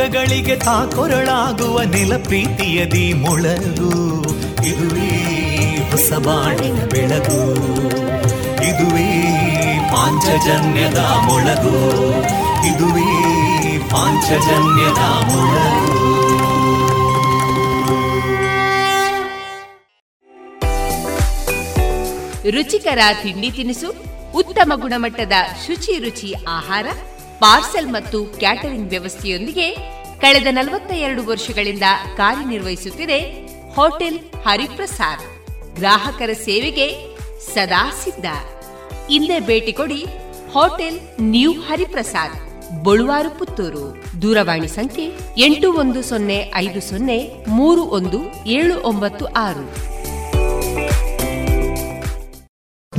ದುಃಖಗಳಿಗೆ ತಾಕೊರಳಾಗುವ ನೆಲ ಪ್ರೀತಿಯದಿ ಮೊಳಗು. ಇದುವೇ ಹೊಸ ಬಾಣಿನ ಬೆಳಗು. ಇದುವೇ ಪಾಂಚಜನ್ಯದ ಮೊಳಗು. ಇದುವೇ ಪಾಂಚಜನ್ಯದ ಮೊಳಗು. ರುಚಿಕರ ತಿಂಡಿ ತಿನಿಸು, ಉತ್ತಮ ಗುಣಮಟ್ಟದ ಶುಚಿ ರುಚಿ ಆಹಾರ, ಪಾರ್ಸೆಲ್ ಮತ್ತು ಕ್ಯಾಟರಿಂಗ್ ವ್ಯವಸ್ಥೆಯೊಂದಿಗೆ ಕಳೆದ ನಲವತ್ತ ಎರಡು ವರ್ಷಗಳಿಂದ ಕಾರ್ಯನಿರ್ವಹಿಸುತ್ತಿದೆ ಹೋಟೆಲ್ ಹರಿಪ್ರಸಾದ್. ಗ್ರಾಹಕರ ಸೇವೆಗೆ ಸದಾ ಸಿದ್ಧ. ಇಲ್ಲೇ ಭೇಟಿ ಕೊಡಿ ಹೋಟೆಲ್ ನ್ಯೂ ಹರಿಪ್ರಸಾದ್, ಬಳುವಾರು ಪುತ್ತೂರು. ದೂರವಾಣಿ ಸಂಖ್ಯೆ ಎಂಟು ಒಂದು ಸೊನ್ನೆ ಐದು ಸೊನ್ನೆ ಮೂರು ಒಂದು ಏಳು ಒಂಬತ್ತು ಆರು.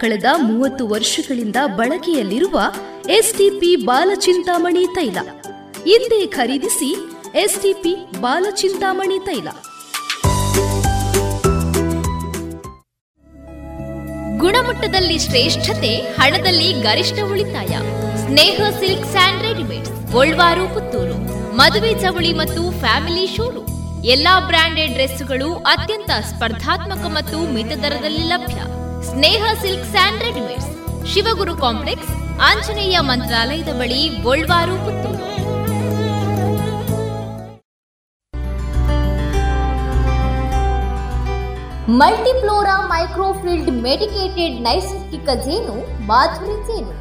ಕಳೆದ ಮೂವತ್ತು ವರ್ಷಗಳಿಂದ ಬಳಕೆಯಲ್ಲಿರುವ ಎಸ್ಟಿಪಿ ಬಾಲಚಿಂತಾಮಣಿ ತೈಲ. ಹಿಂದೆ ಖರೀದಿಸಿ ಎಸ್ಟಿಪಿ ಬಾಲಚಿಂತಾಮಣಿ ತೈಲ. ಗುಣಮಟ್ಟದಲ್ಲಿ ಶ್ರೇಷ್ಠತೆ, ಹಣದಲ್ಲಿ ಗರಿಷ್ಠ ಉಳಿತಾಯ. Sneha silk and readymade, Golwaru, Puttur. ಮದುವೆ ಚವಳಿ ಮತ್ತು ಫ್ಯಾಮಿಲಿ ಶೋರೂಮ್. ಎಲ್ಲಾ ಬ್ರಾಂಡೆಡ್ ಡ್ರೆಸ್ಗಳು ಅತ್ಯಂತ ಸ್ಪರ್ಧಾತ್ಮಕ ಮತ್ತು ಮಿತ ದರದಲ್ಲಿ ಲಭ್ಯ. Sneha silks and readymades. Shivaguru complex, Anjaneya ಮಂತ್ರಾಲಯದ ಬಳಿ, Golwaru, Puttur. Multiflora microfiltered medicated ನೈಸರ್ಗಿಕ ಜೇನು, ಮಾಧುರಿ ಜೇನು.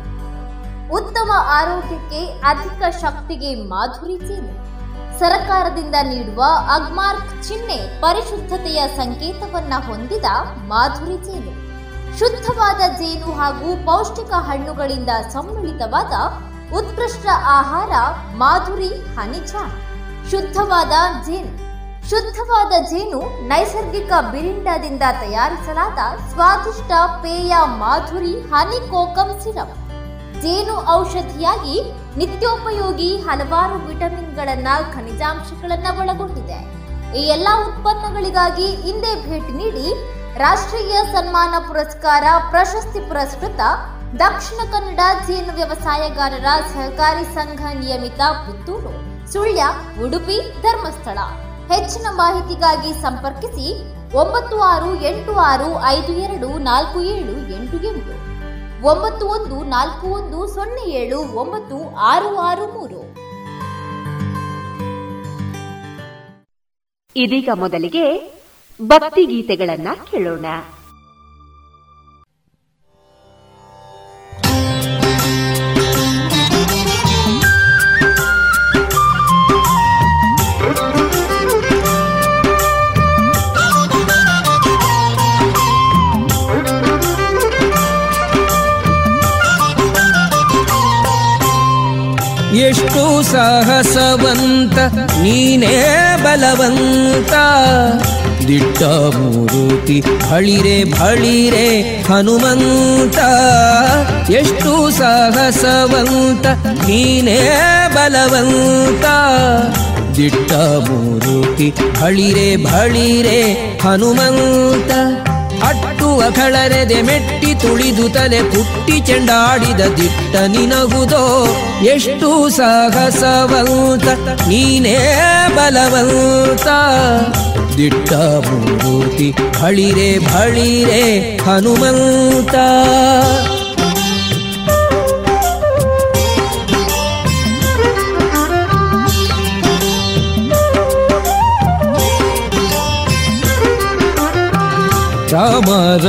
ಉತ್ತಮ ಆರೋಗ್ಯಕ್ಕೆ ಅಧಿಕ ಶಕ್ತಿಗೆ ಮಾಧುರಿ ಜೇನು. ಸರಕಾರದಿಂದ ನೀಡುವ ಅಗ್ಮಾರ್ಕ್ ಚಿಹ್ನೆ ಪರಿಶುದ್ಧತೆಯ ಸಂಕೇತವನ್ನ ಹೊಂದಿದ ಮಾಧುರಿ ಜೇನು. ಶುದ್ಧವಾದ ಜೇನು ಹಾಗೂ ಪೌಷ್ಟಿಕ ಹಣ್ಣುಗಳಿಂದ ಸಮ್ಮಿಳಿತವಾದ ಉತ್ಕೃಷ್ಟ ಆಹಾರ ಮಾಧುರಿ ಹನಿಜ ಶುದ್ಧವಾದ ಜೇನು. ಶುದ್ಧವಾದ ಜೇನು ನೈಸರ್ಗಿಕ ಬಿರಿಂಡದಿಂದ ತಯಾರಿಸಲಾದ ಸ್ವಾದಿಷ್ಟ ಪೇಯ ಮಾಧುರಿ ಹನಿ ಕೋಕಂ ಸಿರಪ್. ಜೇನು ಔಷಧಿಯಾಗಿ ನಿತ್ಯೋಪಯೋಗಿ ಹಲವಾರು ವಿಟಮಿನ್ಗಳನ್ನ, ಖನಿಜಾಂಶಗಳನ್ನ ಒಳಗೊಂಡಿದೆ. ಈ ಎಲ್ಲಾ ಉತ್ಪನ್ನಗಳಿಗಾಗಿ ಹಿಂದೆ ಭೇಟಿ ನೀಡಿ ರಾಷ್ಟ್ರೀಯ ಸನ್ಮಾನ ಪುರಸ್ಕಾರ ಪ್ರಶಸ್ತಿ ಪುರಸ್ಕೃತ ದಕ್ಷಿಣ ಕನ್ನಡ ಜೇನು ವ್ಯವಸಾಯಗಾರರ ಸಹಕಾರಿ ಸಂಘ ನಿಯಮಿತ ಪುತ್ತೂರು, ಸುಳ್ಯ, ಉಡುಪಿ, ಧರ್ಮಸ್ಥಳ. ಹೆಚ್ಚಿನ ಮಾಹಿತಿಗಾಗಿ ಸಂಪರ್ಕಿಸಿ ಒಂಬತ್ತು ಆರು ಎಂಟು ಆರು ಐದು ಎರಡು ನಾಲ್ಕು ಏಳು ಎಂಟು ಎಂಟು. ಒಂಬತ್ತು ಒಂದು ನಾಲ್ಕು ಒಂದು ಸೊನ್ನೆ ಏಳು ಒಂಬತ್ತು ಆರು ಆರು ಮೂರು. ಇದೀಗ ಮೊದಲಿಗೆ ಭಕ್ತಿ ಗೀತೆಗಳನ್ನ ಕೇಳೋಣ. ಎಷ್ಟು ಸಾಹಸವಂತ ನೀನೇ ಬಲವಂತ. ದಿಟ್ಟ ಮೂರುತಿ ಬಳಿರೆ ಬಳಿರೆ ಹನುಮಂತ, ಎಷ್ಟು ಸಾಹಸವಂತ, ನೀನೇ ಬಲವಂತ. ದಿಟ್ಟ ಮೂರುತಿ ಬಳಿರೆ ಬಳಿರೆ ಹನುಮಂತ ಅಟ್ಟು ಅಖಳರೆದೆ ಮೆಟ್ಟಿ ತುಳಿದು ತಲೆ ಪುಟ್ಟಿ ಚೆಂಡಾಡಿದ ದಿಟ್ಟ ನಿನಗುದೋ, ಎಷ್ಟು ಸಾಹಸವಂತ, ನೀನೇ ಬಲವಂತ. ದಿಟ್ಟ ಮೂರ್ತಿ ಬಳಿರೆ ಬಳಿರೆ ಹನುಮಂತ.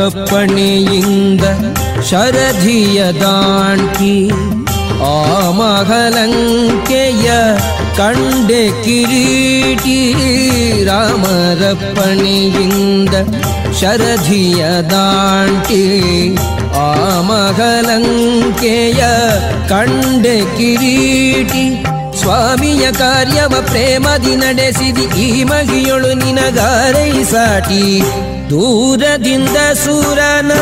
ರಾಮರಪ್ಪಣೆಯಿಂದ ಶರಧಿಯ ದಾಂಟಿ ಆ ಮಹಲಂಕೆಯ ಕಂಡೆ ಕಿರೀಟಿ ರಾಮರಪ್ಪಣೆಯಿಂದ ಶರಧಿಯ ದಾಂಟಿ. ಆ ಮಹಲಂಕೆಯ ಕಂಡೆ ಕಿರೀಟಿ ಸ್ವಾಮಿಯ ಕಾರ್ಯವ ಪ್ರೇಮದಿ ನಡೆಸಿದಿ. ಈ ಮಗಿಯೊಳು ನಿನಗಾರೈ ಸಾಟಿ. ದೂರದಿಂದ ಸೂರನ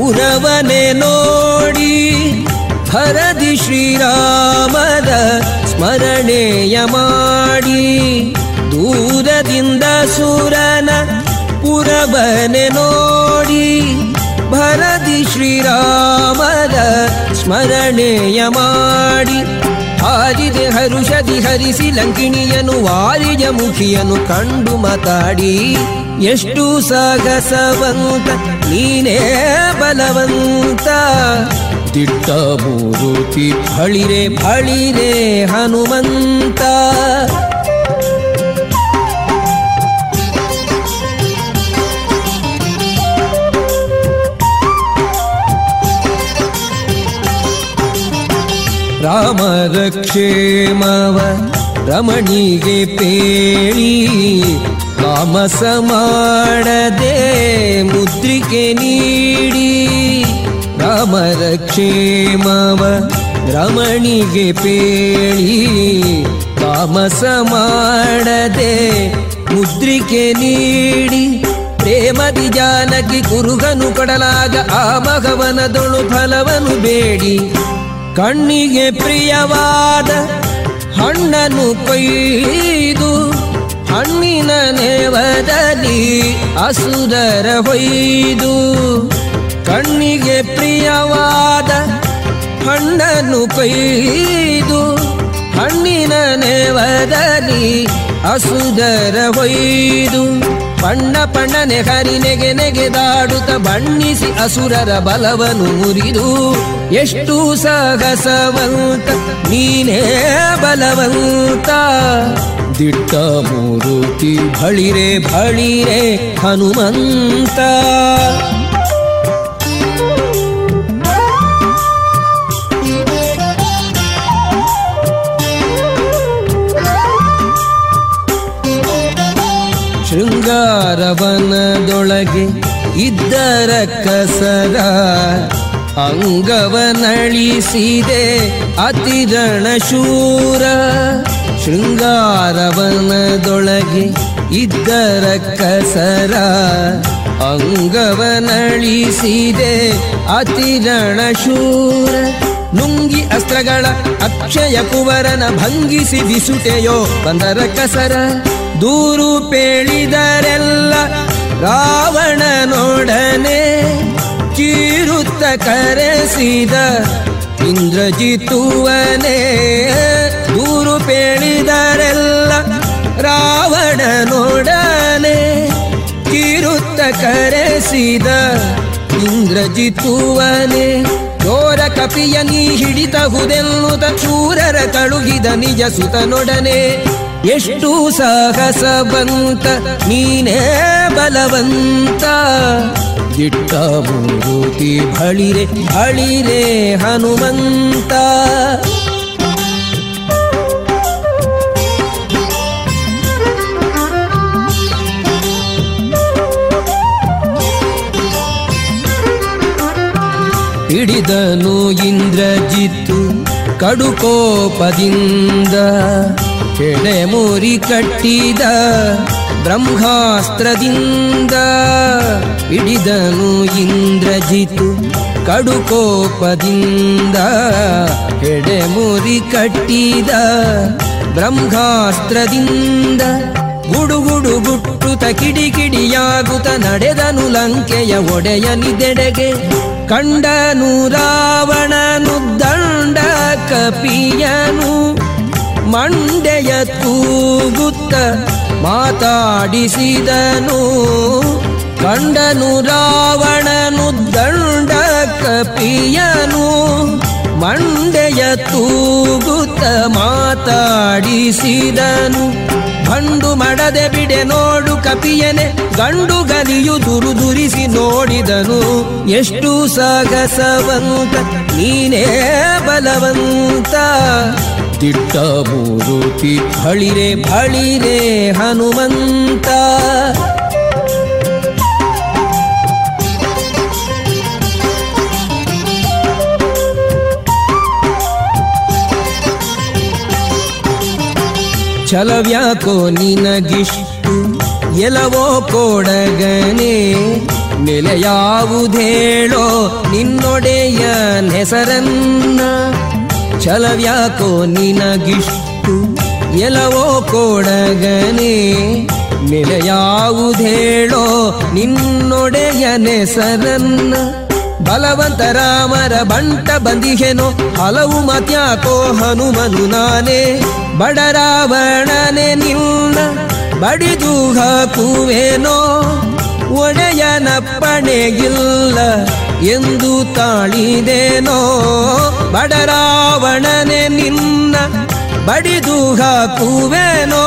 ಉರವನೆ ನೋಡಿ. ಹರದಿ ಶ್ರೀರಾಮದ ಸ್ಮರಣೆಯ ಮಾಡಿ ದೂರದಿಂದ ಸುರನ ಪುರಬನೆ ನೋಡಿ ಭರದಿ ಶ್ರೀರಾಮದ ಸ್ಮರಣೆಯ ಮಾಡಿ ಹಾರಿದೆ ಹರುಷದಿ ಹರಿಸಿ ಲಂಕಿಣಿಯನು ವಾರಿಯ ಮುಖಿಯನು ಕಂಡು ಮಾತಾಡಿ ಎಷ್ಟು ಸಾಗಸವಂತ ನೀನೇ ಬಲವಂತ ದಿಟ್ಟ ಮೂರುತಿ ಫಳಿರೆ ಫಳಿರೆ ಹನುಮಂತ. ರಾಮರ ಕ್ಷೇಮವ ರಮಣಿಗೆ ಪೇಳಿ ತಾಮಸ ಮಾಡದೆ ಮುದ್ರಿಕೆ ನೀಡಿ. ರಾಮರ ಕ್ಷೇಮವ ರಮಣಿಗೆ ಪೇಳಿ ತಾಮಸ ಮಾಡದೆ ಮುದ್ರಿಕೆ ನೀಡಿ ಪ್ರೇಮದಿ ಜಾನಕಿ ಕುರುಗನು ಕೊಡಲಾಗ ಆ ಮಗವನದೊಳು ಫಲವನು ಬೇಡಿ. ಕಣ್ಣಿಗೆ ಪ್ರಿಯವಾದ ಹಣ್ಣನು ಕೊಯ್ದು ಹಣ್ಣಿನ ನೇವದಲ್ಲಿ ಅಸುರರ ಹೊಯ್ದು ಕಣ್ಣಿಗೆ ಪ್ರಿಯವಾದ ಹಣ್ಣನ್ನು ಕೊಯ್ದು ಹಣ್ಣಿನ ನೇವದಲ್ಲಿ ಅಸುದರ ಹೊಯ್ದು ಬಣ್ಣ ಪಣ್ಣನೆ ಹರಿ ನೆಗೆ ನೆಗೆದಾಡುತ್ತ ಬಣ್ಣಿಸಿ ಅಸುರರ ಬಲವನು ಮುರಿದು ಎಷ್ಟು ಸಾಹಸವಂತ, ನೀನೇ ಬಲವಂತ. ದಿಟ್ಟ ಮೂರುತಿ ಬಳಿರೆ ಬಳಿರೆ ಹನುಮಂತ. ಶೃಂಗಾರವನದೊಳಗೆ ಇದ್ದರ ಕಸರ ಅಂಗವನಳಿಸಿದೆ ಅತಿರಣ ಶೂರ. ಶೃಂಗಾರವನದೊಳಗೆ ಇದ್ದರ ಕಸರ ಅಂಗವನಳಿಸಿದೆ ಅತಿರಣ ಶೂರ. ನುಂಗಿ ಅಸ್ತ್ರಗಳ ಅಕ್ಷಯ ಕುವರನ ಭಂಗಿಸಿ ಬಿಸುಟೆಯೋ ಬಂದರ ಕಸರ ದೂರು ಪೇಳಿದರೆಲ್ಲ ರಾವಣನೊಡನೆ ಕೀರುತ್ತ ಕರೆಸಿದ ಇಂದ್ರಜಿತುವನೇ. ದೂರು ಪೇಳಿದರೆಲ್ಲ ರಾವಣನೊಡನೆ ಕೀರುತ್ತ ಕರೆಸಿದ ಇಂದ್ರಜಿತುವನೇ. ಚೋರ ಕಪಿಯ ನೀ ಹಿಡಿತಹುದೆನ್ನುತ ಚೂರರ ಕಳುಹಿದ ನಿಜ ಸುತನೊಡನೆ. ಎಷ್ಟು ಸಾಹಸ ಬಂತ ನೀನೇ ಬಲವಂತ. ದಿಟ್ಟ ಮೂರುತಿ ಬಳಿರೆ ಬಳಿರೆ ಹನುಮಂತ. ಹಿಡಿದನು ಇಂದ್ರಜಿತ್ತು ಕಡುಕೋಪದಿಂದ. ಕೆಡೆ ಮುರಿ ಕಟ್ಟಿದ ಬ್ರಹ್ಮಾಸ್ತ್ರದಿಂದ ಹಿಡಿದನು ಇಂದ್ರಜಿತು ಕಡುಕೋಪದಿಂದ. ಕೆಡೆ ಮುರಿ ಕಟ್ಟಿದ ಬ್ರಹ್ಮಾಸ್ತ್ರದಿಂದ ಗುಡುಗುಡು ಗುಟ್ಟುತ ಕಿಡಿಕಿಡಿಯಾಗುತ್ತ ನಡೆದನು ಲಂಕೆಯ ಒಡೆಯನಿದೆಡೆಗೆ. ಕಂಡನು ರಾವಣನು ದಂಡ ಕಪಿಯನು ಮಂಡೆಯ ತೂಗುತ್ತ ಮಾತಾಡಿಸಿದನು. ಕಂಡನು ರಾವಣನು ದಂಡ ಕಪಿಯನು ಮಂಡೆಯ ತೂಗುತ್ತ ಮಾತಾಡಿಸಿದನು. ಬಂಡು ಮಡದೆ ಬಿಡೆ ನೋಡು ಕಪಿಯನೆ. ಗಂಡು ಗಲಿಯು ದುರುದುರಿಸಿ ನೋಡಿದನು. ಎಷ್ಟು ಸಾಗಸವಂತ, ನೀನೇ ಬಲವಂತ. ದಿಟ್ಟ ಮೂರುತಿ ಬಳಿರೆ ಬಳಿರೆ ಹನುಮಂತ. ಛಲವ್ಯಾಕೋ ನಿನಗಿಷ್ಟು ಎಲವೋ ಕೊಡಗನೆ. ನೆಲೆಯಾವುದೇಳೋ ನಿನ್ನೊಡೆಯ ಹೆಸರನ್ನ ಛಲವ್ಯಾಕೋ ನಿನಗಿಷ್ಟು ಎಲವೋ ಕೊಡಗನೆ. ನೆಲೆಯಾವುದೇಳೋ ನಿನ್ನೊಡೆಯನೆ ಸರನ್ನ ಬಲವಂತ ರಾಮರ ಬಂಟ ಬಂದಿಹೆನೋ, ಹಲವು ಮತ್ಯಾಕೋ ಹನುಮನು ನಾನೇ. ಬಡರಾವಣನೆ ನಿನ್ನ ಬಡಿದು ಹಾಕುವೇನೋ. ಒಡೆಯನಪ್ಪಣೆಗಿಲ್ಲ ಎಂದು ತಾಳಿದೇನೋ? ಬಡರಾವಣನೆ ನಿನ್ನ ಬಡಿದು ಹಾಕುವೆನೋ?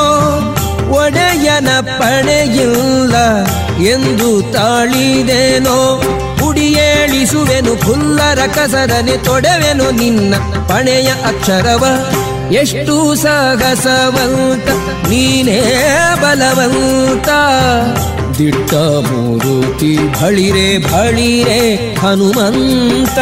ಒಡೆಯನ ಪಡೆಯಿಲ್ಲ ಎಂದು ತಾಳಿದೇನೋ? ಕುಡಿಯೇಳಿಸುವೆನು ಫುಲ್ಲರ ಕಸರನೆ ತೊಡವೆನು ನಿನ್ನ ಪಣೆಯ ಅಕ್ಷರವ? ಎಷ್ಟು ಸಾಹಸವಂತ, ನೀನೇ ಬಲವಂತ. ದಿಟ್ಟ ಮೂರುತಿ ಭಳಿರೆ ಭಳಿರೆ ಹನುಮಂತ.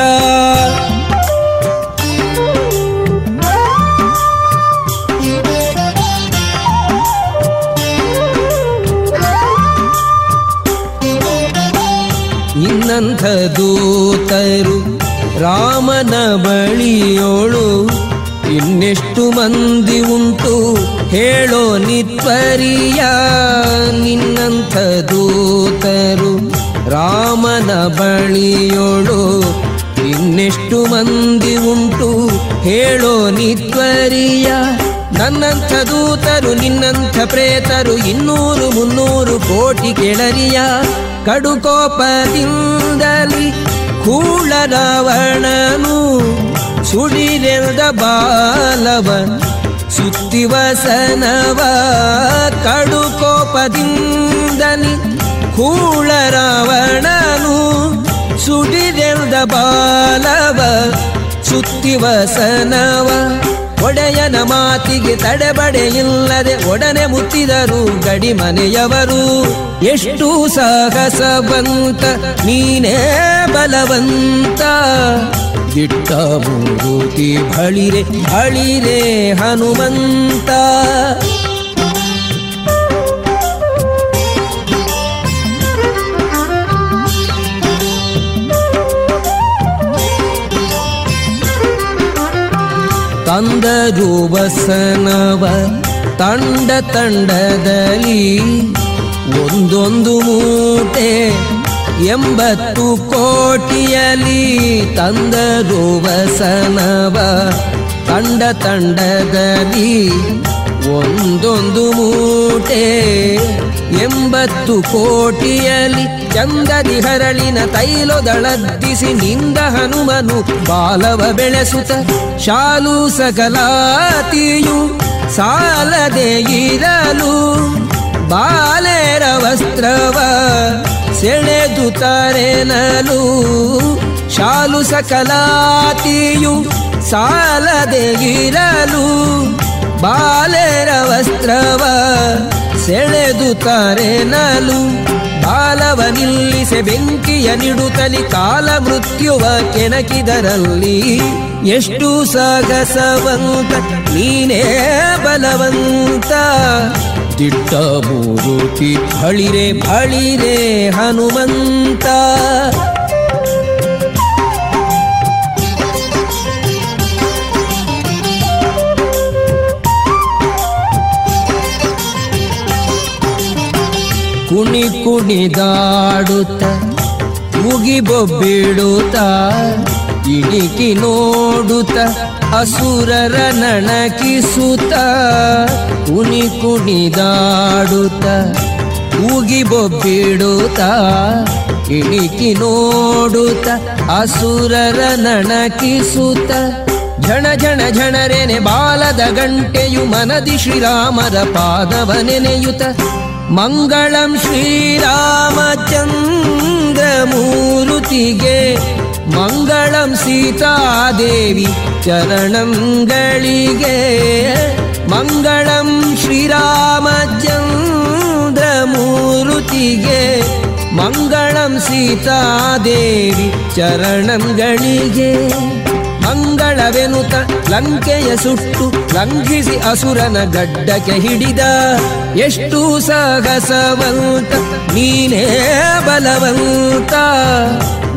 ಇನ್ನಂಥ ದೂತರು ರಾಮನ ಬಳಿಯೋಳು ಇನ್ನೆಷ್ಟು ಮಂದಿ ಉಂಟು? ಹೇಳೋ ನಿತ್ವರಿಯ ನಿನ್ನಂಥ ದೂತರು, ರಾಮನ ಬಳಿಯೋಳು ಇನ್ನೆಷ್ಟು ಮಂದಿ ಉಂಟು? ಹೇಳೋ ನಿತ್ವರಿಯ ನನ್ನಂಥ ದೂತರು, ನಿನ್ನಂಥ ಪ್ರೇತರು, ಇನ್ನೂರು ಮುನ್ನೂರು ಕೋಟಿ ಕೆಳರಿಯ ಕಡುಕೋಪದಿಂದಲಿ ಕೂಳನವಣನು ಸುಡಿರೆಲ್ದ ಬಾಲವ ಸುತ್ತಿವಸನವ ಕಡುಕೋಪದಿಂದಲಿ ಕೂಳ ರಾವಣನು ಸುಡಿರೆದ ಬಾಲವ ಸುತ್ತಿವಸನವ ಒಡೆಯನ ಮಾತಿಗೆ ತಡೆಬಡೆ ಇಲ್ಲದೆ ಒಡನೆ ಮುತ್ತಿದರು ಗಡಿ ಮನೆಯವರು. ಎಷ್ಟು ಸಾಹಸವಂತ ನೀನೇ ಬಲವಂತ. ದಿಟ್ಟ ಮೂರುತಿ ಬಳಿರೆ ಬಳಿರೆ ಹನುಮಂತ. ತಂದರು ತಂಡ ತಂಡದಲ್ಲಿ ಒಂದೊಂದು ಮೂಟೆ ಎಂಬತ್ತು ಕೋಟಿಯಲಿ ತಂದ ರೂಪಸನವ ತಂಡ ತಂಡದಲ್ಲಿ ಒಂದೊಂದು ಮೂಟೆ ಎಂಬತ್ತು ಕೋಟಿಯಲಿ ಚಂದದಿ ಹರಳಿನ ತೈಲೊದಳದ್ದಿಸಿ ನಿಂದ ಹನುಮನು ಬಾಲವ ಬೆಳೆಸುತ್ತ. ಶಾಲು ಸಕಲಾತಿಯು ಸಾಲದೆ ಇರಲು ಬಾಲೆರ ವಸ್ತ್ರವ ಸೆಳೆದು ತರೆನಲು. ಶಾಲು ಸಕಲಾತಿಯು ಸಾಲದೆ ಇರಲು ಬಾಲೆರ ವಸ್ತ್ರವ ಸೆಳೆದು ತರೆನಲು. ಬಾಲವ ನಿಲ್ಲಿಸೆ ಬೆಂಕಿಯ ನಿಡುತ್ತಲಿ ಕಾಲ ಮೃತ್ಯುವ ಕೆಣಕಿದರಲ್ಲಿ ಎಷ್ಟು ಸಾಗಸವಂತ, ನೀನೇ ಬಲವಂತ. ದಿಟ್ಟ ಮೂರುತಿ ಬಳಿರೆ ಬಳಿರೆ ಹನುಮಂತ. ಕುಣಿದಾಡುತ್ತ, ಮುಗಿಬೊಬ್ಬಿಡುತ್ತ, ಇಣಿಕಿ ನೋಡುತ್ತ, ಅಸುರರ ನಣಕಿಸುತ್ತ ಕುಣಿ ಕುಣಿದಾಡುತ್ತ ಉಗಿಬೊಬ್ಬಿಡುತ್ತ ಇಣಿಕಿ ನೋಡುತ್ತ, ಅಸುರರ ನಣಕಿಸುತ್ತ. ಝಣ ಝಣ ಝಣರೆನೆ ಬಾಲದ ಗಂಟೆಯು ಮನದಿ ಶ್ರೀರಾಮರ ಪಾದವ ನೆನೆಯುತ ಮಂಗಳಂ ಶ್ರೀರಾಮಚಂದ್ರ मङ्गलं ಮಂಗಳಂ ಸೀತಾದೇವಿ ಚರಣಂಗಳಿಗೆ ಮಂಗಳಂ ಶ್ರೀರಾಮಚಂದ್ರ मङ्गलं ಮಂಗಳಂ ಸೀತಾದೇವಿ ಚರಣಂಗಳಿಗೆ ಮಂಗಳವೆನುತ ಲಂಕೆಯ ಸುಟ್ಟು ಲಂಘಿಸಿ ಅಸುರನ ಗಡ್ಡಕ್ಕೆ ಹಿಡಿದ. ಎಷ್ಟು ಸಾಹಸವಂತ, ನೀನೇ ಬಲವಂತ.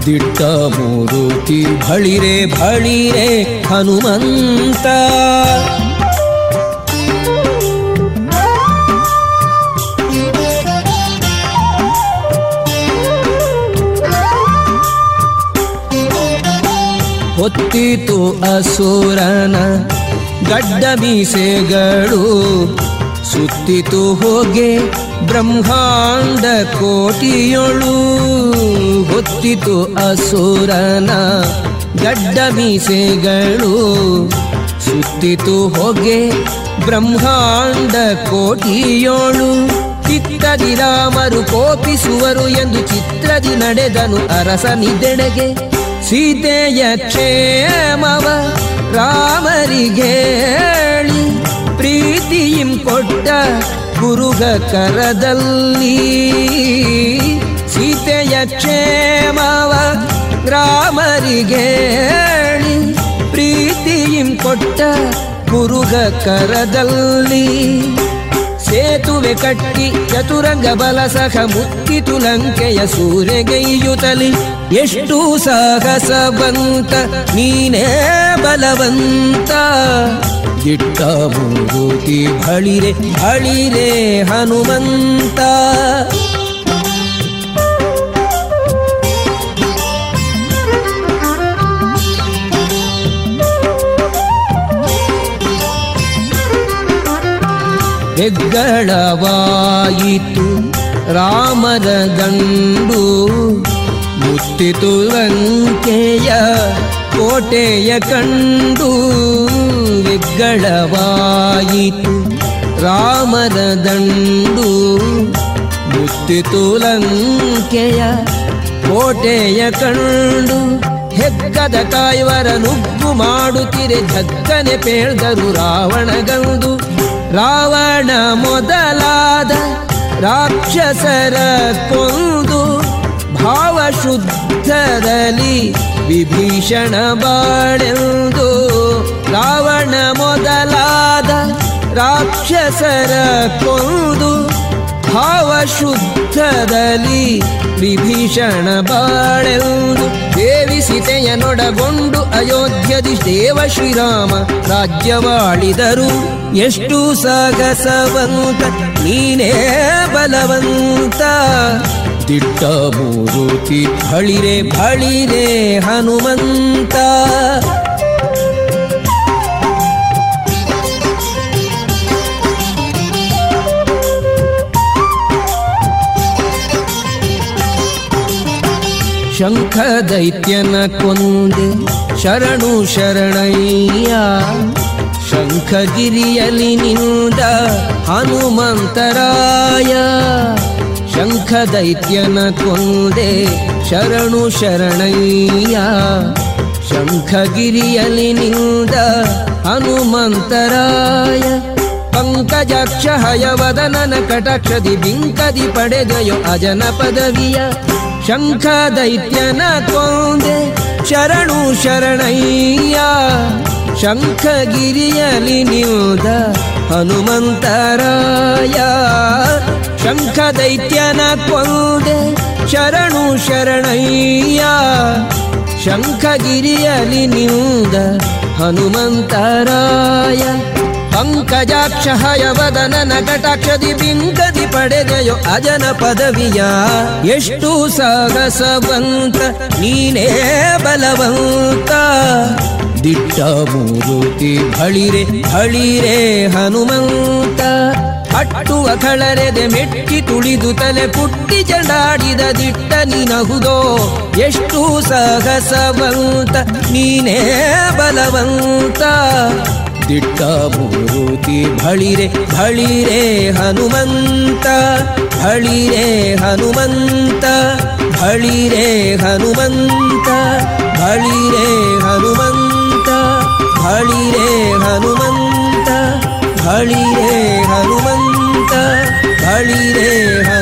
ದಿಟ್ಟ ಮೂರುತಿ ಬಳಿರೆ ಬಳಿರೆ ಹನುಮಂತ. ಹೊತ್ತಿತು ಅಸುರನ ಗಡ್ಡ ಮೀಸೆಗಳು. ಸುತ್ತಿತು ಹೋಗೆ ಬ್ರಹ್ಮಾಂಡ ಕೋಟಿಯೊಳು. ಹೊತ್ತಿತು ಅಸುರನ ಗಡ್ಡ ಮೀಸೆಗಳು. ಸುತ್ತಿತು ಹೊಗೆ ಬ್ರಹ್ಮಾಂಡ ಕೋಟಿಯೋಳು. ಚಿತ್ತದಿ ರಾಮರು ಕೋಪಿಸುವರು ಎಂದು ಚಿತ್ರದಿ ನಡೆದನು ಅರಸನಿದೆಡೆಗೆ. ಸೀತೆಯ ಕ್ಷೇಮವ ರಾಮರಿಗೇಳಿ ಪ್ರೀತಿಯಿಂ ಕೊಟ್ಟ ಗುರುಗ ಕರದಲ್ಲಿ ಸೀತೆಯ ಕ್ಷೇಮವ ರಾಮರಿಗೇಳಿ ಪ್ರೀತಿಯಿಂ ಕೊಟ್ಟ ಗುರುಗ ಕರದಲ್ಲಿ ಸೇತುವೆ ಕಟ್ಟಿ ಚತುರಂಗ ಬಲ ಸಹ ಮುಕ್ಕಿತು ಲಂಕೆಯ ಸೂರ್ಯಗೈಯುತಲಿ ಎಷ್ಟು ಸಾಹಸವಂತ ನೀನೇ ಬಲವಂತ. ಗಿಟ್ಟ ಮುಂಗೂತಿ ಬಳಿರೆ ಬಳಿರೆ ಹನುಮಂತ. ಹೆಗ್ಗಳವಾಯಿತು ರಾಮರ ಗಂಡು. ಮುತ್ತಿತು ತುಲಂಕೆಯ ಕೋಟೆಯ ಕಂಡು ವಿಗ್ಗಳವಾಯಿತು ರಾಮನ ದಂಡು. ಮುತ್ತಿತು ತುಲಂಕೆಯ ಕೋಟೆಯ ಕಂಡು ಹೆಗ್ಗದ ಕಾಯುವರ ನುಗ್ಗು ಮಾಡುತ್ತಿರೆ ಧಕ್ಕನೆ ಪೇಳ್ದರು ರಾವಣಗಂದು ರಾವಣ ಮೊದಲಾದ ರಾಕ್ಷಸರ ಕೊಂದು ಭಾವಶುದ್ಧರಲ್ಲಿ ವಿಭೀಷಣ ಬಾಳೆಂದು ರಾವಣ ಮೊದಲಾದ ರಾಕ್ಷಸರ ಕೊಂದು ಭಾವಶುದ್ಧದಲ್ಲಿ ವಿಭೀಷಣ ಬಾಳೆಂದು ದೇವಿ ಸೀತೆಯನೊಡಗೊಂಡು ಅಯೋಧ್ಯದಿ ದೇವ ಶ್ರೀರಾಮ ರಾಜ್ಯವಾಳಿದರು. ಎಷ್ಟು ಸಾಗಸವಂತ, ನೀನೇ ಬಲವಂತ. ದಿಟ್ಟ ಮೂರುತಿ ತಿಳಿರೆ ಬಳಿರೆ ಹನುಮಂತ. ಶಂಖ ದೈತ್ಯನ ಕೊಂದೆ ಶರಣು ಶರಣಯ್ಯ. ಶಂಖಗಿರಿಯಲಿ ನಿಂದ ಹನುಮಂತರಾಯ. ಶಂಖ ದೈತ್ಯನ ಕೊಂದೆ ಶರಣು ಶರಣಯ್ಯ. ಶಂಖಗಿರಿಯಲಿ ನಿಂದ ಹನುಮಂತರಾಯ. ಪಂಕಜಾಕ್ಷ ಹಯವದನನ ಕಟಾಕ್ಷದಿ ಬಿಂಕದಿ ಪಡೆದಯೋ ಅಜನ ಪದವಿಯ ಶಂಖ ದೈತ್ಯನ ಕೊಂದೆ ಶರಣು ಶರಣಯ್ಯ. ಶಂಖಗಿರಿಯಲಿ ನಿಲ್ದ ಹನುಮಂತರಾಯ. ಶಂಖ ದೈತ್ಯನ ಕೊಂದೆ ಶರಣು ಶರಣಯ್ಯ. ಶಂಖಗಿರಿಯಲಿ ನಿಂದ ಹನುಮಂತರಾಯ. ಪಂಕಜಾಕ್ಷ ಹಯವದನ ನಟಾಕ್ಷದಿ ಬಿಂಕದಿ ಪಡೆದೆಯೋ ಅಜನ ಪದವಿಯ. ಎಷ್ಟು ಸಾಹಸವಂತ, ನೀನೇ ಬಲವಂತ. ದಿಟ್ಟ ಮೂರುತಿ ಬಳಿರೆ ಬಳಿರೆ ಹನುಮಂತ. ಅಟ್ಟುವ ಕಳರೆದೆ ಮೆಟ್ಟಿ ತುಳಿದು ತಲೆ ಪುಟ್ಟಿ ಚಂಡಾಡಿದ ದಿಟ್ಟ ನಿನಹುದೋ. ಎಷ್ಟು ಸಹಸವಂತ, ನೀನೇ ಬಲವಂತ. ದಿಟ್ಟ ಮೂರುತಿ ಭಳಿರೆ ಬಳಿರೆ ಹನುಮಂತ. ಬಳಿರೆ ಹನುಮಂತ ಬಳಿರೆ ಹನುಮಂತ. ಬಳಿರೆ ಹನುಮಂತ. ಬಳಿರೆ ಹನುಮಂತ ಬಳಿರೆ ಹನುಮಂತ ಬಳಿರೆ ಹನುಮಂತ.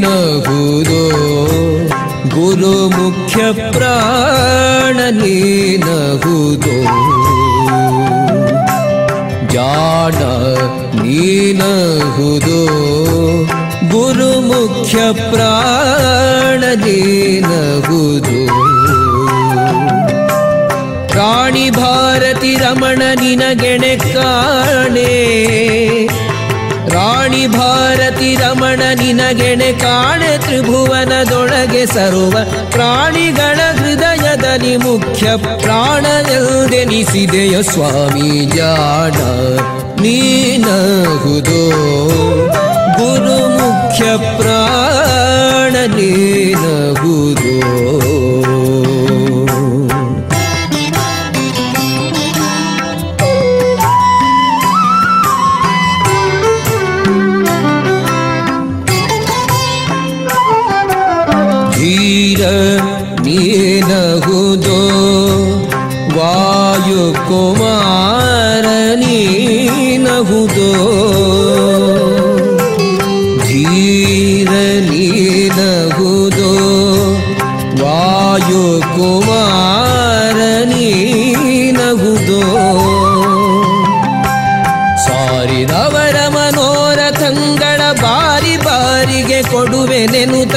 ನೀನಗುದೋ. ಗುರು ಮುಖ್ಯ ಪ್ರಾಣ ನೀನಗುದೋ. ಜಾಣ ನೀನಗುದೋ. ಗುರು ಮುಖ್ಯ ಪ್ರಾಣ ನೀನಗುದೋ. ಪ್ರಾಣಿ ಭಾರತಿ ರಮಣ ನಿನಗೆಣೆ ಕಾಣೆ. ರಾಣಿ ಭಾರತಿ ರಮಣ ನಿನಗೆಣೆ ಕಾಣೆ ತ್ರಿಭುವನದೊಳಗೆ ಸರುವ ಪ್ರಾಣಿಗಳ ಹೃದಯದಲ್ಲಿ ಮುಖ್ಯ ಪ್ರಾಣದೆನಿಸಿದೆಯ ಸ್ವಾಮಿ ಜಾಣ ನೀನಹುದು. ಗುರು ಮುಖ್ಯ ಪ್ರಾಣ ನೀನಗುದೋ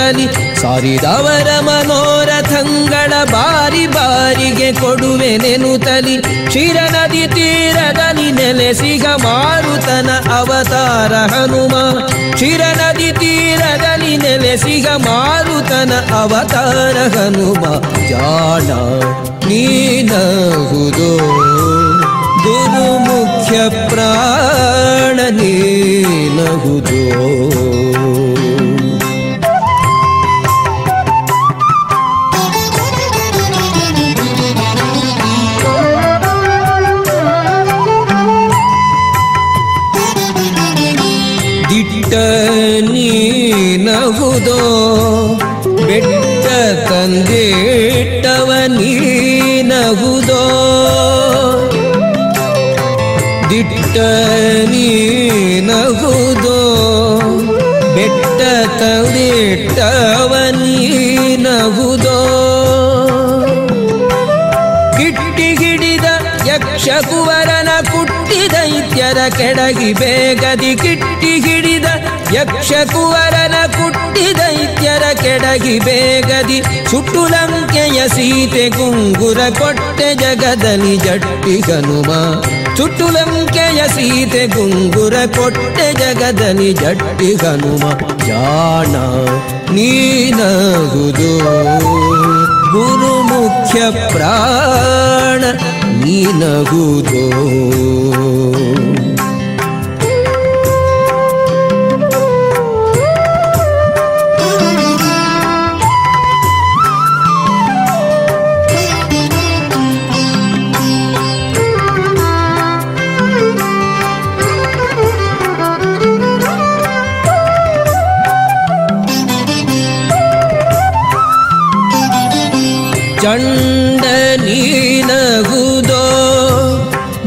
ನೆನುತಲಿ ಸಾರಿದವರ ಮನೋರಥಂಗಳ ಬಾರಿ ಬಾರಿಗೆ ಕೊಡುವೆ ನೆನುತಲಿ ಕ್ಷೀರ ನದಿ ತೀರದಲ್ಲಿ ನೆಲೆಸಿಗ ಮಾರುತನ ಅವತಾರ ಹನುಮ. ಕ್ಷೀರ ನದಿ ತೀರದಲ್ಲಿ ನೆಲೆಸಿಗ ಮಾರುತನ ಅವತಾರ ಹನುಮ. ಜಾಣ ನೀನಹುದು? ಗುರು ಮುಖ್ಯ ಪ್ರಾಣ ನೀನಹುದೋ? ದಿಟ್ಟ ನೀನಗುದೋ ಬೆಟ್ಟ ತಂದಿಟ್ಟವ ನೀನಹುದೋ ಕಿಟ್ಟಿ ಹಿಡಿದ ಯಕ್ಷ ಕುವರನ ಕುಟ್ಟಿ ದೈತ್ಯರ ಕೆಡಗಿ ಬೇಗದಿ ಕಿಟ್ಟಿ ಹಿಡಿದ ಯಕ್ಷ ಕುವರನ ಕುಟ್ಟಿ ದೈತ್ಯರ ಕೆಡಗಿ ಬೇಗದಿ ಸುಟ್ಟು ಲಂಕೆಯ ಸೀತೆ ಗುಂಗುರ ಕೊಟ್ಟೆ ಜಗದಲ್ಲಿ ಜಟ್ಟಿ ಹನುಮ. ಸುಟ್ಟು ಲಂಕೆಯ ಸೀತೆ ಗುಂಗುರ ಕೊಟ್ಟೆ ಜಗದಲ್ಲಿ ಜಟ್ಟಿ ಹನುಮ ಜಾಣ ನೀನಗುದು. ಗುರು ಮುಖ್ಯ ಪ್ರಾಣ ನೀನಗುದೋ. चण्डनीनगुदो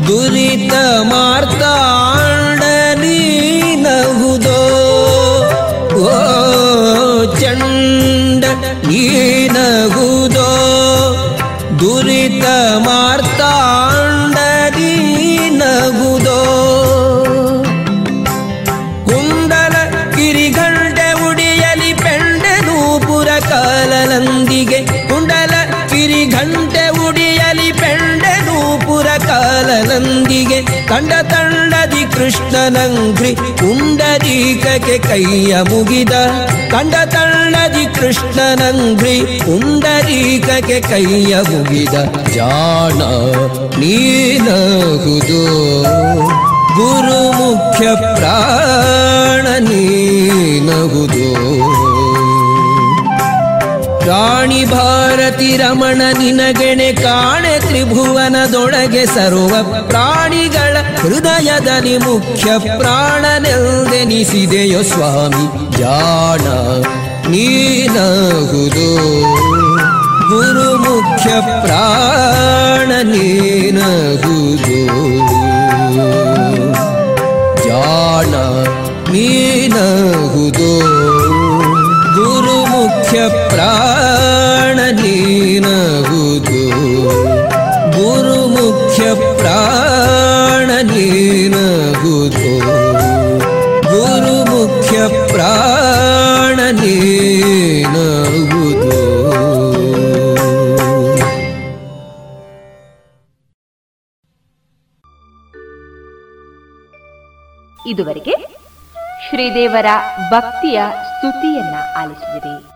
दुरितमा ಕೃಷ್ಣನಂಗ್ರಿ ಪುಂಡರೀಕಕ್ಕೆ ಕೈಯ ಮುಗಿದ ಕಂಡ ತಳ್ಳದಿ ಕೃಷ್ಣನಂಗ್ರಿ ಪುಂಡರೀಕಕ್ಕೆ ಕೈಯ ಮುಗಿದ ಜಾಣ ನೀನಗುದು ಗುರು ಮುಖ್ಯ ಪ್ರಾಣ ನೀನಗುದು ರಾಣಿ ಭಾರತಿ ರಮಣ ನಿನಗೆಣೆ ಕಾಣೆ ತ್ರಿಭುವನದೊಳಗೆ ಸರ್ವ ಪ್ರಾಣಿಗಳ ಹೃದಯದಲ್ಲಿ ಮುಖ್ಯ ಪ್ರಾಣನೆಲ್ದೆನಿಸಿದೆಯೋ ಸ್ವಾಮಿ ಜಾಣ ನೀನಹುದು ಗುರು ಮುಖ್ಯ ಪ್ರಾಣ ನೀನಹುದು ಜಾಣ ನೀನಹುದು ಗುರು ಮುಖ್ಯ ಪ್ರಾಣ ನೀನಹುದು ಗುರು ಮುಖ್ಯ ಪ್ರಾಣ ನೀನಗುದು ಗುರು ಮುಖ್ಯ ಪ್ರಾಣ ನೀನಗುದು ಇದುವರೆಗೆ ಶ್ರೀದೇವರ ಭಕ್ತಿಯ ಸ್ತುತಿಯನ್ನ ಆಲಿಸಿದಿರಿ.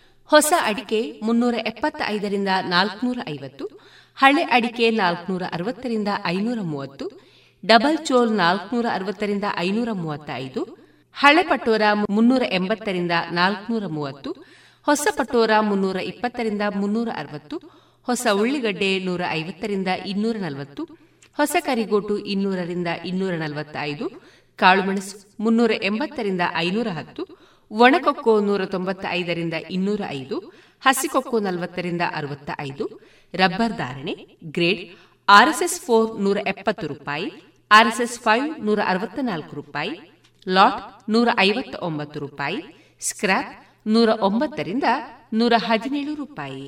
ಹೊಸ ಅಡಿಕೆ ಮುನ್ನೂರ ಎಪ್ಪತ್ತೈದರಿಂದ ನಾಲ್ಕನೂರ ಐವತ್ತು ಹಳೆ ಅಡಿಕೆ ನಾಲ್ಕನೂರ ಅರವತ್ತರಿಂದ ಐನೂರ ಮೂವತ್ತು ಡಬಲ್ ಚೋಲ್ ನಾಲ್ಕನೂರ ಅರವತ್ತರಿಂದ ಐನೂರ ಮೂವತ್ತೈದು ಹಳೆ ಪಟೋರ ಮುನ್ನೂರ ಎಂಬತ್ತರಿಂದ ನಾಲ್ಕನೂರ ಮೂವತ್ತು ಹೊಸ ಪಟೋರ ಮುನ್ನೂರ ಇಪ್ಪತ್ತರಿಂದ ಮುನ್ನೂರ ಅರವತ್ತು ಹೊಸ ಉಳ್ಳಿಗಡ್ಡೆ ನೂರ ಐವತ್ತರಿಂದ ಇನ್ನೂರ ನಲವತ್ತು ಹೊಸ ಕರಿಗೋಟು ಇನ್ನೂರರಿಂದ ಇನ್ನೂರ ನಲವತ್ತೈದು ಕಾಳುಮೆಣಸು ಮುನ್ನೂರ ಎಂಬತ್ತರಿಂದ ಐನೂರ ಹತ್ತು ಒಣಕೊಕ್ಕೋ ನೂರ ತೊಂಬತ್ತೈದರಿಂದ ಇನ್ನೂರ ಐದು ಹಸಿಕೊಕ್ಕೋ ನಲವತ್ತರಿಂದ ಅರವತ್ತ ಐದು ರಬ್ಬರ್ ಧಾರಣೆ, ಗ್ರೇಡ್, ಆರ್ಎಸ್ಎಸ್ ಫೋರ್ ನೂರ ಎಪ್ಪತ್ತು ರೂಪಾಯಿ, ಆರ್ಎಸ್ಎಸ್ ಫೈವ್ ನೂರ ಅರವತ್ತ ನಾಲ್ಕು ರೂಪಾಯಿ, ಲಾಟ್ ನೂರ ಐವತ್ತ ಒಂಬತ್ತು ರೂಪಾಯಿ ಸ್ಕ್ರಾಪ್ ನೂರ ಒಂಬತ್ತರಿಂದ ನೂರ ಹದಿನೇಳು ರೂಪಾಯಿ.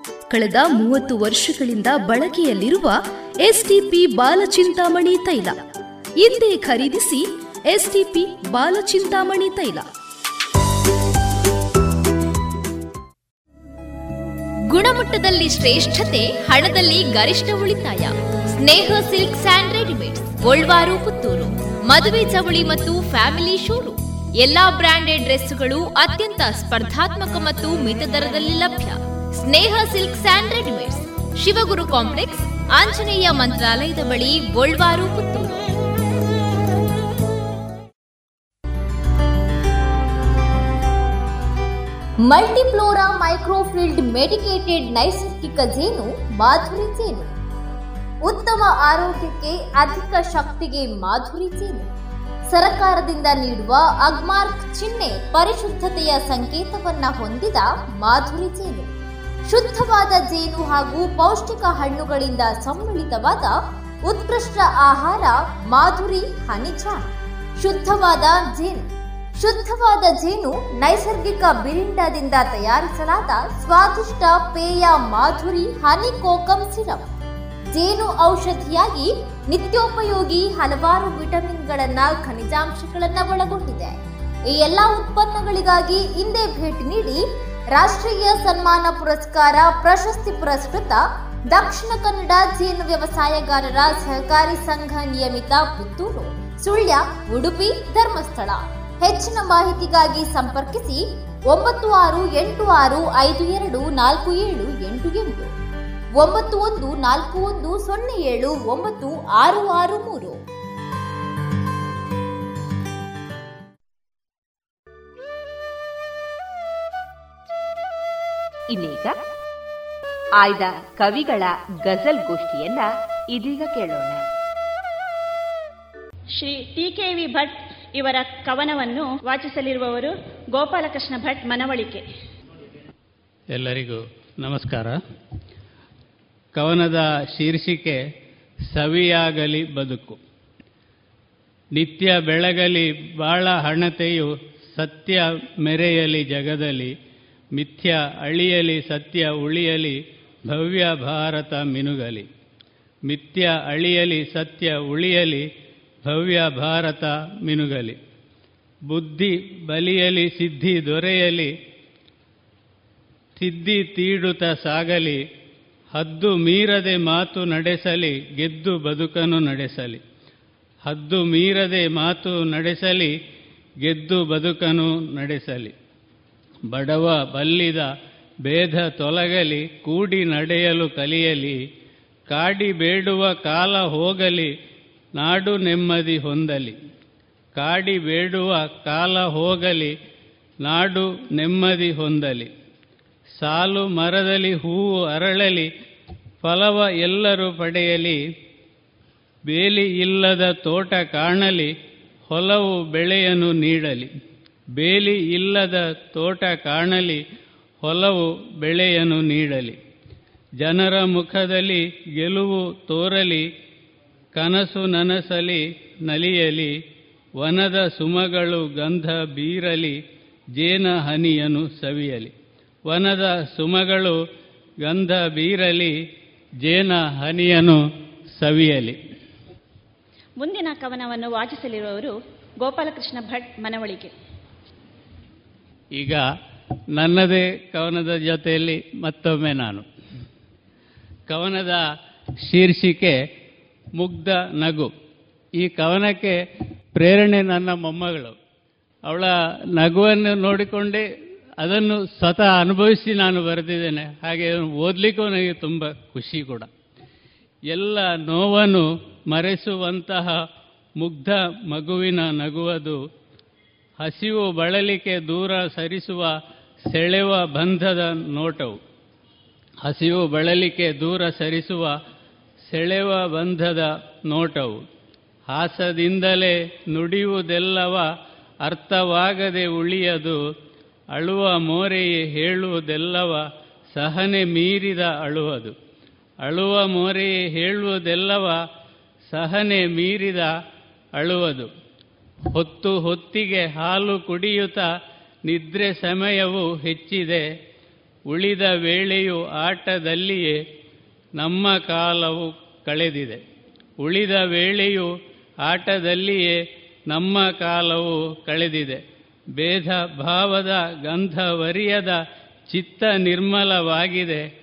ಕಳೆದ ಮೂವತ್ತು ವರ್ಷಗಳಿಂದ ಬಳಕೆಯಲ್ಲಿರುವ ಎಸ್ಟಿಪಿ ಬಾಲಚಿಂತಾಮಣಿ ತೈಲ. ಇಂದೇ ಖರೀದಿಸಿ ಎಸ್ಟಿಪಿ ಬಾಲಚಿಂತಾಮಣಿ ತೈಲ. ಗುಣಮಟ್ಟದಲ್ಲಿ ಶ್ರೇಷ್ಠತೆ, ಹಣದಲ್ಲಿ ಗರಿಷ್ಠ ಉಳಿತಾಯ. Sneha silk and readymade Golwaru, Puttur. ಮದುವೆ ಚವಳಿ ಮತ್ತು ಫ್ಯಾಮಿಲಿ ಶೋರೂಮ್. ಎಲ್ಲಾ ಬ್ರಾಂಡೆಡ್ ಡ್ರೆಸ್ಗಳು ಅತ್ಯಂತ ಸ್ಪರ್ಧಾತ್ಮಕ ಮತ್ತು ಮಿತ ದರದಲ್ಲಿ ಲಭ್ಯ. Sneha silks and readymades, Shivaguru complex, Anjaneya ಮಂತ್ರಾಲಯದ ಬಳಿ ಗೋಲ್ವಾರು ಮಲ್ಟಿಫ್ಲೋರಾ ಮೈಕ್ರೋಫಿಲ್ಡ್ ಮೆಡಿಕೇಟೆಡ್ ನೈಸರ್ಗಿಕ ಜೇನು, ಮಾಧುರಿ ಜೇನು. ಉತ್ತಮ ಆರೋಗ್ಯಕ್ಕೆ ಅಧಿಕ ಶಕ್ತಿಗೆ ಮಾಧುರಿ ಜೇನು. ಸರಕಾರದಿಂದ ನೀಡುವ ಅಗ್ಮಾರ್ಕ್ ಚಿಹ್ನೆ ಪರಿಶುದ್ಧತೆಯ ಸಂಕೇತವನ್ನ ಹೊಂದಿದ ಮಾಧುರಿ ಜೇನು. ಶುದ್ಧವಾದ ಜೇನು ಹಾಗೂ ಪೌಷ್ಟಿಕ ಹಣ್ಣುಗಳಿಂದ ಸಮ್ಮಿಳಿತವಾದ ಉತ್ಕೃಷ್ಟ ಆಹಾರ ಮಾಧುರಿ ಹನಿಜ ಶುದ್ಧವಾದ ಜೇನು. ಶುದ್ಧವಾದ ಜೇನು ನೈಸರ್ಗಿಕ ಬಿರಿಂಡದಿಂದ ತಯಾರಿಸಲಾದ ಸ್ವಾದಿಷ್ಟ ಪೇಯ ಮಾಧುರಿ ಹನಿ ಕೋಕಂ ಸಿರಪ್. ಜೇನು ಔಷಧಿಯಾಗಿ ನಿತ್ಯೋಪಯೋಗಿ ಹಲವಾರು ವಿಟಮಿನ್ಗಳನ್ನ ಖನಿಜಾಂಶಗಳನ್ನ ಒಳಗೊಂಡಿದೆ. ಈ ಎಲ್ಲಾ ಉತ್ಪನ್ನಗಳಿಗಾಗಿ ಹಿಂದೆ ಭೇಟಿ ನೀಡಿ ರಾಷ್ಟ್ರೀಯ ಸನ್ಮಾನ ಪುರಸ್ಕಾರ ಪ್ರಶಸ್ತಿ ಪುರಸ್ಕೃತ ದಕ್ಷಿಣ ಕನ್ನಡ ಜೇನು ವ್ಯವಸಾಯಗಾರರ ಸಹಕಾರಿ ಸಂಘ ನಿಯಮಿತ ಪುತ್ತೂರು, ಸುಳ್ಯ, ಉಡುಪಿ ಧರ್ಮಸ್ಥಳ. ಹೆಚ್ಚಿನ ಮಾಹಿತಿಗಾಗಿ ಸಂಪರ್ಕಿಸಿ ಒಂಬತ್ತು ಆರು ಎಂಟು ಆರು ಐದು ಎರಡು ನಾಲ್ಕು ಏಳು ಎಂಟು ಎಂಟು. ಒಂಬತ್ತು ಒಂದು ನಾಲ್ಕು ಒಂದು ಸೊನ್ನೆ ಏಳು ಒಂಬತ್ತು ಆರು ಆರು ಮೂರು. ಇನ್ನೀಗ ಆಯ್ದ ಕವಿಗಳ ಗಜಲ್ ಗೋಷ್ಠಿಯನ್ನ ಇದೀಗ ಕೇಳೋಣ. Shri T K V Bhat ಇವರ ಕವನವನ್ನು ವಾಚಿಸಲಿರುವವರು ಗೋಪಾಲಕೃಷ್ಣ ಭಟ್ ಮನವಳಿಕೆ. ಎಲ್ಲರಿಗೂ ನಮಸ್ಕಾರ. ಕವನದ ಶೀರ್ಷಿಕೆ ಸವಿಯಾಗಲಿ ಬದುಕು. ನಿತ್ಯ ಬೆಳಗಲಿ ಬಾಳ ಹಣತೆಯು ಸತ್ಯ ಮೆರೆಯಲಿ ಜಗದಲ್ಲಿ ಮಿಥ್ಯ ಅಳಿಯಲಿ ಸತ್ಯ ಉಳಿಯಲಿ ಭವ್ಯ ಭಾರತ ಮಿನುಗಲಿ. ಮಿಥ್ಯ ಅಳಿಯಲಿ ಸತ್ಯ ಉಳಿಯಲಿ ಭವ್ಯ ಭಾರತ ಮಿನುಗಲಿ. ಬುದ್ಧಿ ಬಲಿಯಲಿ ಸಿದ್ಧಿ ದೊರೆಯಲಿ ಸಿದ್ಧಿ ತೀಡುತ ಸಾಗಲಿ. ಹದ್ದು ಮೀರದೆ ಮಾತು ನಡೆಸಲಿ, ಗೆದ್ದು ಬದುಕನ್ನು ನಡೆಸಲಿ. ಹದ್ದು ಮೀರದೆ ಮಾತು ನಡೆಸಲಿ, ಗೆದ್ದು ಬದುಕನು ನಡೆಸಲಿ. ಬಡವ ಬಲ್ಲಿದ ಭೇದ ತೊಲಗಲಿ, ಕೂಡಿ ನಡೆಯಲು ಕಲಿಯಲಿ, ಕಾಡಿ ಬೇಡುವ ಕಾಲ ಹೋಗಲಿ, ನಾಡು ನೆಮ್ಮದಿ ಹೊಂದಲಿ. ಕಾಡಿ ಬೇಡುವ ಕಾಲ ಹೋಗಲಿ, ನಾಡು ನೆಮ್ಮದಿ ಹೊಂದಲಿ. ಸಾಲು ಮರದಲ್ಲಿ ಹೂವು ಅರಳಲಿ, ಫಲವ ಎಲ್ಲರೂ ಪಡೆಯಲಿ. ಬೇಲಿ ಇಲ್ಲದ ತೋಟ ಕಾಣಲಿ, ಹೊಲವು ಬೆಳೆಯನ್ನು ನೀಡಲಿ. ಬೇಲಿ ಇಲ್ಲದ ತೋಟ ಕಾಣಲಿ, ಹೊಲವು ಬೆಳೆಯನ್ನು ನೀಡಲಿ. ಜನರ ಮುಖದಲ್ಲಿ ಗೆಲುವು ತೋರಲಿ, ಕನಸು ನನಸಲಿ ನಲಿಯಲಿ, ವನದ ಸುಮಗಳು ಗಂಧ ಬೀರಲಿ, ಜೇನ ಹನಿಯನ್ನು ಸವಿಯಲಿ. ವನದ ಸುಮಗಳು ಗಂಧ ಬೀರಲಿ, ಜೇನ ಹನಿಯನ್ನು ಸವಿಯಲಿ. ಮುಂದಿನ ಕವನವನ್ನು ವಾಚಿಸಲಿರುವವರು ಗೋಪಾಲಕೃಷ್ಣ ಭಟ್ ಮನವಳಿಕೆ. ಈಗ ನನ್ನದೇ ಕವನದ ಜೊತೆಯಲ್ಲಿ ಮತ್ತೊಮ್ಮೆ ನಾನು. ಕವನದ ಶೀರ್ಷಿಕೆ ಮುಗ್ಧ ನಗು. ಈ ಕವನಕ್ಕೆ ಪ್ರೇರಣೆ ನನ್ನ ಮೊಮ್ಮಗಳು. ಅವಳ ನಗುವನ್ನು ನೋಡಿಕೊಂಡೇ ಅದನ್ನು ಸ್ವತಃ ಅನುಭವಿಸಿ ನಾನು ಬರೆದಿದ್ದೇನೆ. ಹಾಗೆ ಓದಲಿಕ್ಕೂ ನನಗೆ ತುಂಬ ಖುಷಿ ಕೂಡ. ಎಲ್ಲ ನೋವನ್ನು ಮರೆಸುವಂತಹ ಮುಗ್ಧ ಮಗುವಿನ ನಗುವುದು ಹಸಿವು ಬಳಲಿಕೆ ದೂರ ಸರಿಸುವ ಸೆಳೆವ ಬಂಧದ ನೋಟವು. ಹಸಿವು ಬಳಲಿಕೆ ದೂರ ಸರಿಸುವ ಸೆಳೆವ ಬಂಧದ ನೋಟವು. ಹಾಸದಿಂದಲೇ ನುಡಿಯುವುದೆಲ್ಲವ ಅರ್ಥವಾಗದೆ ಉಳಿಯದು, ಅಳುವ ಮೋರೆಯೇ ಹೇಳುವುದೆಲ್ಲವ ಸಹನೆ ಮೀರಿದ ಅಳುವುದು ಅಳುವ ಮೋರೆಯೇ ಹೇಳುವುದೆಲ್ಲವ ಸಹನೆ ಮೀರಿದ ಅಳುವುದು ಹೊತ್ತು ಹೊತ್ತಿಗೆ ಹಾಲು ಕುಡಿಯುತ್ತ ನಿದ್ರೆ ಸಮಯವು ಹೆಚ್ಚಿದೆ. ಉಳಿದ ವೇಳೆಯು ಆಟದಲ್ಲಿಯೇ ನಮ್ಮ ಕಾಲವು ಕಳೆದಿದೆ. ಉಳಿದ ವೇಳೆಯು ಆಟದಲ್ಲಿಯೇ ನಮ್ಮ ಕಾಲವು ಕಳೆದಿದೆ. ಭೇದ ಭಾವದ ಗಂಧವರಿಯದ ಚಿತ್ತ ನಿರ್ಮಲವಾಗಿದೆ.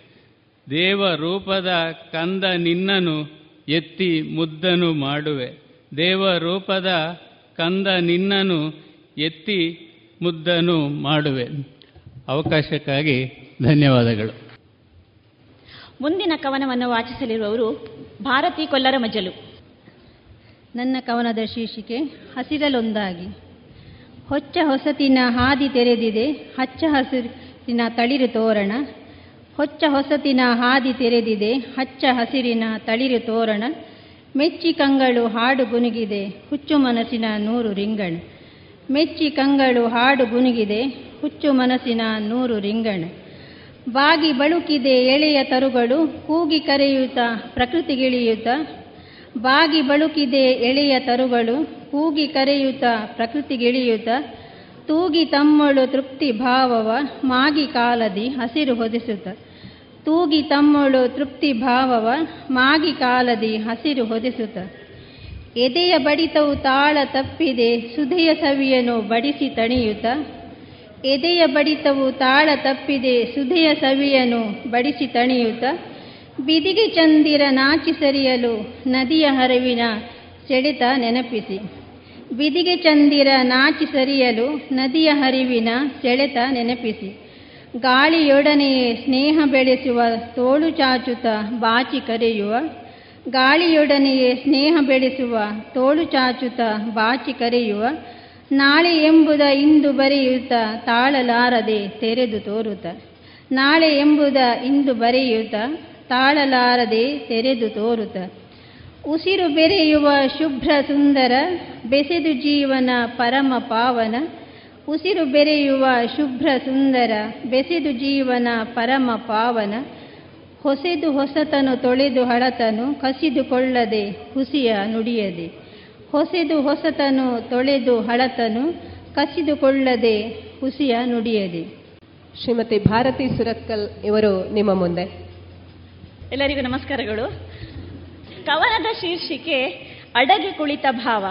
ದೇವ ರೂಪದ ಕಂದ ನಿನ್ನನು ಎತ್ತಿ ಮುದ್ದನು ಮಾಡುವೆ. ದೇವ ರೂಪದ ಕಂದ ನಿನ್ನನು ಎತ್ತಿ ಮುದ್ದನು ಮಾಡುವೆ. ಅವಕಾಶಕ್ಕಾಗಿ ಧನ್ಯವಾದಗಳು. ಮುಂದಿನ ಕವನವನ್ನು ವಾಚಿಸಲಿರುವವರು ಭಾರತಿ ಕೊಲ್ಲರ ಮಜಲು. ನನ್ನ ಕವನದ ಶೀರ್ಷಿಕೆ, ಹಸಿರಲೊಂದಾಗಿ. ಹೊಚ್ಚ ಹೊಸತಿನ ಹಾದಿ ತೆರೆದಿದೆ, ಹಚ್ಚ ಹಸಿರಿನ ತಳಿರು ತೋರಣ. ಹೊಚ್ಚ ಹೊಸತಿನ ಹಾದಿ ತೆರೆದಿದೆ, ಹಚ್ಚ ಹಸಿರಿನ ತಳಿರು ತೋರಣ. ಮೆಚ್ಚಿ ಕಂಗಳು ಹಾಡು ಗುನುಗಿದೆ ಹುಚ್ಚು ಮನಸ್ಸಿನ ನೂರು ರಿಂಗಣ. ಮೆಚ್ಚಿ ಕಂಗಳು ಹಾಡು ಗುನುಗಿದೆ ಹುಚ್ಚು ಮನಸ್ಸಿನ ನೂರು ರಿಂಗಣ. ಬಾಗಿ ಬಳುಕಿದೆ ಎಳೆಯ ತರುಗಳು, ಕೂಗಿ ಕರೆಯುತ್ತ ಪ್ರಕೃತಿಗಿಳಿಯುತ್ತ ಬಾಗಿ ಬಳುಕಿದೆ ಎಳೆಯ ತರುಗಳು, ಕೂಗಿ ಕರೆಯುತ್ತ ಪ್ರಕೃತಿಗಿಳಿಯುತ್ತ ತೂಗಿ ತಮ್ಮಳು ತೃಪ್ತಿ ಭಾವವ, ಮಾಗಿ ಕಾಲದಿ ಹಸಿರು ಹೊದಿಸುತ್ತ. ತೂಗಿ ತಮ್ಮಳು ತೃಪ್ತಿ ಭಾವವ ಮಾಗಿ ಕಾಲದಿ ಹಸಿರು ಹೊದಿಸುತ್ತ. ಎದೆಯ ಬಡಿತವು ತಾಳ ತಪ್ಪಿದೆ, ಸುಧೆಯ ಸವಿಯನು ಬಡಿಸಿ ತಣಿಯುತ್ತ. ಎದೆಯ ಬಡಿತವು ತಾಳ ತಪ್ಪಿದೆ, ಸುಧೆಯ ಸವಿಯನು ಬಡಿಸಿ ತಣಿಯುತ್ತ. ಬಿದಿಗೆ ಚಂದಿರ ನಾಚಿ ಸರಿಯಲು ನದಿಯ ಹರಿವಿನ ಸೆಳೆತ ನೆನಪಿಸಿ. ಬಿದಿಗೆ ಚಂದಿರ ನಾಚಿ ಸರಿಯಲು ನದಿಯ ಹರಿವಿನ ಸೆಳೆತ ನೆನಪಿಸಿ. ಗಾಳಿಯೊಡನೆಯೇ ಸ್ನೇಹ ಬೆಳೆಸುವ ತೋಳು ಚಾಚುತ ಬಾಚಿ ಕರೆಯುವ. ಗಾಳಿಯೊಡನೆಯೇ ಸ್ನೇಹ ಬೆಳೆಸುವ ತೋಳು ಚಾಚುತ ಬಾಚಿ ಕರೆಯುವ. ನಾಳೆ ಎಂಬುದ ಇಂದು ಬರೆಯುತ್ತ ತಾಳಲಾರದೆ ತೆರೆದು ತೋರುತ ನಾಳೆ ಎಂಬುದ ಇಂದು ಬರೆಯುತ್ತ ತಾಳಲಾರದೆ ತೆರೆದು ತೋರುತ ಉಸಿರು ಬೆರೆಯುವ ಶುಭ್ರ ಸುಂದರ, ಬೆಸೆದು ಜೀವನ ಪರಮ ಪಾವನ. ಉಸಿರು ಬೆರೆಯುವ ಶುಭ್ರ ಸುಂದರ ಬೆಸೆದು ಜೀವನ ಪರಮ ಪಾವನ ಹೊಸೆದು ಹೊಸತನು ತೊಳೆದು ಹಳತನು ಕಸಿದುಕೊಳ್ಳದೆ ಹುಸಿಯ ನುಡಿಯದೆ. ಹೊಸೆದು ಹೊಸತನು ತೊಳೆದು ಹಳತನು ಕಸಿದುಕೊಳ್ಳದೆ ಹುಸಿಯ ನುಡಿಯದೆ. ಶ್ರೀಮತಿ ಭಾರತಿ ಸುರತ್ಕಲ್ ಇವರು ನಿಮ್ಮ ಮುಂದೆ. ಎಲ್ಲರಿಗೂ ನಮಸ್ಕಾರಗಳು. ಕವನದ ಶೀರ್ಷಿಕೆ ಅಡಗಿ ಕುಳಿತ ಭಾವ.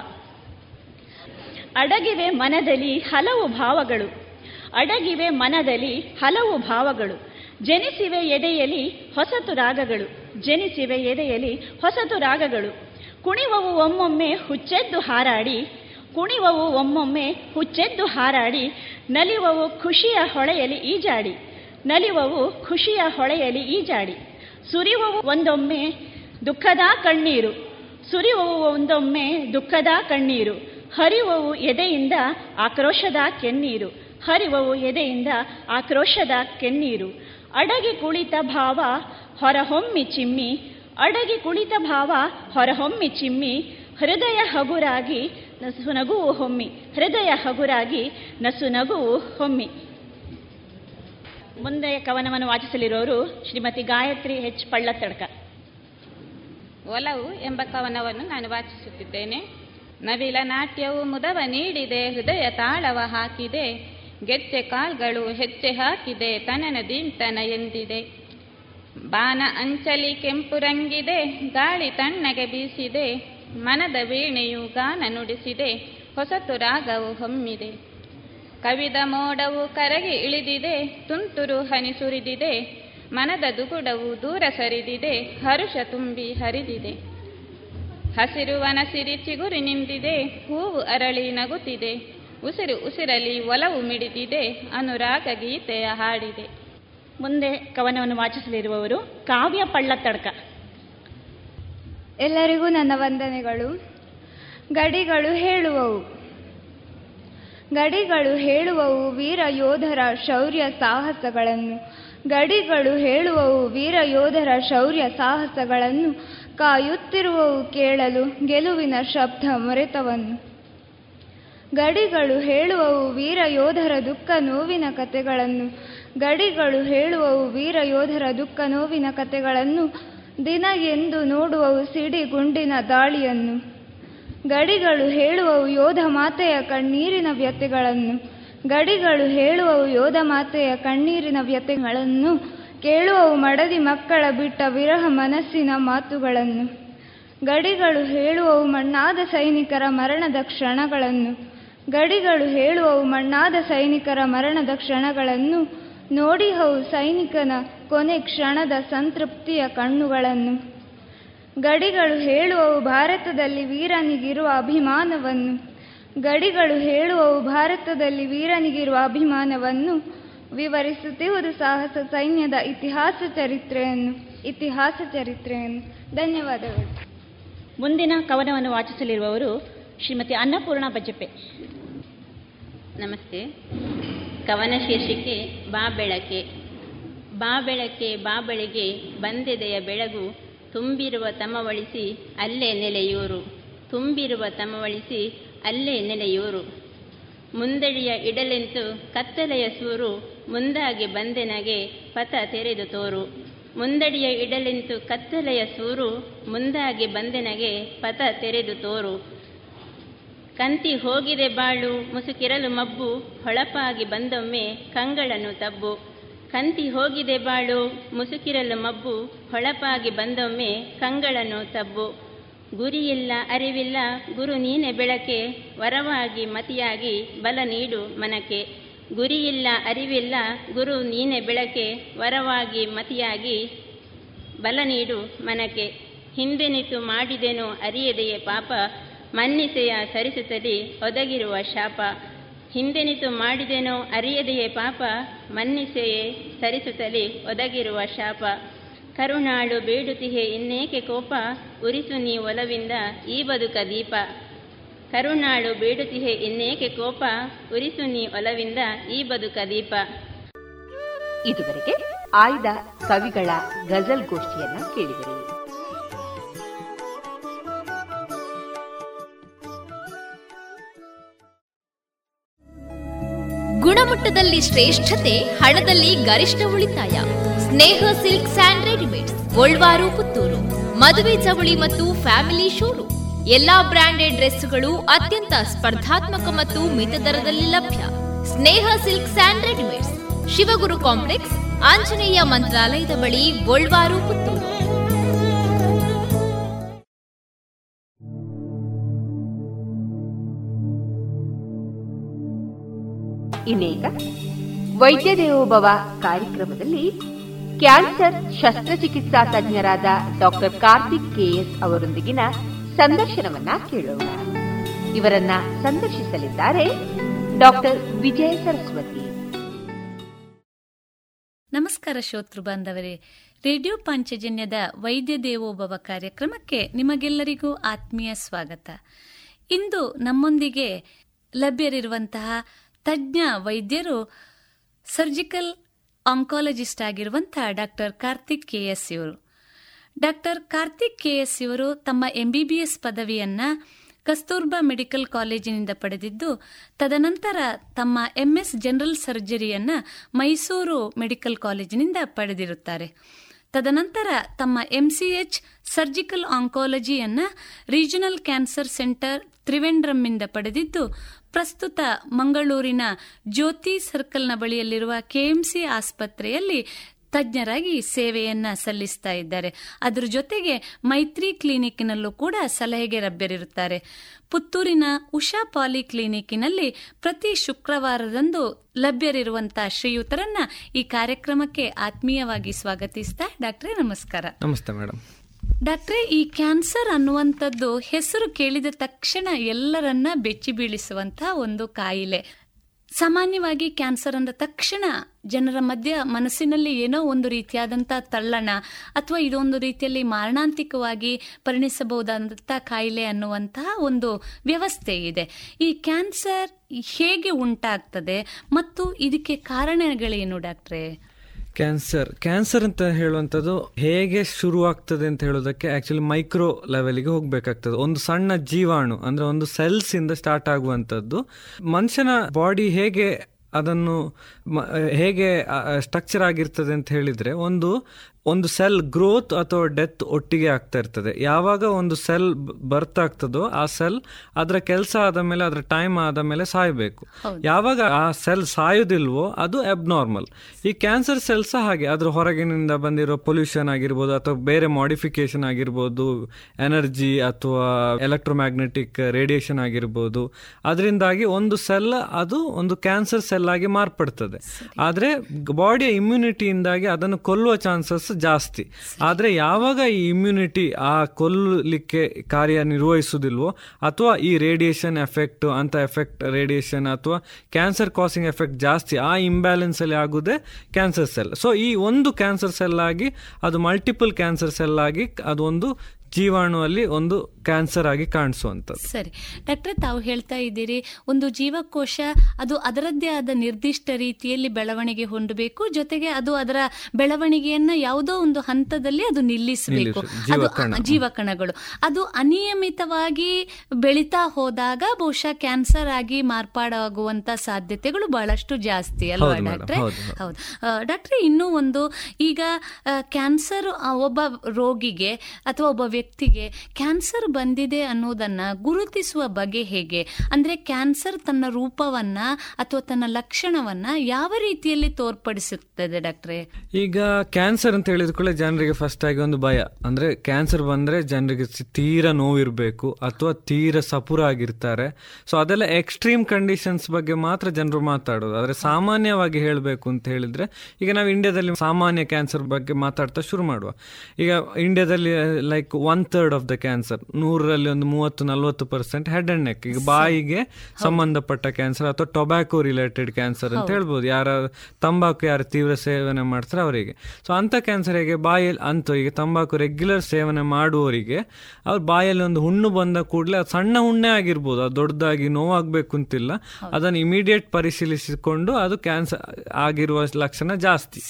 ಅಡಗಿವೆ ಮನದಲ್ಲಿ ಹಲವು ಭಾವಗಳು. ಅಡಗಿವೆ ಮನದಲ್ಲಿ ಹಲವು ಭಾವಗಳು. ಜನಿಸಿವೆ ಎದೆಯಲ್ಲಿ ಹೊಸತು ರಾಗಗಳು. ಜನಿಸಿವೆ ಎದೆಯಲ್ಲಿ ಹೊಸತು ರಾಗಗಳು. ಕುಣಿವವು ಒಮ್ಮೊಮ್ಮೆ ಹುಚ್ಚೆದ್ದು ಹಾರಾಡಿ, ಕುಣಿವವು ಒಮ್ಮೊಮ್ಮೆ ಹುಚ್ಚೆದ್ದು ಹಾರಾಡಿ, ನಲಿವವು ಖುಷಿಯ ಹೊಳೆಯಲ್ಲಿ ಈಜಾಡಿ, ನಲಿವವು ಖುಷಿಯ ಹೊಳೆಯಲ್ಲಿ ಈಜಾಡಿ. ಸುರಿವವು ಒಂದೊಮ್ಮೆ ದುಃಖದ ಕಣ್ಣೀರು. ಸುರಿವವು ಒಂದೊಮ್ಮೆ ದುಃಖದ ಕಣ್ಣೀರು. ಹರಿವವು ಎದೆಯಿಂದ ಆಕ್ರೋಶದ ಕೆನ್ನೀರು. ಹರಿವವು ಎದೆಯಿಂದ ಆಕ್ರೋಶದ ಕೆನ್ನೀರು. ಅಡಗಿ ಕುಳಿತ ಭಾವ ಹೊರಹೊಮ್ಮಿ ಚಿಮ್ಮಿ. ಅಡಗಿ ಕುಳಿತ ಭಾವ ಹೊರಹೊಮ್ಮಿ ಚಿಮ್ಮಿ. ಹೃದಯ ಹಗುರಾಗಿ ನಸು ನಗುವು ಹೊಮ್ಮಿ. ಹೃದಯ ಹಗುರಾಗಿ ನಸು ನಗುವು ಹೊಮ್ಮಿ. ಮುಂದೆ ಕವನವನ್ನು ವಾಚಿಸಲಿರುವವರು ಶ್ರೀಮತಿ ಗಾಯತ್ರಿ ಎಚ್ ಪಳ್ಳತ್ತಡ್ಕ ಒಲವು ಎಂಬ ಕವನವನ್ನು ನಾನು ವಾಚಿಸುತ್ತಿದ್ದೇನೆ. ನವಿಲ ನಾಟ್ಯವು ಮುದವ ನೀಡಿದೆ, ಹೃದಯ ತಾಳವ ಹಾಕಿದೆ. ಗೆಜ್ಜೆ ಕಾಲ್ಗಳು ಹೆಚ್ಚೆ ಹಾಕಿದೆ, ತನನ ದೀಂತನ ಎಂದಿದೆ. ಬಾನ ಅಂಚಲಿ ಕೆಂಪು ರಂಗಿದೆ, ಗಾಳಿ ತಣ್ಣಗೆ ಬೀಸಿದೆ. ಮನದ ವೀಣೆಯು ಗಾನ ನುಡಿಸಿದೆ, ಹೊಸತು ರಾಗವು ಹೊಮ್ಮಿದೆ. ಕವಿದ ಮೋಡವು ಕರಗಿ ಇಳಿದಿದೆ, ತುಂತುರು ಹನಿ ಸುರಿದಿದೆ. ಮನದ ದುಗುಡವು ದೂರ ಸರಿದಿದೆ, ಹರುಷ ತುಂಬಿ ಹರಿದಿದೆ. ಹಸಿರು ವನಸಿರಿ ಚಿಗುರಿ ನಿಂತಿದೆ ಹೂವು ಅರಳಿ ನಗುತ್ತಿದೆ. ಉಸಿರು ಉಸಿರಲಿ ಒಲವು ಮಿಡಿದಿದೆ ಅನುರಾಗ ಗೀತೆಯ ಹಾಡಿದೆ. ಮುಂದೆ ಕವನವನ್ನು ವಾಚಿಸಲಿರುವವರು ಕಾವ್ಯ ಪಳ್ಳತ್ತಡ್ಕ ಎಲ್ಲರಿಗೂ ನನ್ನ ವಂದನೆಗಳು. ಗಡಿಗಳು ಹೇಳುವವು. ಗಡಿಗಳು ಹೇಳುವವು ವೀರ ಯೋಧರ ಶೌರ್ಯ ಸಾಹಸಗಳನ್ನು. ಗಡಿಗಳು ಹೇಳುವವು ವೀರ ಯೋಧರ ಶೌರ್ಯ ಸಾಹಸಗಳನ್ನು. ಕಾಯುತ್ತಿರುವವು ಕೇಳಲು ಗೆಲುವಿನ ಶಬ್ದ ಮೊರೆತವನ್ನು ಗಡಿಗಳು ಹೇಳುವವು ವೀರ ಯೋಧರ ದುಃಖ ನೋವಿನ ಕತೆಗಳನ್ನು ಗಡಿಗಳು ಹೇಳುವವು ವೀರ ಯೋಧರ ದುಃಖ ನೋವಿನ ಕತೆಗಳನ್ನು ದಿನ ಎಂದು ನೋಡುವವು ಸಿಡಿ ಗುಂಡಿನ ದಾಳಿಯನ್ನು. ಗಡಿಗಳು ಹೇಳುವವು ಯೋಧ ಮಾತೆಯ ಕಣ್ಣೀರಿನ ವ್ಯತೆಗಳನ್ನು ಗಡಿಗಳು ಹೇಳುವವು ಯೋಧ ಮಾತೆಯ ಕಣ್ಣೀರಿನ ವ್ಯತೆಗಳನ್ನು ಕೇಳುವವು ಮಡದಿ ಮಕ್ಕಳ ಬಿಟ್ಟ ವಿರಹ ಮನಸ್ಸಿನ ಮಾತುಗಳನ್ನು. ಗಡಿಗಳು ಹೇಳುವವು ಮಣ್ಣಾದ ಸೈನಿಕರ ಮರಣದ ಕ್ಷಣಗಳನ್ನು. ಗಡಿಗಳು ಹೇಳುವವು ಮಣ್ಣಾದ ಸೈನಿಕರ ಮರಣದ ಕ್ಷಣಗಳನ್ನು. ನೋಡಿಹವು ಸೈನಿಕನ ಕೊನೆ ಕ್ಷಣದ ಸಂತೃಪ್ತಿಯ ಕಣ್ಣುಗಳನ್ನು. ಗಡಿಗಳು ಹೇಳುವವು ಭಾರತದಲ್ಲಿ ವೀರನಿಗಿರುವ ಅಭಿಮಾನವನ್ನು. ಗಡಿಗಳು ಹೇಳುವವು ಭಾರತದಲ್ಲಿ ವೀರನಿಗಿರುವ ಅಭಿಮಾನವನ್ನು. ವಿವರಿಸುತ್ತಿರುವುದು ಸಾಹಸ ಸೈನ್ಯದ ಇತಿಹಾಸ ಚರಿತ್ರೆಯನ್ನು ಇತಿಹಾಸ ಚರಿತ್ರೆಯನ್ನು. ಧನ್ಯವಾದಗಳು. ಮುಂದಿನ ಕವನವನ್ನು ವಾಚಿಸಲಿರುವವರು ಶ್ರೀಮತಿ ಅನ್ನಪೂರ್ಣ ಬಜಪೆ. ನಮಸ್ತೆ. ಕವನ ಶೀರ್ಷಿಕೆ ಬಾ ಬೆಳಕೆ. ಬಾ ಬೆಳಕೆ ಬಾ ಬೆಳಗ್ಗೆ ಬಂದೆದೆಯ ಬೆಳಗು ತುಂಬಿರುವ ತಮವಳಿಸಿ ಅಲ್ಲೇ ನೆಲೆಯೂರು. ತುಂಬಿರುವ ತಮವಳಿಸಿ ಅಲ್ಲೇ ನೆಲೆಯೂರು. ಮುಂದಡಿಯ ಇಡಲೆಂತು ಕತ್ತಲೆಯ ಸೂರು ಮುಂದಾಗಿ ಬಂದೆನಗೆ ಪಥ ತೆರೆದು ತೋರು. ಮುಂದಡಿಯ ಇಡಲಿಂತು ಕತ್ತಲೆಯ ಸೂರು, ಮುಂದಾಗಿ ಬಂದೆನಗೆ ಪಥ ತೆರೆದು ತೋರು. ಕಂತಿ ಹೋಗಿದೆ ಬಾಳು, ಮುಸುಕಿರಲು ಮಬ್ಬು, ಹೊಳಪಾಗಿ ಬಂದೊಮ್ಮೆ ಕಂಗಳನ್ನು ತಬ್ಬು. ಕಂತಿ ಹೋಗಿದೆ ಬಾಳು, ಮುಸುಕಿರಲು ಮಬ್ಬು, ಹೊಳಪಾಗಿ ಬಂದೊಮ್ಮೆ ಕಂಗಳನ್ನು ತಬ್ಬು. ಗುರಿಯಿಲ್ಲ, ಅರಿವಿಲ್ಲ, ಗುರು ನೀನೆ ಬೆಳಕೆ, ವರವಾಗಿ ಮತಿಯಾಗಿ ಬಲ ನೀಡು ಮನಕ್ಕೆ ಗುರಿಯಿಲ್ಲ, ಅರಿವಿಲ್ಲ, ಗುರು ನೀನೆ ಬೆಳಕೆ, ವರವಾಗಿ ಮತಿಯಾಗಿ ಬಲ ನೀಡು ಮನಕ್ಕೆ. ಹಿಂದೆನಿತು ಮಾಡಿದೆನು ಅರಿಯದೆಯೇ ಪಾಪ, ಮನ್ನಿಸೆಯ ಸರಿಸುತ್ತಲಿ ಒದಗಿರುವ ಶಾಪ. ಹಿಂದೆನಿತು ಮಾಡಿದೆನೋ ಅರಿಯದೆಯೇ ಪಾಪ, ಮನ್ನಿಸೆಯೇ ಸರಿಸುತ್ತಲಿ, ಒದಗಿರುವ ಶಾಪ. ಕರುಣಾಳು ಬೇಡುತಿಹೆ ಇನ್ನೇಕೆ ಕೋಪ, ಉರಿಸು ನೀ ಒಲವಿಂದ ಈ ಬದುಕ ದೀಪ. ಕರುಣಾಳು ಬೇಡುತಿಹೆ ಇನ್ನೇಕೆ ಕೋಪ? ಉರಿಸು ನೀ ಒಲವಿಂದ ಈ ಬದುಕ ದೀಪ. ಇದುವರೆಗೆ ಆಯ್ದ ಕವಿಗಳ ಗಜಲ್ ಗೋಷ್ಠಿಯನ್ನ ಕೇಳಿದರು. ಗುಣಮಟ್ಟದಲ್ಲಿ ಶ್ರೇಷ್ಠತೆ ಹಣದಲ್ಲಿ ಗರಿಷ್ಠ ಉಳಿತಾಯ. Sneha silk and readymade Golwaru Puttur. ಮದುವೆ ಚವಳಿ ಮತ್ತು ಫ್ಯಾಮಿಲಿ ಶೋರು ಎಲ್ಲಾ ಬ್ರಾಂಡೆಡ್ ಡ್ರೆಸ್ಗಳು ಅತ್ಯಂತ ಸ್ಪರ್ಧಾತ್ಮಕ ಮತ್ತು ಮಿತ ದರದಲ್ಲಿ ಲಭ್ಯ. Sneha silks and readymades. Shivaguru complex, Anjaneya ಮಂತ್ರಾಲಯದ ಬಳಿ ಗೋಲ್ವಾರು, ಪುತ್ತೂರು. ಇನ್ನೀಗ ವೈದ್ಯ ದೇವೋಭವ ಕಾರ್ಯಕ್ರಮದಲ್ಲಿ ಕ್ಯಾನ್ಸರ್ ಶಸ್ತ್ರಚಿಕಿತ್ಸಾ ತಜ್ಞರಾದ ಡಾಕ್ಟರ್ ಕಾರ್ತಿಕ್ ಕೆಎಸ್ ಅವರೊಂದಿಗಿನ ಸಂದರ್ಶನವನ್ನ ಕೇಳೋಣ. ಇವರನ್ನ ಸಂದರ್ಶಿಸಲಿದ್ದಾರೆ ಡಾಕ್ಟರ್ ವಿಜಯ ಸರಸ್ವತಿ. ನಮಸ್ಕಾರ ಶ್ರೋತೃ ಬಾಂಧವರೇ. ರೇಡಿಯೋ ಪಾಂಚಜನ್ಯದ ವೈದ್ಯ ದೇವೋಭವ ಕಾರ್ಯಕ್ರಮಕ್ಕೆ ನಿಮಗೆಲ್ಲರಿಗೂ ಆತ್ಮೀಯ ಸ್ವಾಗತ. ಇಂದು ನಮ್ಮೊಂದಿಗೆ ಲಭ್ಯರಿರುವಂತಹ ತಜ್ಞ ವೈದ್ಯರು ಸರ್ಜಿಕಲ್ ಆಂಕಾಲಜಿಸ್ಟ್ ಆಗಿರುವಂತಹ ಡಾಕ್ಟರ್ ಕಾರ್ತಿಕ್ ಕೆಎಸ್ ಇವರು. ಡಾಕ್ಟರ್ ಕಾರ್ತಿಕ್ ಕೆಎಸ್ ಇವರು ತಮ್ಮ ಎಂಬಿಬಿಎಸ್ ಪದವಿಯನ್ನ ಕಸ್ತೂರ್ಬಾ ಮೆಡಿಕಲ್ ಕಾಲೇಜಿನಿಂದ ಪಡೆದಿದ್ದು, ತದನಂತರ ತಮ್ಮ ಎಂಎಸ್ ಜನರಲ್ ಸರ್ಜರಿಯನ್ನ ಮೈಸೂರು ಮೆಡಿಕಲ್ ಕಾಲೇಜಿನಿಂದ ಪಡೆದಿರುತ್ತಾರೆ. ತದನಂತರ ತಮ್ಮ ಎಂಸಿಎಚ್ ಸರ್ಜಿಕಲ್ ಆಂಕಾಲಜಿಯನ್ನ ರೀಜನಲ್ ಕ್ಯಾನ್ಸರ್ ಸೆಂಟರ್ ತ್ರಿವೆಂಡ್ರಮ್ನಿಂದ ಪಡೆದಿದ್ದು, ಪ್ರಸ್ತುತ ಮಂಗಳೂರಿನ ಜ್ಯೋತಿ ಸರ್ಕಲ್ನ ಬಳಿಯಲ್ಲಿರುವ ಕೆಎಂಸಿ ಆಸ್ಪತ್ರೆಯಲ್ಲಿ ತಜ್ಞರಾಗಿ ಸೇವೆಯನ್ನ ಸಲ್ಲಿಸ್ತಾ ಇದ್ದಾರೆ. ಅದರ ಜೊತೆಗೆ ಮೈತ್ರಿ ಕ್ಲಿನಿಕ್ನಲ್ಲೂ ಕೂಡ ಸಲಹೆಗೆ ಲಭ್ಯರಿರುತ್ತಾರೆ. ಪುತ್ತೂರಿನ ಉಷಾ ಪಾಲಿ ಕ್ಲಿನಿಕ್ನಲ್ಲಿ ಪ್ರತಿ ಶುಕ್ರವಾರದಂದು ಲಭ್ಯರಿರುವಂತಹ ಶ್ರೀಯುತರನ್ನ ಈ ಕಾರ್ಯಕ್ರಮಕ್ಕೆ ಆತ್ಮೀಯವಾಗಿ ಸ್ವಾಗತಿಸ್ತಾ ಡಾಕ್ಟ್ರೆ ನಮಸ್ಕಾರ. ನಮಸ್ತೆ ಮೇಡಮ್. ಡಾಕ್ಟ್ರೆ ಈ ಕ್ಯಾನ್ಸರ್ ಅನ್ನುವಂಥದ್ದು ಹೆಸರು ಕೇಳಿದ ತಕ್ಷಣ ಎಲ್ಲರನ್ನ ಬೆಚ್ಚಿ ಬೀಳಿಸುವಂತಹ ಒಂದು ಕಾಯಿಲೆ. ಸಾಮಾನ್ಯವಾಗಿ ಕ್ಯಾನ್ಸರ್ ಅಂದ ತಕ್ಷಣ ಜನರ ಮಧ್ಯ ಮನಸ್ಸಿನಲ್ಲಿ ಏನೋ ಒಂದು ರೀತಿಯಾದಂಥ ತಳ್ಳಣ ಅಥವಾ ಇದೊಂದು ರೀತಿಯಲ್ಲಿ ಮಾರಣಾಂತಿಕವಾಗಿ ಪರಿಣಿಸಬಹುದಾದಂಥ ಕಾಯಿಲೆ ಅನ್ನುವಂತಹ ಒಂದು ವ್ಯವಸ್ಥೆ ಇದೆ. ಈ ಕ್ಯಾನ್ಸರ್ ಹೇಗೆ ಉಂಟಾಗ್ತದೆ ಮತ್ತು ಇದಕ್ಕೆ ಕಾರಣಗಳೇನು ಡಾಕ್ಟ್ರೇ? ಕ್ಯಾನ್ಸರ್ ಕ್ಯಾನ್ಸರ್ ಅಂತ ಹೇಳುವಂಥದ್ದು ಹೇಗೆ ಶುರುವಾಗ್ತದೆ ಅಂತ ಹೇಳೋದಕ್ಕೆ ಆ್ಯಕ್ಚುಲಿ ಮೈಕ್ರೋ ಲೆವೆಲಿಗೆ ಹೋಗಬೇಕಾಗ್ತದೆ. ಒಂದು ಸಣ್ಣ ಜೀವಾಣು, ಅಂದರೆ ಒಂದು ಸೆಲ್ಸಿಂದ ಸ್ಟಾರ್ಟ್ ಆಗುವಂಥದ್ದು. ಮನುಷ್ಯನ ಬಾಡಿ ಹೇಗೆ ಅದನ್ನು ಹೇಗೆ ಸ್ಟ್ರಕ್ಚರ್ ಆಗಿರ್ತದೆ ಅಂತ ಹೇಳಿದರೆ ಒಂದು ಒಂದು ಸೆಲ್ ಗ್ರೋತ್ ಅಥವಾ ಡೆತ್ ಒಟ್ಟಿಗೆ ಆಗ್ತಾ ಇರ್ತದೆ. ಯಾವಾಗ ಒಂದು ಸೆಲ್ ಬರ್ತ್ ಆಗ್ತದೋ ಆ ಸೆಲ್ ಅದರ ಕೆಲಸ ಆದ ಮೇಲೆ ಅದರ ಟೈಮ್ ಆದ ಮೇಲೆ ಸಾಯಬೇಕು ಯಾವಾಗ ಆ ಸೆಲ್ ಸಾಯೋದಿಲ್ವೋ ಅದು ಅಬ್ನಾರ್ಮಲ್. ಈ ಕ್ಯಾನ್ಸರ್ ಸೆಲ್ ಸಹ ಹಾಗೆ ಅದ್ರ ಹೊರಗಿನಿಂದ ಬಂದಿರೋ ಪೊಲ್ಯೂಷನ್ ಆಗಿರ್ಬೋದು ಅಥವಾ ಬೇರೆ ಮಾಡಿಫಿಕೇಶನ್ ಆಗಿರ್ಬೋದು ಎನರ್ಜಿ ಅಥವಾ ಎಲೆಕ್ಟ್ರೋಮ್ಯಾಗ್ನೆಟಿಕ್ ರೇಡಿಯೇಷನ್ ಆಗಿರ್ಬೋದು ಅದರಿಂದಾಗಿ ಒಂದು ಸೆಲ್ ಅದು ಒಂದು ಕ್ಯಾನ್ಸರ್ ಸೆಲ್ ಆಗಿ ಮಾರ್ಪಡ್ತದೆ. ಆದರೆ ಬಾಡಿಯ ಇಮ್ಯುನಿಟಿಯಿಂದಾಗಿ ಅದನ್ನು ಕೊಲ್ಲುವ ಚಾನ್ಸಸ್ ಜಾಸ್ತಿ. ಆದರೆ ಯಾವಾಗ ಈ ಇಮ್ಯುನಿಟಿ ಆ ಕೊಲ್ಲಲಿಕ್ಕೆ ಕಾರ್ಯ ನಿರ್ವಹಿಸುವುದಿಲ್ವೋ, ಅಥವಾ ಈ ರೇಡಿಯೇಷನ್ ಎಫೆಕ್ಟ್ ಅಂತ ಎಫೆಕ್ಟ್ ರೇಡಿಯೇಷನ್ ಅಥವಾ ಕ್ಯಾನ್ಸರ್ ಕಾಸಿಂಗ್ ಎಫೆಕ್ಟ್ ಜಾಸ್ತಿ ಆ ಇಂಬ್ಯಾಲೆನ್ಸಲ್ಲಿ ಆಗೋದೇ ಕ್ಯಾನ್ಸರ್ ಸೆಲ್ ಸೊ ಈ ಒಂದು ಕ್ಯಾನ್ಸರ್ ಸೆಲ್ ಆಗಿ, ಅದು ಮಲ್ಟಿಪಲ್ ಕ್ಯಾನ್ಸರ್ ಸೆಲ್ ಆಗಿ ಅದು ಒಂದು ಜೀವಾಣುವಲ್ಲಿ ಒಂದು ಕ್ಯಾನ್ಸರ್ ಆಗಿ ಕಾಣಿಸುವಂತ ಸರಿ. ಡಾಕ್ಟರ್ ತಾವು ಹೇಳ್ತಾ ಇದ್ದೀರಿ ಒಂದು ಜೀವಕೋಶ ಅದು ಅದರದ್ದೇ ಆದ ನಿರ್ದಿಷ್ಟ ರೀತಿಯಲ್ಲಿ ಬೆಳವಣಿಗೆ ಹೊಂದಬೇಕು ಜೊತೆಗೆ ಅದು ಅದರ ಬೆಳವಣಿಗೆಯನ್ನ ಯಾವುದೋ ಒಂದು ಹಂತದಲ್ಲಿ ಅದು ನಿಲ್ಲಿಸಬೇಕು. ಅದು ಜೀವಕಣಗಳು. ಅದು ಅನಿಯಮಿತವಾಗಿ ಬೆಳೀತಾ ಹೋದಾಗ ಬಹುಶಃ ಕ್ಯಾನ್ಸರ್ ಆಗಿ ಮಾರ್ಪಾಡಾಗುವಂತ ಸಾಧ್ಯತೆಗಳು ಬಹಳಷ್ಟು ಜಾಸ್ತಿ ಅಲ್ವಾ ಡಾಕ್ಟರ್. ಹೌದು ಡಾಕ್ಟ್ರೆ ಇನ್ನೂ ಒಂದು ಈಗ ಕ್ಯಾನ್ಸರ್ ಒಬ್ಬ ರೋಗಿಗೆ ಅಥವಾ ಒಬ್ಬ ವ್ಯಕ್ತಿಗೆ ಕ್ಯಾನ್ಸರ್ ಬಂದಿದೆ ಅನ್ನೋದನ್ನ ಗುರುತಿಸುವ ಬಗೆ ಹೇಗೆ? ಅಂದ್ರೆ ಕ್ಯಾನ್ಸರ್ ತನ್ನ ರೂಪವನ್ನ ಅಥವಾ ತನ್ನ ಲಕ್ಷಣವನ್ನ ಯಾವ ರೀತಿಯಲ್ಲಿ ತೋರ್ಪಡಿಸುತ್ತದೆ ಡಾಕ್ಟ್ರೆ? ಈಗ ಕ್ಯಾನ್ಸರ್ ಅಂತ ಹೇಳಿದ ಕೂಡ ಜನರಿಗೆ ಫಸ್ಟ್ ಆಗಿ ಒಂದು ಭಯ. ಅಂದ್ರೆ ಕ್ಯಾನ್ಸರ್ ಬಂದ್ರೆ ಜನರಿಗೆ ತೀರ ನೋವಿರಬೇಕು ಅಥವಾ ತೀರಾ ಸಪುರ ಆಗಿರ್ತಾರೆ. ಸೊ ಅದೆಲ್ಲ ಎಕ್ಸ್ಟ್ರೀಮ್ ಕಂಡೀಷನ್ಸ್ ಬಗ್ಗೆ ಮಾತ್ರ ಜನರು ಮಾತಾಡೋದು. ಆದರೆ ಸಾಮಾನ್ಯವಾಗಿ ಹೇಳಬೇಕು ಅಂತ ಹೇಳಿದ್ರೆ, ಈಗ ನಾವು ಇಂಡಿಯಾದಲ್ಲಿ ಸಾಮಾನ್ಯ ಕ್ಯಾನ್ಸರ್ ಬಗ್ಗೆ ಮಾತಾಡ್ತಾ ಶುರು ಮಾಡುವ. ಈಗ ಇಂಡಿಯಾದಲ್ಲಿ like one third of the cancer ನೂರರಲ್ಲಿ ಒಂದು ಮೂವತ್ತು ನಲ್ವತ್ತು ಪರ್ಸೆಂಟ್ ಹೆಡ್ ಅಂಡ್ ನೆಕ್ ಈಗ ಬಾಯಿಗೆ ಸಂಬಂಧಪಟ್ಟ ಕ್ಯಾನ್ಸರ್ ಅಥವಾ ಟೊಬ್ಯಾಕೋ ರಿಲೇಟೆಡ್ ಕ್ಯಾನ್ಸರ್ ಅಂತ. ಹೇಳ್ಬೋದು. ಯಾರ ತಂಬಾಕು ಯಾರು ತೀವ್ರ ಸೇವನೆ ಮಾಡ್ತಾರೆ ಅವರಿಗೆ. ಸೊ ಅಂಥ ಕ್ಯಾನ್ಸರ್ ಹೇಗೆ ಬಾಯಲ್ಲಿ ಅಂತ ಈಗ ತಂಬಾಕು ರೆಗ್ಯುಲರ್ ಸೇವನೆ ಮಾಡುವವರಿಗೆ ಅವ್ರ ಬಾಯಲ್ಲಿ ಒಂದು ಹುಣ್ಣು ಬಂದ ಕೂಡಲೇ ಅದು ಸಣ್ಣ ಹುಣ್ಣೆ ಆಗಿರ್ಬೋದು. ಅದು ದೊಡ್ಡದಾಗಿ ನೋವಾಗಬೇಕು ಅಂತಿಲ್ಲ. ಅದನ್ನು ಇಮಿಡಿಯೇಟ್ ಪರಿಶೀಲಿಸಿಕೊಂಡು ಅದು ಕ್ಯಾನ್ಸರ್ ಆಗಿರುವ ಲಕ್ಷಣ ಜಾಸ್ತಿ.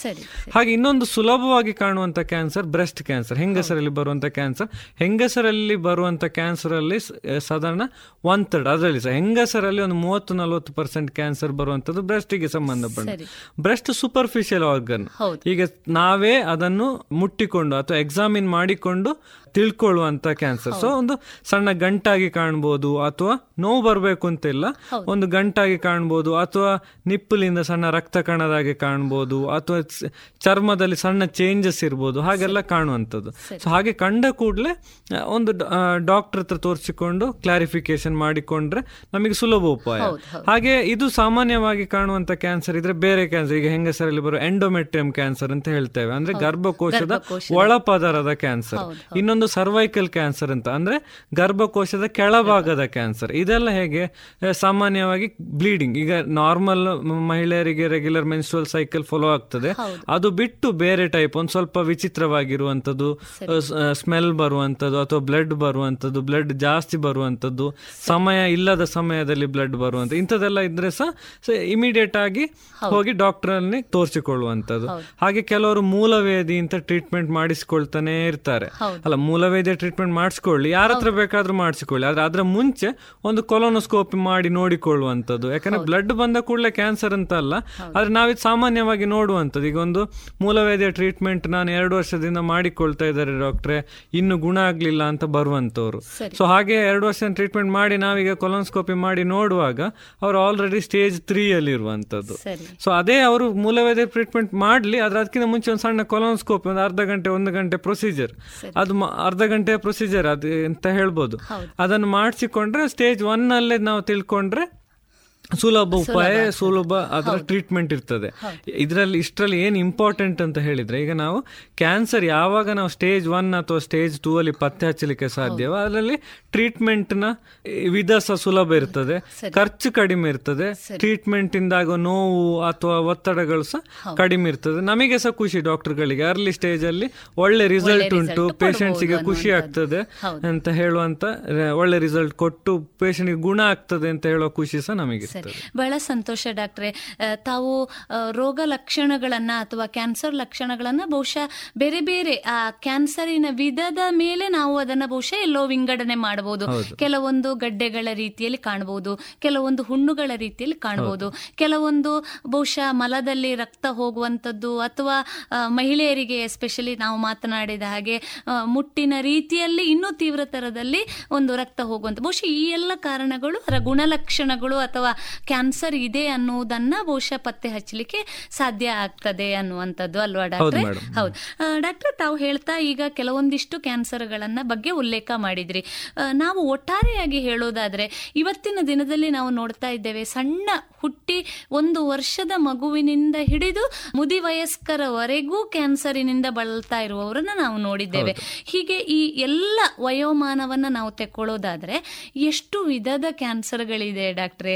ಹಾಗೆ ಇನ್ನೊಂದು ಸುಲಭವಾಗಿ ಕಾಣುವಂಥ ಕ್ಯಾನ್ಸರ್ ಬ್ರೆಸ್ಟ್ ಕ್ಯಾನ್ಸರ್ ಹೆಂಗಸರಲ್ಲಿ ಬರುವಂಥ ಕ್ಯಾನ್ಸರ್ ಹೆಂಗಸರಲ್ಲಿ ಬರುವಂಥ ಕ್ಯಾನ್ಸರಲ್ಲಿ ಸಾಧಾರಣ ಒನ್ ತರ್ಡ್ ಅದರಲ್ಲಿ ಸಹ ಹೆಂಗಸರಲ್ಲಿ ಒಂದು ಮೂವತ್ತು ನಲವತ್ತು ಪರ್ಸೆಂಟ್ ಕ್ಯಾನ್ಸರ್ ಬರುವಂಥದ್ದು ಬ್ರೆಸ್ಟಿಗೆ ಸಂಬಂಧಪಟ್ಟ. Breast superficial organ. ಈಗ ನಾವೇ ಅದನ್ನು ಮುಟ್ಟಿಕೊಂಡು ಅಥವಾ ಎಕ್ಸಾಮಿನ್ ಮಾಡಿಕೊಂಡು ತಿಳ್ಕೊಳ್ಳುವಂತ ಕ್ಯಾನ್ಸರ್ ಸೊ ಒಂದು ಸಣ್ಣ ಗಂಟಾಗಿ ಕಾಣ್ಬೋದು ಅಥವಾ ನೋವು ಬರಬೇಕು ಅಂತ ಇಲ್ಲ ಒಂದು ಗಂಟಾಗಿ ಕಾಣ್ಬೋದು ಅಥವಾ ನಿಪ್ಪಲಿಂದ ಸಣ್ಣ ರಕ್ತ ಕಣದಾಗಿ ಕಾಣ್ಬೋದು ಅಥವಾ ಚರ್ಮದಲ್ಲಿ ಸಣ್ಣ ಚೇಂಜಸ್ ಇರ್ಬೋದು. ಹಾಗೆಲ್ಲ ಕಾಣುವಂಥದ್ದು. ಸೊ ಹಾಗೆ ಕಂಡ ಕೂಡಲೇ ಒಂದು ಡಾಕ್ಟರ್ ಹತ್ರ ತೋರಿಸಿಕೊಂಡು ಕ್ಲಾರಿಫಿಕೇಶನ್ ಮಾಡಿಕೊಂಡ್ರೆ ನಮಗೆ ಸುಲಭ ಉಪಾಯ. ಹಾಗೆ ಇದು ಸಾಮಾನ್ಯವಾಗಿ ಕಾಣುವಂತ ಕ್ಯಾನ್ಸರ್ ಇದ್ರೆ ಬೇರೆ ಕ್ಯಾನ್ಸರ್ ಈಗ ಹೆಂಗಸರಲ್ಲಿ ಬರೋ ಎಂಡೋಮೆಟ್ರಿಯಂ ಕ್ಯಾನ್ಸರ್ ಅಂತ ಹೇಳ್ತೇವೆ. ಅಂದ್ರೆ. ಗರ್ಭಕೋಶದ. ಒಳಪದರದ ಕ್ಯಾನ್ಸರ್ ಇನ್ನೊಂದು ಸರ್ವೈಕಲ್ ಕ್ಯಾನ್ಸರ್ ಅಂತ. ಅಂದ್ರೆ ಗರ್ಭಕೋಶದ ಕೆಳಭಾಗದ ಕ್ಯಾನ್ಸರ್ ಇದೆಲ್ಲ ಹೇಗೆ? ಸಾಮಾನ್ಯವಾಗಿ ಬ್ಲೀಡಿಂಗ್ ಈಗ ನಾರ್ಮಲ್ ಮಹಿಳೆಯರಿಗೆ ರೆಗ್ಯುಲರ್ ಮೆನ್ಸ್ಟ್ರಲ್ ಸೈಕಲ್ ಫಾಲೋ ಆಗ್ತದೆ. ಅದು ಬಿಟ್ಟು ಬೇರೆ ಟೈಪ್ ಒಂದು ಸ್ವಲ್ಪ ವಿಚಿತ್ರವಾಗಿರುವಂತದ್ದು ಸ್ಮೆಲ್ ಬರುವಂತದ್ದು ಅಥವಾ ಬ್ಲಡ್ ಬರುವಂತದ್ದು ಬ್ಲಡ್ ಜಾಸ್ತಿ ಬರುವಂತದ್ದು ಸಮಯ ಇಲ್ಲದ ಸಮಯದಲ್ಲಿ ಬ್ಲಡ್ ಬರುವಂತ ಇಂಥದ್ದೆಲ್ಲ ಇದ್ರೆ ಸಹ ಇಮಿಡಿಯೇಟ್ ಆಗಿ ಹೋಗಿ ಡಾಕ್ಟರ್ ಅಲ್ಲಿ ತೋರಿಸಿಕೊಳ್ಳುವಂತದ್ದು ಹಾಗೆ ಕೆಲವರು ಮೂಲವೇದಿ ಅಂತ ಟ್ರೀಟ್ಮೆಂಟ್ ಮಾಡಿಸಿಕೊಳ್ತಾನೆ ಇರ್ತಾರೆ. ಅಲ್ಲ ಮೂಲವೇದ್ಯ ಟ್ರೀಟ್ಮೆಂಟ್ ಮಾಡಿಸ್ಕೊಳ್ಳಿ. ಯಾರ ಹತ್ರ ಬೇಕಾದ್ರೂ ಮಾಡಿಸಿಕೊಳ್ಳಿ. ಆದ್ರೆ ಅದ್ರ ಮುಂಚೆ ಒಂದು ಕೊಲೋನೋಸ್ಕೋಪಿ ಮಾಡಿ ನೋಡಿಕೊಳ್ಳುವಂಥದ್ದು. ಯಾಕಂದ್ರೆ ಬ್ಲಡ್ ಬಂದ ಕೂಡಲೇ ಕ್ಯಾನ್ಸರ್ ಅಂತ ಅಲ್ಲ. ಆದ್ರೆ ನಾವಿದು ಸಾಮಾನ್ಯವಾಗಿ ನೋಡುವಂಥದ್ದು. ಈಗ ಒಂದು ಮೂಲವೇದ್ಯ ಟ್ರೀಟ್ಮೆಂಟ್ ನಾನು ಎರಡು ವರ್ಷದಿಂದ ಮಾಡಿಕೊಳ್ತಾ ಇದ್ದಾರೆ ಡಾಕ್ಟ್ರೆ ಇನ್ನು ಗುಣ ಆಗ್ಲಿಲ್ಲ ಅಂತ ಬರುವಂತವ್ರು. ಸೊ ಹಾಗೆ ಎರಡು ವರ್ಷ ಟ್ರೀಟ್ಮೆಂಟ್ ಮಾಡಿ ನಾವೀಗ ಕೊಲೋನ್ಸ್ಕೋಪಿ ಮಾಡಿ ನೋಡುವಾಗ ಅವ್ರು ಆಲ್ರೆಡಿ ಸ್ಟೇಜ್ ತ್ರೀ ಅಲ್ಲಿ ಇರುವಂತದ್ದು ಸೊ ಅದೇ ಅವರು ಮೂಲವೇದ ಟ್ರೀಟ್ಮೆಂಟ್ ಮಾಡ್ಲಿ. ಆದ್ರೆ ಅದಕ್ಕಿಂತ ಮುಂಚೆ ಒಂದು ಸಣ್ಣ ಕೊಲೋನ್ಸ್ಕೋಪಿ ಒಂದು ಅರ್ಧ ಗಂಟೆ ಒಂದು ಗಂಟೆ ಪ್ರೊಸೀಜರ್ ಅದು ಅರ್ಧ ಗಂಟೆಯ ಪ್ರೊಸೀಜರ್ ಅದು ಅಂತ ಹೇಳ್ಬೋದು. ಅದನ್ನು ಮಾಡಿಸಿಕೊಂಡ್ರೆ ಸ್ಟೇಜ್ ಒನ್ ಅಲ್ಲೇ ನಾವು ತಿಳ್ಕೊಂಡ್ರೆ ಸುಲಭ ಉಪಾಯ ಸುಲಭ ಅದರ ಟ್ರೀಟ್ಮೆಂಟ್ ಇರ್ತದೆ. ಇದರಲ್ಲಿ ಇಷ್ಟರಲ್ಲಿ ಏನು ಇಂಪಾರ್ಟೆಂಟ್ ಅಂತ ಹೇಳಿದ್ರೆ ಈಗ ನಾವು ಕ್ಯಾನ್ಸರ್ ಯಾವಾಗ ನಾವು ಸ್ಟೇಜ್ ಒನ್ ಅಥವಾ ಸ್ಟೇಜ್ ಟೂ ಅಲ್ಲಿ ಪತ್ತೆ ಹಚ್ಚಲಿಕ್ಕೆ ಸಾಧ್ಯವೋ ಅದರಲ್ಲಿ ಟ್ರೀಟ್ಮೆಂಟ್ನ ವಿಧ ಸಹ ಸುಲಭ ಇರ್ತದೆ. ಖರ್ಚು ಕಡಿಮೆ ಇರ್ತದೆ. ಟ್ರೀಟ್ಮೆಂಟ್ ಇಂದಾಗ ನೋವು ಅಥವಾ ಒತ್ತಡಗಳು ಸಹ ಕಡಿಮೆ ಇರ್ತದೆ. ನಮಗೆ ಸಹ ಖುಷಿ ಡಾಕ್ಟರ್ಗಳಿಗೆ. ಅರ್ಲಿ ಸ್ಟೇಜ್ ಅಲ್ಲಿ ಒಳ್ಳೆ ರಿಸಲ್ಟ್ ಉಂಟು. ಪೇಷಂಟ್ಸಿಗೆ ಖುಷಿ ಆಗ್ತದೆ ಅಂತ ಹೇಳುವಂತ ಒಳ್ಳೆ ರಿಸಲ್ಟ್ ಕೊಟ್ಟು ಪೇಷಂಟ್ಗೆ ಗುಣ ಆಗ್ತದೆ ಅಂತ ಹೇಳೋ ಖುಷಿ ಸಹ ನಮಗೆ. ಆಗ್ತದೆ. ಬಹಳ ಸಂತೋಷ ಡಾಕ್ಟ್ರೆ. ತಾವು ರೋಗ ಲಕ್ಷಣಗಳನ್ನ ಅಥವಾ ಕ್ಯಾನ್ಸರ್ ಲಕ್ಷಣಗಳನ್ನ ಬಹುಶಃ ಬೇರೆ ಬೇರೆ ಆ ಕ್ಯಾನ್ಸರಿನ ವಿಧದ ಮೇಲೆ ನಾವು ಅದನ್ನ ಬಹುಶಃ ಎಲ್ಲೋ ವಿಂಗಡಣೆ ಮಾಡಬಹುದು ಕೆಲವೊಂದು ಗಡ್ಡೆಗಳ ರೀತಿಯಲ್ಲಿ ಕಾಣಬಹುದು ಕೆಲವೊಂದು ಹುಣ್ಣುಗಳ ರೀತಿಯಲ್ಲಿ ಕಾಣಬಹುದು ಕೆಲವೊಂದು ಬಹುಶಃ ಮಲದಲ್ಲಿ ರಕ್ತ ಹೋಗುವಂತದ್ದು ಅಥವಾ ಮಹಿಳೆಯರಿಗೆ ಎಸ್ಪೆಷಲಿ ನಾವು ಮಾತನಾಡಿದ ಹಾಗೆ ಮುಟ್ಟಿನ ರೀತಿಯಲ್ಲಿ ಇನ್ನೂ ತೀವ್ರತರದಲ್ಲಿ ಒಂದು ರಕ್ತ ಹೋಗುವಂತ ಬಹುಶಃ ಈ ಎಲ್ಲ ಕಾರಣಗಳು ಅದರ ಗುಣಲಕ್ಷಣಗಳು ಅಥವಾ ಕ್ಯಾನ್ಸರ್ ಇದೆ ಅನ್ನೋದನ್ನ ಬಹುಶಃ ಪತ್ತೆ ಹಚ್ಚಲಿಕ್ಕೆ ಸಾಧ್ಯ ಆಗ್ತದೆ ಅನ್ನುವಂಥದ್ದು ಅಲ್ವಾ ಡಾಕ್ಟ್ರೆ? ಹೌದು. ಡಾಕ್ಟ್ರೆ ತಾವು ಹೇಳ್ತಾ ಈಗ ಕೆಲವೊಂದಿಷ್ಟು ಕ್ಯಾನ್ಸರ್ಗಳನ್ನ ಬಗ್ಗೆ ಉಲ್ಲೇಖ ಮಾಡಿದ್ರಿ. ನಾವು ಒಟ್ಟಾರೆಯಾಗಿ ಹೇಳೋದಾದ್ರೆ ಇವತ್ತಿನ ದಿನದಲ್ಲಿ ನಾವು ನೋಡ್ತಾ ಇದ್ದೇವೆ ಸಣ್ಣ ಹುಟ್ಟಿ ಒಂದು ವರ್ಷದ ಮಗುವಿನಿಂದ ಹಿಡಿದು ಮುದಿ ವಯಸ್ಕರವರೆಗೂ ಕ್ಯಾನ್ಸರಿನಿಂದ ಬಳಲ್ತಾ ಇರುವವರನ್ನ ನಾವು ನೋಡಿದ್ದೇವೆ. ಹೀಗೆ ಈ ಎಲ್ಲ ವಯೋಮಾನವನ್ನ ನಾವು ತೆಕ್ಕೊಳ್ಳೋದಾದ್ರೆ ಎಷ್ಟು ವಿಧದ ಕ್ಯಾನ್ಸರ್ಗಳಿದೆ ಡಾಕ್ಟ್ರೆ?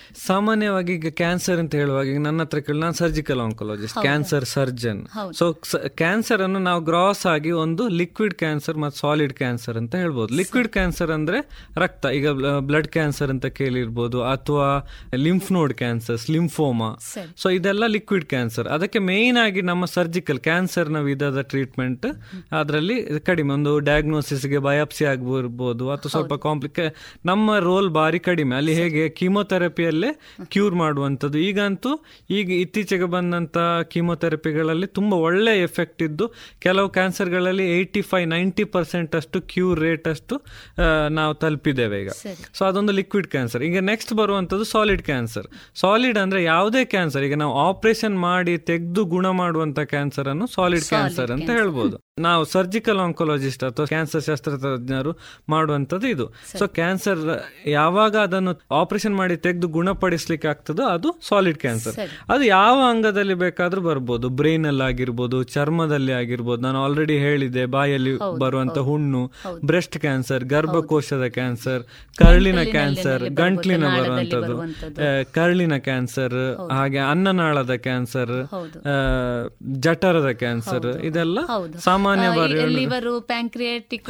ಸಾಮಾನ್ಯವಾಗಿ ಈಗ ಕ್ಯಾನ್ಸರ್ ಅಂತ ಹೇಳುವಾಗ ಈಗ ನನ್ನ ಹತ್ರ ಕೇಳಿ ನಾನು surgical oncologist cancer surgeon. So cancer ಅನ್ನು ನಾವು ಗ್ರಾಸ್ ಆಗಿ ಒಂದು ಲಿಕ್ವಿಡ್ ಕ್ಯಾನ್ಸರ್ ಮತ್ತು ಸಾಲಿಡ್ ಕ್ಯಾನ್ಸರ್ ಅಂತ ಹೇಳ್ಬೋದು. ಲಿಕ್ವಿಡ್ ಕ್ಯಾನ್ಸರ್ ಅಂದ್ರೆ ರಕ್ತ. ಈಗ ಬ್ಲಡ್ ಕ್ಯಾನ್ಸರ್ ಅಂತ ಕೇಳಿರ್ಬೋದು ಅಥವಾ lymph node cancers lymphoma. So ಇದೆಲ್ಲ ಲಿಕ್ವಿಡ್ ಕ್ಯಾನ್ಸರ್ ಅದಕ್ಕೆ ಮೇನ್ ಆಗಿ ನಮ್ಮ ಸರ್ಜಿಕಲ್ ಕ್ಯಾನ್ಸರ್ನ ವಿಧದ ಟ್ರೀಟ್ಮೆಂಟ್ ಅದರಲ್ಲಿ ಕಡಿಮೆ. ಒಂದು ಡಯಾಗ್ನೋಸಿಸ್ಗೆ ಬಯಾಪ್ಸಿ ಆಗಿರ್ಬೋದು ಅಥವಾ ಸ್ವಲ್ಪ ಕಾಂಪ್ಲಿಕೇ ನಮ್ಮ ರೋಲ್ ಬಾರಿ ಕಡಿಮೆ. ಅಲ್ಲಿ ಹೇಗೆ? ಕೀಮೋಥೆರಪಿಯಲ್ಲೇ ಕ್ಯೂರ್ ಮಾಡುವಂಥದ್ದು. ಈಗಂತೂ ಈಗ ಇತ್ತೀಚೆಗೆ ಬಂದಂಥ ಕೀಮೋಥೆರಪಿಗಳಲ್ಲಿ ತುಂಬಾ ಒಳ್ಳೆ ಎಫೆಕ್ಟ್ ಇದ್ದು ಕೆಲವು ಕ್ಯಾನ್ಸರ್ಗಳಲ್ಲಿ ಏಯ್ಟಿ ಫೈವ್ ನೈಂಟಿ ಪರ್ಸೆಂಟ್ ಅಷ್ಟು ಕ್ಯೂರ್ ರೇಟ್ ಅಷ್ಟು ನಾವು ತಲುಪಿದ್ದೇವೆ ಈಗ. ಸೊ ಅದೊಂದು ಲಿಕ್ವಿಡ್ ಕ್ಯಾನ್ಸರ್ ಈಗ ನೆಕ್ಸ್ಟ್ ಬರುವಂಥದ್ದು ಸಾಲಿಡ್ ಕ್ಯಾನ್ಸರ್ ಸಾಲಿಡ್ ಅಂದ್ರೆ ಯಾವುದೇ ಕ್ಯಾನ್ಸರ್ ಈಗ ನಾವು ಆಪರೇಷನ್ ಮಾಡಿ ತೆಗೆದು ಗುಣ ಮಾಡುವಂಥ ಕ್ಯಾನ್ಸರ್ ಅನ್ನು ಸಾಲಿಡ್ ಕ್ಯಾನ್ಸರ್ ಅಂತ. ಹೇಳ್ಬೋದು. ನಾವು ಸರ್ಜಿಕಲ್ ಆಂಕೊಲಜಿಸ್ಟ್ ಅಥವಾ ಕ್ಯಾನ್ಸರ್ ಶಾಸ್ತ್ರಜ್ಞರು ಮಾಡುವಂಥದ್ದು ಇದು. ಸೊ ಕ್ಯಾನ್ಸರ್ ಯಾವಾಗ ಅದನ್ನು ಆಪರೇಷನ್ ಮಾಡಿ ತೆಗೆದು ಗುಣಪಡಿಸ್ಲಿಕ್ಕೆ ಆಗ್ತದೋ ಅದು ಸಾಲಿಡ್ ಕ್ಯಾನ್ಸರ್ ಅದು ಯಾವ ಅಂಗದಲ್ಲಿ ಬೇಕಾದ್ರೂ ಬರ್ಬೋದು. ಬ್ರೈನ್ ಅಲ್ಲಿ ಆಗಿರ್ಬೋದು ಚರ್ಮದಲ್ಲಿ ಆಗಿರ್ಬೋದು. ನಾನು ಆಲ್ರೆಡಿ ಹೇಳಿದೆ ಬಾಯಲ್ಲಿ ಬರುವಂತ ಹುಣ್ಣು ಬ್ರೆಸ್ಟ್ ಕ್ಯಾನ್ಸರ್ ಗರ್ಭಕೋಶದ ಕ್ಯಾನ್ಸರ್ ಕರಳಿನ ಕ್ಯಾನ್ಸರ್ ಗಂಟ್ಲಿನ ಬರುವಂತದ್ದು. ಕರಳಿನ ಕ್ಯಾನ್ಸರ್ ಹಾಗೆ ಅನ್ನನಾಳದ ಕ್ಯಾನ್ಸರ್. ಜಠರದ ಕ್ಯಾನ್ಸರ್ ಇದೆಲ್ಲ ಲಿವರು ಪ್ಯಾಂಕ್ರಿಯಾಟಿಕ್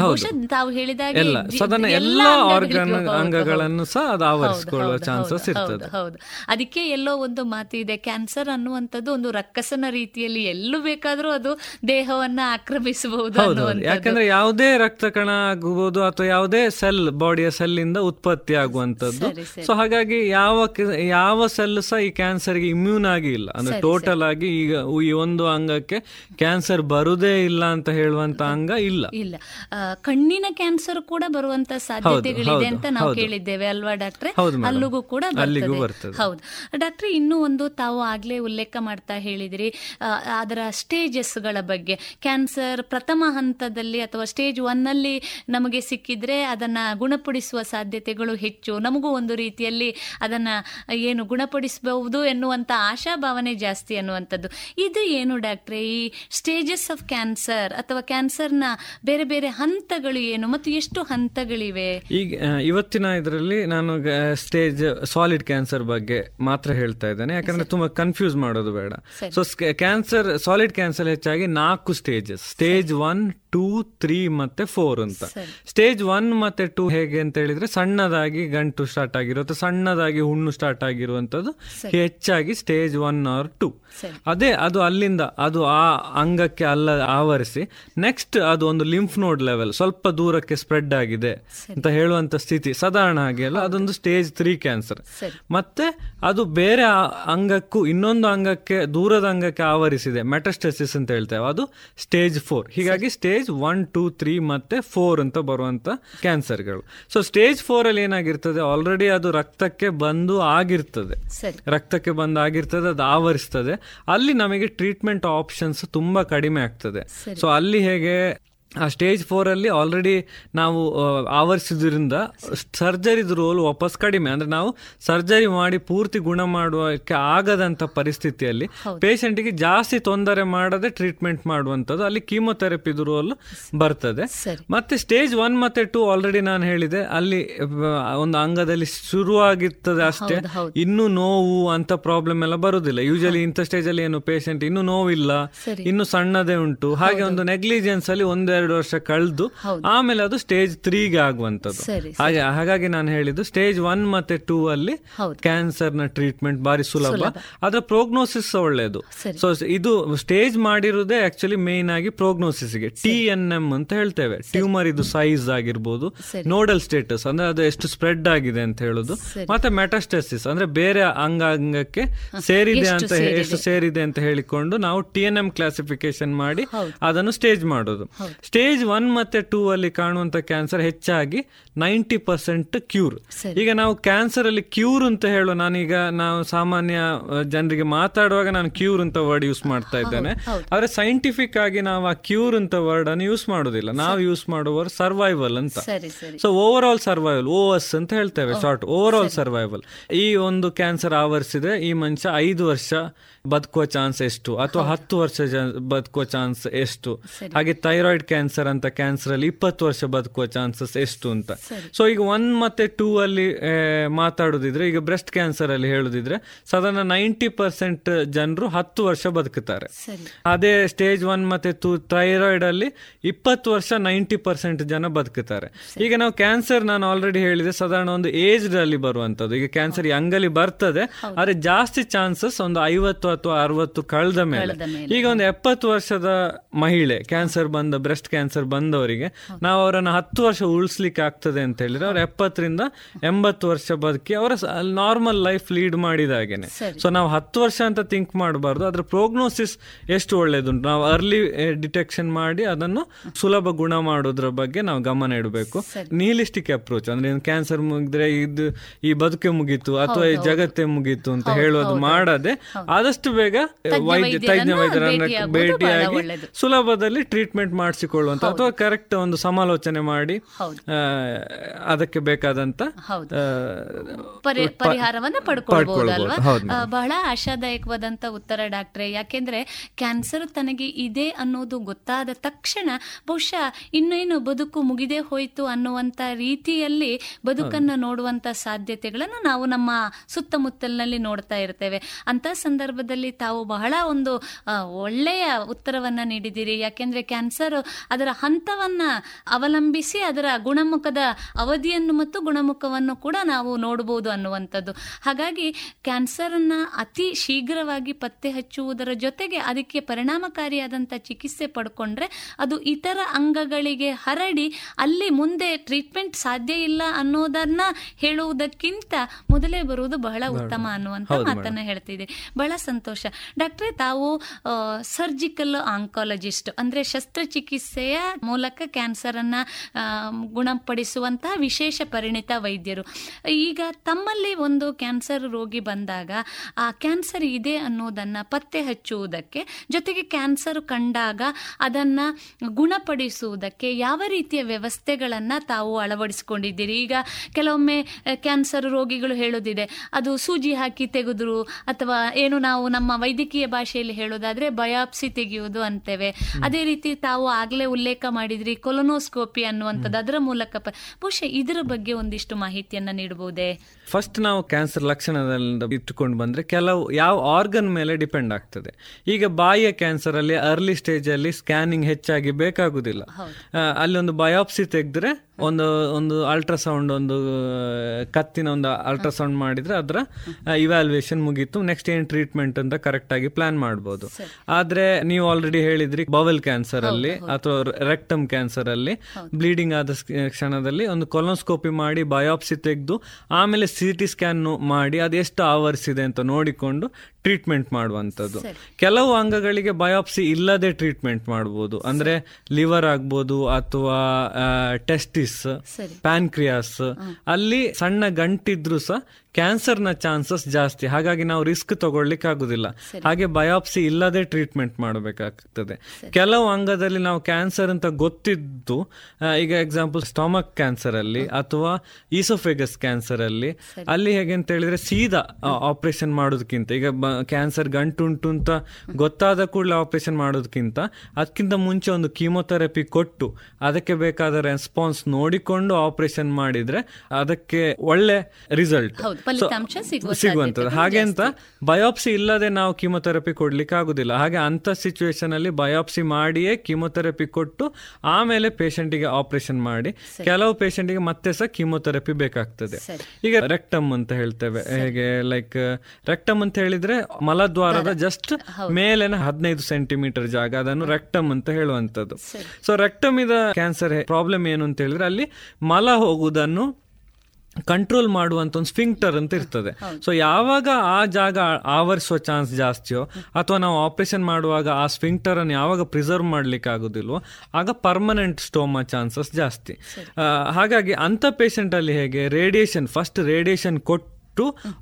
ತಾವು ಹೇಳಿದಾಗ ಎಲ್ಲ ಎಲ್ಲ ಆರ್ಗನ್ ಅಂಗಗಳನ್ನು ಸಹ ಅದು ಆವರಿಸಿಕೊಳ್ಳುವ ಚಾನ್ಸಸ್ ಇರ್ತದೆ. ಹೌದು. ಅದಕ್ಕೆ ಎಲ್ಲೋ ಒಂದು ಮಾತು ಇದೆ ಕ್ಯಾನ್ಸರ್ ಅನ್ನುವಂಥದ್ದು ಒಂದು ರಕ್ಕಸನ ರೀತಿಯಲ್ಲಿ ಎಲ್ಲೂ ಬೇಕಾದ್ರೂ ಅದು ದೇಹವನ್ನ ಆಕ್ರಮಿಸಬಹುದು ಹೌದು ಯಾಕಂದ್ರೆ ಯಾವುದೇ ರಕ್ತ ಕಣ ಆಗಬಹುದು ಅಥವಾ ಯಾವುದೇ ಸೆಲ್ ಬಾಡಿಯ ಸೆಲ್ ಇಂದ ಉತ್ಪತ್ತಿ ಆಗುವಂತದ್ದು. ಸೊ ಹಾಗಾಗಿ ಯಾವ ಯಾವ ಸೆಲ್ ಸಹ ಈ ಕ್ಯಾನ್ಸರ್ಗೆ ಇಮ್ಯೂನ್ ಆಗಿ ಇಲ್ಲ. ಅಂದ್ರೆ ಟೋಟಲ್ ಆಗಿ ಈಗ ಈ ಒಂದು ಅಂಗಕ್ಕೆ ಕ್ಯಾನ್ಸರ್ ಬರುದೇ ಇಲ್ಲ ಅಂತ ಹೇಳುವಂತ ಅಂಗ ಇಲ್ಲ. ಇಲ್ಲ. ಕಣ್ಣಿನ ಕ್ಯಾನ್ಸರ್ ಕೂಡ ಬರುವಂತ ಸಾಧ್ಯತೆಗಳಿದೆ ಅಂತ ನಾವು. ಕೇಳಿದ್ದೇವೆ ಅಲ್ವಾ ಡಾಕ್ಟ್ರೆ? ಅಲ್ಲಿಗೂ ಕೂಡ ಬರ್ತದೆ. ಹೌದು. ಡಾಕ್ಟ್ರೆ ಇನ್ನೂ ಒಂದು ತಾವು ಆಗ್ಲೇ ಉಲ್ಲೇಖ ಮಾಡ್ತಾ ಹೇಳಿದ್ರಿ ಅದರ ಸ್ಟೇಜಸ್ಗಳ ಬಗ್ಗೆ. ಕ್ಯಾನ್ಸರ್ ಪ್ರಥಮ ಹಂತದಲ್ಲಿ ಅಥವಾ ಸ್ಟೇಜ್ ಒನ್ ಅಲ್ಲಿ ನಮಗೆ ಸಿಕ್ಕಿದ್ರೆ ಅದನ್ನ ಗುಣಪಡಿಸುವ ಸಾಧ್ಯತೆಗಳು ಹೆಚ್ಚು. ನಮಗೂ ಒಂದು ರೀತಿಯಲ್ಲಿ ಅದನ್ನ ಏನು ಗುಣಪಡಿಸಬಹುದು ಎನ್ನುವಂತ ಆಶಾಭಾವನೆ ಜಾಸ್ತಿ ಅನ್ನುವಂಥದ್ದು ಇದು ಏನು ಡಾಕ್ಟ್ರೆ? ಈ ಸ್ಟೇಜಸ್ ಆಫ್ ಕ್ಯಾನ್ಸರ್ ಅಥವಾ ಕ್ಯಾನ್ಸರ್ನ ಬೇರೆ ಬೇರೆ ಹಂತಗಳು ಏನು ಮತ್ತು ಎಷ್ಟು ಹಂತಗಳಿವೆ? ಈಗ ಇವತ್ತಿನ ಇದರಲ್ಲಿ ನಾನು ಸ್ಟೇಜ್ ಸಾಲಿಡ್ ಕ್ಯಾನ್ಸರ್ ಬಗ್ಗೆ ಮಾತ್ರ ಹೇಳ್ತಾ ಇದ್ದೇನೆ. ಯಾಕಂದ್ರೆ ತುಂಬಾ ಕನ್ಫ್ಯೂಸ್ ಮಾಡೋದು ಬೇಡ. ಸೊ ಕ್ಯಾನ್ಸರ್ ಸಾಲಿಡ್ ಕ್ಯಾನ್ಸರ್ ಹೆಚ್ಚಾಗಿ ನಾಲ್ಕು stages stage one two three ಮತ್ತೆ ಫೋರ್ ಅಂತ. ಸ್ಟೇಜ್ ಒನ್ ಮತ್ತೆ ಟೂ ಹೇಗೆ ಅಂತ ಹೇಳಿದ್ರೆ ಸಣ್ಣದಾಗಿ ಗಂಟು ಸ್ಟಾರ್ಟ್ ಆಗಿರುತ್ತೆ ಸಣ್ಣದಾಗಿ ಹುಣ್ಣು ಸ್ಟಾರ್ಟ್ ಆಗಿರುವಂತದ್ದು ಹೆಚ್ಚಾಗಿ ಸ್ಟೇಜ್ ಒನ್ ಆರ್ ಟೂ ಅದೇ ಅದು ಅಲ್ಲಿಂದ ಅದು ಆ ಅಂಗಕ್ಕೆ ಅಲ್ಲ ಆವರಿಸಿ. ನೆಕ್ಸ್ಟ್ ಅದು ಒಂದು ಲಿಂಫ್ ನೋಡ್ ಲೆವೆಲ್ ಸ್ವಲ್ಪ ದೂರಕ್ಕೆ ಸ್ಪ್ರೆಡ್ ಆಗಿದೆ ಅಂತ ಹೇಳುವಂತ ಸ್ಥಿತಿ. ಸಾಧಾರಣ ಆಗಿ ಅಲ್ಲ ಅದೊಂದು ಸ್ಟೇಜ್ ತ್ರೀ ಕ್ಯಾನ್ಸರ್ ಮತ್ತೆ ಅದು ಬೇರೆ ಅಂಗಕ್ಕೂ ಇನ್ನೊಂದು ಅಂಗಕ್ಕೆ ದೂರದ ಅಂಗಕ್ಕೆ ಆವರಿಸಿದೆ. ಮೆಟಸ್ಟೆಸಿಸ್ ಅಂತ ಹೇಳ್ತೇವೆ. ಅದು ಸ್ಟೇಜ್ ಫೋರ್ ಹೀಗಾಗಿ ಸ್ಟೇಜ್ ಒನ್ ಟೂ ತ್ರೀ ಮತ್ತೆ ಫೋರ್ ಅಂತ ಬರುವಂತ ಕ್ಯಾನ್ಸರ್ಗಳು. ಸೊ ಸ್ಟೇಜ್ ಫೋರ್ ಅಲ್ಲಿ ಏನಾಗಿರ್ತದೆ? ಆಲ್ರೆಡಿ ಅದು ರಕ್ತಕ್ಕೆ ಬಂದು ಆಗಿರ್ತದೆ. ರಕ್ತಕ್ಕೆ ಬಂದು ಆಗಿರ್ತದೆ ಅದು ಆವರಿಸ್ತದೆ. ಅಲ್ಲಿ ನಮಗೆ ಟ್ರೀಟ್ಮೆಂಟ್ ಆಪ್ಷನ್ಸ್ ತುಂಬಾ ಕಡಿಮೆ ಆಗ್ತದೆ. ಸೊ ಅಲ್ಲಿ ಹೇಗೆ ಆ ಸ್ಟೇಜ್ ಫೋರ್ ಅಲ್ಲಿ ಆಲ್ರೆಡಿ ನಾವು ಆವರಿಸಿದ್ರಿಂದ ಸರ್ಜರಿ ರೋಲ್ ವಾಪಸ್ ಕಡಿಮೆ. ಅಂದ್ರೆ ನಾವು ಸರ್ಜರಿ ಮಾಡಿ ಪೂರ್ತಿ ಗುಣ ಮಾಡುವಕ್ಕೆ ಆಗದಂತ ಪರಿಸ್ಥಿತಿಯಲ್ಲಿ ಪೇಷಂಟ್ಗೆ ಜಾಸ್ತಿ ತೊಂದರೆ ಮಾಡದೆ ಟ್ರೀಟ್ಮೆಂಟ್ ಮಾಡುವಂಥದ್ದು. ಅಲ್ಲಿ ಕೀಮೊಥೆರಪಿದು ರೋಲ್ ಬರ್ತದೆ. ಮತ್ತೆ ಸ್ಟೇಜ್ ಒನ್ ಮತ್ತೆ ಟೂ ಆಲ್ರೆಡಿ ನಾನು ಹೇಳಿದೆ. ಅಲ್ಲಿ ಒಂದು ಅಂಗದಲ್ಲಿ ಶುರುವಾಗಿರ್ತದೆ ಅಷ್ಟೇ. ಇನ್ನು ನೋವು ಅಂತ ಪ್ರಾಬ್ಲಮ್ ಎಲ್ಲ ಬರುದಿಲ್ಲ. ಯೂಶಲಿ ಇಂಥ ಸ್ಟೇಜ್ ಅಲ್ಲಿ ಏನು ಪೇಷಂಟ್ ಇನ್ನು ನೋವಿಲ್ಲ. ಇನ್ನು ಸಣ್ಣದೇ ಉಂಟು. ಹಾಗೆ ಒಂದು ನೆಗ್ಲಿಜೆನ್ಸ್ ಅಲ್ಲಿ ಒಂದೆರಡು ಒಂದೆರಡು ವರ್ಷ ಕಳೆದು ಆಮೇಲೆ ಅದು ಸ್ಟೇಜ್ ತ್ರೀಗೆ ಆಗುವಂತದ್ದು ಹಾಗೆ ಹಾಗಾಗಿ ನಾನು ಹೇಳಿದ್ದು ಸ್ಟೇಜ್ ಒನ್ ಮತ್ತೆ ಟೂ ಅಲ್ಲಿ ಕ್ಯಾನ್ಸರ್ನ ಟ್ರೀಟ್ಮೆಂಟ್ ಬಾರಿ ಸುಲಭ. ಅದರ ಪ್ರೋಗ್ನೋಸಿಸ್ ಒಳ್ಳೆಯದು. ಸೊ ಇದು ಸ್ಟೇಜ್ ಮಾಡಿರುವುದೇ ಆಕ್ಚುಲಿ ಮೇನ್ ಆಗಿ ಪ್ರೋಗ್ನೋಸಿಸ್ಗೆ. ಟಿ ಎನ್ ಎಂ ಅಂತ ಹೇಳ್ತೇವೆ. ಟ್ಯೂಮರ್ ಇದು ಸೈಜ್ ಆಗಿರ್ಬೋದು. ನೋಡಲ್ ಸ್ಟೇಟಸ್ ಅಂದ್ರೆ ಅದು ಎಷ್ಟು ಸ್ಪ್ರೆಡ್ ಆಗಿದೆ ಅಂತ ಹೇಳುದು. ಮತ್ತೆ ಮೆಟಾಸ್ಟೆಸಿಸ್ ಅಂದ್ರೆ ಬೇರೆ ಅಂಗಾಂಗಕ್ಕೆ ಸೇರಿದೆ ಅಂತ ಎಷ್ಟು ಸೇರಿದೆ ಅಂತ ಹೇಳಿಕೊಂಡು ನಾವು ಟಿ ಎನ್ ಎಂ ಕ್ಲಾಸಿಫಿಕೇಶನ್ ಮಾಡಿ ಅದನ್ನು ಸ್ಟೇಜ್ ಮಾಡೋದು. ಸ್ಟೇಜ್ ಒನ್ ಮತ್ತೆ ಟೂ ಅಲ್ಲಿ ಕಾಣುವಂತ ಕ್ಯಾನ್ಸರ್ ಹೆಚ್ಚಾಗಿ ನೈಂಟಿ ಪರ್ಸೆಂಟ್ ಕ್ಯೂರ್ ಈಗ ನಾವು ಕ್ಯಾನ್ಸರ್ ಅಲ್ಲಿ ಕ್ಯೂರ್ ಅಂತ ಹೇಳೋ ನಾನೀಗ ನಾವು ಸಾಮಾನ್ಯ ಜನರಿಗೆ ಮಾತಾಡುವಾಗ ನಾನು ಕ್ಯೂರ್ ಅಂತ ವರ್ಡ್ ಯೂಸ್ ಮಾಡ್ತಾ ಇದ್ದೇನೆ. ಆದ್ರೆ ಸೈಂಟಿಫಿಕ್ ಆಗಿ ನಾವು ಆ ಕ್ಯೂರ್ ಅಂತ ವರ್ಡ್ ಅನ್ನು ಯೂಸ್ ಮಾಡೋದಿಲ್ಲ. ನಾವು ಯೂಸ್ ಮಾಡುವ ಸರ್ವೈವಲ್ ಅಂತ. So overall survival O S ಅಂತ ಹೇಳ್ತೇವೆ ಶಾರ್ಟ್ ಓವರ್ ಆಲ್ ಸರ್ವೈವಲ್ ಈ ಒಂದು ಕ್ಯಾನ್ಸರ್ ಆವರಿಸಿದೆ ಈ ಮನುಷ್ಯ ಐದು ವರ್ಷ ಬದುಕುವ ಚಾನ್ಸ್ ಎಷ್ಟು? ಅಥವಾ ಹತ್ತು ವರ್ಷ ಬದುಕುವ ಚಾನ್ಸ್ ಎಷ್ಟು? ಹಾಗೆ ಥೈರಾಯ್ಡ್ ಕ್ಯಾನ್ಸರ್ ಅಂತ ಕ್ಯಾನ್ಸರ್ ಅಲ್ಲಿ ಇಪ್ಪತ್ತು ವರ್ಷ ಬದುಕುವ ಚಾನ್ಸಸ್ ಎಷ್ಟು ಅಂತ. ಸೊ ಈಗ ಒನ್ ಮತ್ತೆ ಟೂ ಅಲ್ಲಿ ಮಾತಾಡೋದಿದ್ರೆ ಈಗ ಬ್ರೆಸ್ಟ್ ಕ್ಯಾನ್ಸರ್ ಅಲ್ಲಿ ಹೇಳುದಿದ್ರೆ ಸಾಧಾರಣ ನೈಂಟಿ ಪರ್ಸೆಂಟ್ ಜನರು ಹತ್ತು ವರ್ಷ ಬದುಕುತ್ತಾರೆ. ಅದೇ ಸ್ಟೇಜ್ ಒನ್ ಮತ್ತೆ ಟೂ ಥೈರಾಯ್ಡ್ ಅಲ್ಲಿ ಇಪ್ಪತ್ತು ವರ್ಷ ನೈಂಟಿ ಪರ್ಸೆಂಟ್ ಜನ ಬದುಕುತ್ತಾರೆ. ಈಗ ನಾವು ಕ್ಯಾನ್ಸರ್ ನಾನು ಆಲ್ರೆಡಿ ಹೇಳಿದೆ ಸಾಧಾರಣ ಒಂದು ಏಜ್ ಅಲ್ಲಿ ಬರುವಂತದ್ದು ಈಗ ಕ್ಯಾನ್ಸರ್ ಅಂಗಲಿ ಬರ್ತದೆ ಆದ್ರೆ ಜಾಸ್ತಿ ಚಾನ್ಸಸ್ ಒಂದು ಐವತ್ತು ಅಥವಾ ಅರವತ್ತು ಕಳೆದ ಮೇಲೆ. ಈಗ ಒಂದು ಎಪ್ಪತ್ತು ವರ್ಷದ ಮಹಿಳೆ ಕ್ಯಾನ್ಸರ್ ಬಂದ ಬ್ರೆಸ್ಟ್ ಕ್ಯಾನ್ಸರ್ ಬಂದವರಿಗೆ ನಾವು ಅವರನ್ನು ಹತ್ತು ವರ್ಷ ಉಳಿಸ್ಲಿಕ್ಕೆ ಆಗ್ತದೆ ಅಂತ ಹೇಳಿದ್ರೆ ಅವ್ರ ಎಪ್ಪತ್ತರಿಂದ ಎಂಬತ್ತು ವರ್ಷ ಬದುಕಿ ಅವರ ನಾರ್ಮಲ್ ಲೈಫ್ ಲೀಡ್ ಮಾಡಿದ ಹಾಗೇನೆ. ಸೊ ನಾವು ಹತ್ತು ವರ್ಷ ಅಂತ ಥಿಂಕ್ ಮಾಡಬಾರ್ದು. ಅದರ ಪ್ರೋಗ್ನೋಸಿಸ್ ಎಷ್ಟು ಒಳ್ಳೇದುಂಟು? ನಾವು ಅರ್ಲಿ ಡಿಟೆಕ್ಷನ್ ಮಾಡಿ ಅದನ್ನು ಸುಲಭ ಗುಣ ಮಾಡೋದ್ರ ಬಗ್ಗೆ ನಾವು ಗಮನ ಇಡಬೇಕು. ನೀಲಿಸ್ಟಿಕ್ ಅಪ್ರೋಚ್ ಅಂದ್ರೆ ಕ್ಯಾನ್ಸರ್ ಮುಗಿದ್ರೆ ಇದು ಈ ಬದುಕೆ ಮುಗೀತು ಅಥವಾ ಈ ಜಗತ್ತೇ ಮುಗೀತು ಅಂತ ಹೇಳೋದು ಮಾಡದೆ ಆದಷ್ಟು ಬೇಗ ತಜ್ಞ ವೈದ್ಯ ತಜ್ಞ ವೈದ್ಯರನ್ನ ಭೇಟಿಯಾಗಿ ಸುಲಭದಲ್ಲಿ ಟ್ರೀಟ್ಮೆಂಟ್ ಮಾಡಿಸಿಕೊಳ್ಳುವಂತ ಅಥವಾ ಕರೆಕ್ಟ್ ಒಂದು ಸಮಾಲೋಚನೆ ಮಾಡಿ ಅದಕ್ಕೆ ಬೇಕಾದಂತ ಪರಿಹಾರವನ್ನ ಪಡ್ಕೊಳ್ಬಹುದು ಅಲ್ವಾ ಪಡ್ಕೊಳ್ಬೋದು. ಹೌದು ಆ, madam. ಬಹಳ ಆಶಾದಾಯಕವಾದಂತ ಉತ್ತರ ಡಾಕ್ಟ್ರೆ ಯಾಕೆಂದ್ರೆ ಕ್ಯಾನ್ಸರ್ ತನಗೆ ಇದೆ ಅನ್ನೋದು ಗೊತ್ತಾದ ತಕ್ಷಣ ಬಹುಶಃ ಇನ್ನೇನು ಬದುಕು ಮುಗಿದೇ ಹೋಯ್ತು ಅನ್ನುವಂತ ರೀತಿಯಲ್ಲಿ ಬದುಕನ್ನ ನೋಡುವಂತ ಸಾಧ್ಯತೆಗಳನ್ನು ನಾವು ನಮ್ಮ ಸುತ್ತಮುತ್ತಲಿನಲ್ಲಿ ನೋಡ್ತಾ ಇರ್ತೇವೆ. ಅಂತ ಸಂದರ್ಭದಲ್ಲಿ ತಾವು ಬಹಳ ಒಂದು ಒಳ್ಳೆಯ ಉತ್ತರವನ್ನು ನೀಡಿದ್ದೀರಿ. ಯಾಕೆಂದರೆ ಕ್ಯಾನ್ಸರ್ ಅದರ ಹಂತವನ್ನ ಅವಲಂಬಿಸಿ ಅದರ ಗುಣಮುಖದ ಅವಧಿಯನ್ನು ಮತ್ತು ಗುಣಮುಖವನ್ನು ಕೂಡ ನಾವು ನೋಡಬಹುದು ಅನ್ನುವಂಥದ್ದು. ಹಾಗಾಗಿ ಕ್ಯಾನ್ಸರ್ ಅನ್ನ ಅತಿ ಶೀಘ್ರವಾಗಿ ಪತ್ತೆ ಹಚ್ಚುವುದರ ಜೊತೆಗೆ ಅದಕ್ಕೆ ಪರಿಣಾಮಕಾರಿಯಾದಂಥ ಚಿಕಿತ್ಸೆ ಪಡ್ಕೊಂಡ್ರೆ ಅದು ಇತರ ಅಂಗಗಳಿಗೆ ಹರಡಿ ಅಲ್ಲಿ ಮುಂದೆ ಟ್ರೀಟ್ಮೆಂಟ್ ಸಾಧ್ಯ ಇಲ್ಲ ಅನ್ನೋದನ್ನ ಹೇಳುವುದಕ್ಕಿಂತ ಮೊದಲೇ ಬರುವುದು ಬಹಳ ಉತ್ತಮ ಅನ್ನುವಂತ ಮಾತನ್ನ ಹೇಳ್ತಿದೆ ಬಹಳ ಸಂತೋಷ. ಡಾಕ್ಟ್ರೆ ತಾವು ಸರ್ಜಿಕಲ್ ಆಂಕಾಲಜಿಸ್ಟ್ ಅಂದ್ರೆ ಶಸ್ತ್ರಚಿಕಿತ್ಸೆಯ ಮೂಲಕ ಕ್ಯಾನ್ಸರ್ ಅನ್ನ ಆ, ಗುಣಪಡಿಸುವಂತಹ ವಿಶೇಷ ಪರಿಣಿತ ವೈದ್ಯರು. ಈಗ ತಮ್ಮಲ್ಲಿ ಒಂದು ಕ್ಯಾನ್ಸರ್ ರೋಗಿ ಬಂದಾಗ ಆ ಕ್ಯಾನ್ಸರ್ ಇದೆ ಅನ್ನೋದನ್ನ ಪತ್ತೆ ಹಚ್ಚುವುದಕ್ಕೆ ಜೊತೆಗೆ ಕ್ಯಾನ್ಸರ್ ಕಂಡಾಗ ಅದನ್ನ ಗುಣಪಡಿಸುವುದಕ್ಕೆ ಯಾವ ರೀತಿಯ ವ್ಯವಸ್ಥೆಗಳನ್ನ ತಾವು ಅಳವಡಿಸಿಕೊಂಡಿದ್ದೀರಿ? ಈಗ ಕೆಲವೊಮ್ಮೆ ಕ್ಯಾನ್ಸರ್ ರೋಗಿಗಳು ಹೇಳೋದಿದೆ ಅದು ಸೂಜಿ ಹಾಕಿ ತೆಗೆದ್ರು ಅಥವಾ ಏನು ನಾವು ನಮ್ಮ ವೈದ್ಯಕೀಯ ಭಾಷೆಯಲ್ಲಿ ಹೇಳೋದಾದ್ರೆ ಬಯಾಪ್ಸಿ ತೆಗೆಯುವುದು ಅಂತೇವೆ. ಅದೇ ರೀತಿ ತಾವು ಆಗ್ಲೇ ಉಲ್ಲೇಖ ಮಾಡಿದ್ರಿ ಕೊಲೊನೋಸ್ಕೋಪಿ ಅನ್ನುವಂಥದ್ದು ಅದರ ಮೂಲಕ ಬಹುಶಃ ಇದರ ಬಗ್ಗೆ ಒಂದಿಷ್ಟು ಮಾಹಿತಿಯನ್ನ ನೀಡಬಹುದೇ? ಫಸ್ಟ್ ನಾವು ಕ್ಯಾನ್ಸರ್ ಲಕ್ಷಣದಿಂದ ಇಟ್ಟುಕೊಂಡು ಬಂದ್ರೆ ಕೆಲವು ಯಾವ ಆರ್ಗನ್ ಮೇಲೆ ಡಿಪೆಂಡ್ ಆಗ್ತದೆ. ಈಗ ಬಾಯಿಯ ಕ್ಯಾನ್ಸರ್ ಅಲ್ಲಿ ಅರ್ಲಿ ಸ್ಟೇಜ್ ಅಲ್ಲಿ ಸ್ಕ್ಯಾನಿಂಗ್ ಹೆಚ್ಚಾಗಿ ಬೇಕಾಗುದಿಲ್ಲ. ಆ, ಅಲ್ಲಿ ಒಂದು ಬಯಾಪ್ಸಿ ತೆಗೆದ್ರೆ ಒಂದು ಒಂದು ಅಲ್ಟ್ರಾಸೌಂಡ್ ಒಂದು ಕತ್ತಿನ ಒಂದು ಅಲ್ಟ್ರಾಸೌಂಡ್ ಮಾಡಿದ್ರೆ ಅದರ ಇವ್ಯಾಲ್ಯೂಯೇಷನ್ ಮುಗೀತು. ನೆಕ್ಸ್ಟ್ ಏನು ಟ್ರೀಟ್ಮೆಂಟ್ ಅಂತ ಕರೆಕ್ಟಾಗಿ ಪ್ಲಾನ್ ಮಾಡಬಹುದು ಆದ್ರೆ ನೀವು ಆಲ್ರೆಡಿ ಹೇಳಿದ್ರಿ ಬವೆಲ್ ಕ್ಯಾನ್ಸರ್ ಅಲ್ಲಿ ಅಥವಾ ರೆಕ್ಟಮ್ ಕ್ಯಾನ್ಸರ್ ಅಲ್ಲಿ ಬ್ಲೀಡಿಂಗ್ ಆದ ಕ್ಷಣದಲ್ಲಿ ಒಂದು ಕೊಲೋಸ್ಕೋಪಿ ಮಾಡಿ ಬಯಾಪ್ಸಿ ತೆಗೆದು ಆಮೇಲೆ ಸಿ ಟಿ ಸ್ಕ್ಯಾನ್ ಮಾಡಿ ಅದು ಎಷ್ಟು ಆವರಿಸಿದೆ ಅಂತ ನೋಡಿಕೊಂಡು ಟ್ರೀಟ್ಮೆಂಟ್ ಮಾಡುವಂಥದ್ದು. ಕೆಲವು ಅಂಗಗಳಿಗೆ ಬಯಾಪ್ಸಿ ಇಲ್ಲದೆ ಟ್ರೀಟ್ಮೆಂಟ್ ಮಾಡ್ಬೋದು. ಅಂದ್ರೆ ಲಿವರ್ ಆಗ್ಬೋದು ಅಥವಾ ಟೆಸ್ಟಿಸ್ ಪ್ಯಾನ್ಕ್ರಿಯಾಸ್ ಅಲ್ಲಿ ಸಣ್ಣ ಗಂಟಿದ್ರು ಸಹ ಕ್ಯಾನ್ಸರ್ನ ಚಾನ್ಸಸ್ ಜಾಸ್ತಿ. ಹಾಗಾಗಿ ನಾವು ರಿಸ್ಕ್ ತಗೊಳ್ಲಿಕ್ಕೆ ಆಗುದಿಲ್ಲ. ಹಾಗೆ ಬಯಾಪ್ಸಿ ಇಲ್ಲದೆ ಟ್ರೀಟ್ಮೆಂಟ್ ಮಾಡಬೇಕಾಗ್ತದೆ. ಕೆಲವು ಅಂಗದಲ್ಲಿ ನಾವು ಕ್ಯಾನ್ಸರ್ ಅಂತ ಗೊತ್ತಿದ್ದು ಈಗ ಎಕ್ಸಾಂಪಲ್ ಸ್ಟಮಕ್ ಕ್ಯಾನ್ಸರ್ ಅಲ್ಲಿ ಅಥವಾ ಈಸೋಫೆಗಸ್ ಕ್ಯಾನ್ಸರ್ ಅಲ್ಲಿ. ಅಲ್ಲಿ ಹೇಗೆ ಅಂತ ಹೇಳಿದ್ರೆ ಸೀದಾ ಆಪರೇಷನ್ ಮಾಡೋದಕ್ಕಿಂತ. ಈಗ ಕ್ಯಾನ್ಸರ್ ಗಂಟುಂಟು ಅಂತ ಗೊತ್ತಾದ ಕೂಡಲೇ ಆಪರೇಷನ್ ಮಾಡೋದಕ್ಕಿಂತ ಅದಕ್ಕಿಂತ ಮುಂಚೆ ಒಂದು ಕೀಮೊಥೆರಪಿ ಕೊಟ್ಟು ಅದಕ್ಕೆ ಬೇಕಾದ ರೆಸ್ಪಾನ್ಸ್ ನೋಡಿಕೊಂಡು ಆಪರೇಷನ್ ಮಾಡಿದ್ರೆ ಅದಕ್ಕೆ ಒಳ್ಳೆ ರಿಸಲ್ಟ್ ಸಿಗುವಂಥದ್ದು ಹಾಗೆ ಅಂತ ಬಯೋಪ್ಸಿ ಇಲ್ಲದೆ ನಾವು ಕೀಮೊಥೆರಪಿ ಕೊಡ್ಲಿಕ್ಕೆ ಆಗುದಿಲ್ಲ. ಹಾಗೆ ಅಂತ ಸಿಚುವೇಶನ್ ಅಲ್ಲಿ ಬಯೋಪ್ಸಿ ಮಾಡಿಯೇ ಕೀಮೊಥೆರಪಿ ಕೊಟ್ಟು ಆಮೇಲೆ ಪೇಷಂಟಿಗೆ ಆಪರೇಷನ್ ಮಾಡಿ ಕೆಲವು ಪೇಷಂಟಿಗೆ ಮತ್ತೆ ಸಹ ಕೀಮೊಥೆರಪಿ ಬೇಕಾಗ್ತದೆ. ಈಗ ರೆಕ್ಟಮ್ ಅಂತ ಹೇಳ್ತೇವೆ. ಹೇಗೆ ಲೈಕ್ ರೆಕ್ಟಮ್ ಅಂತ ಹೇಳಿದ್ರೆ ಮಲದ್ವಾರದ ಜಸ್ಟ್ ಮೇಲಿನ ಹದಿನೈದು ಸೆಂಟಿಮೀಟರ್ ಜಾಗ ಅದನ್ನು ರೆಕ್ಟಮ್ ಅಂತ ಹೇಳುವಂತದ್ದು ಸೊ ರೆಕ್ಟಮ್ ಇದ ಕ್ಯಾನ್ಸರ್ ಪ್ರಾಬ್ಲಮ್ ಏನು ಅಂತ ಹೇಳಿದ್ರೆ ಅಲ್ಲಿ ಮಲ ಹೋಗುವುದನ್ನು ಕಂಟ್ರೋಲ್ ಮಾಡುವಂತ ಒಂದು ಸ್ಫಿಂಕ್ಟರ್ ಅಂತ ಇರ್ತದೆ. ಸೊ ಯಾವಾಗ ಆ ಜಾಗ ಆವರಿಸುವ ಚಾನ್ಸ್ ಜಾಸ್ತಿಯೋ ಅಥವಾ ನಾವು ಆಪರೇಷನ್ ಮಾಡುವಾಗ ಆ ಸ್ಫಿಂಕ್ಟರ್ ಅನ್ನು ಯಾವಾಗ ಪ್ರಿಸರ್ವ್ ಮಾಡ್ಲಿಕ್ಕೆ ಆಗುದಿಲ್ವೋ ಆಗ ಪರ್ಮನೆಂಟ್ ಸ್ಟೋಮಾ ಚಾನ್ಸಸ್ ಜಾಸ್ತಿ. ಹಾಗಾಗಿ ಅಂತ ಪೇಷಂಟ್ ಅಲ್ಲಿ ಹೇಗೆ ರೇಡಿಯೇಷನ್ ಫಸ್ಟ್ ರೇಡಿಯೇಷನ್ ಕೊಟ್ಟು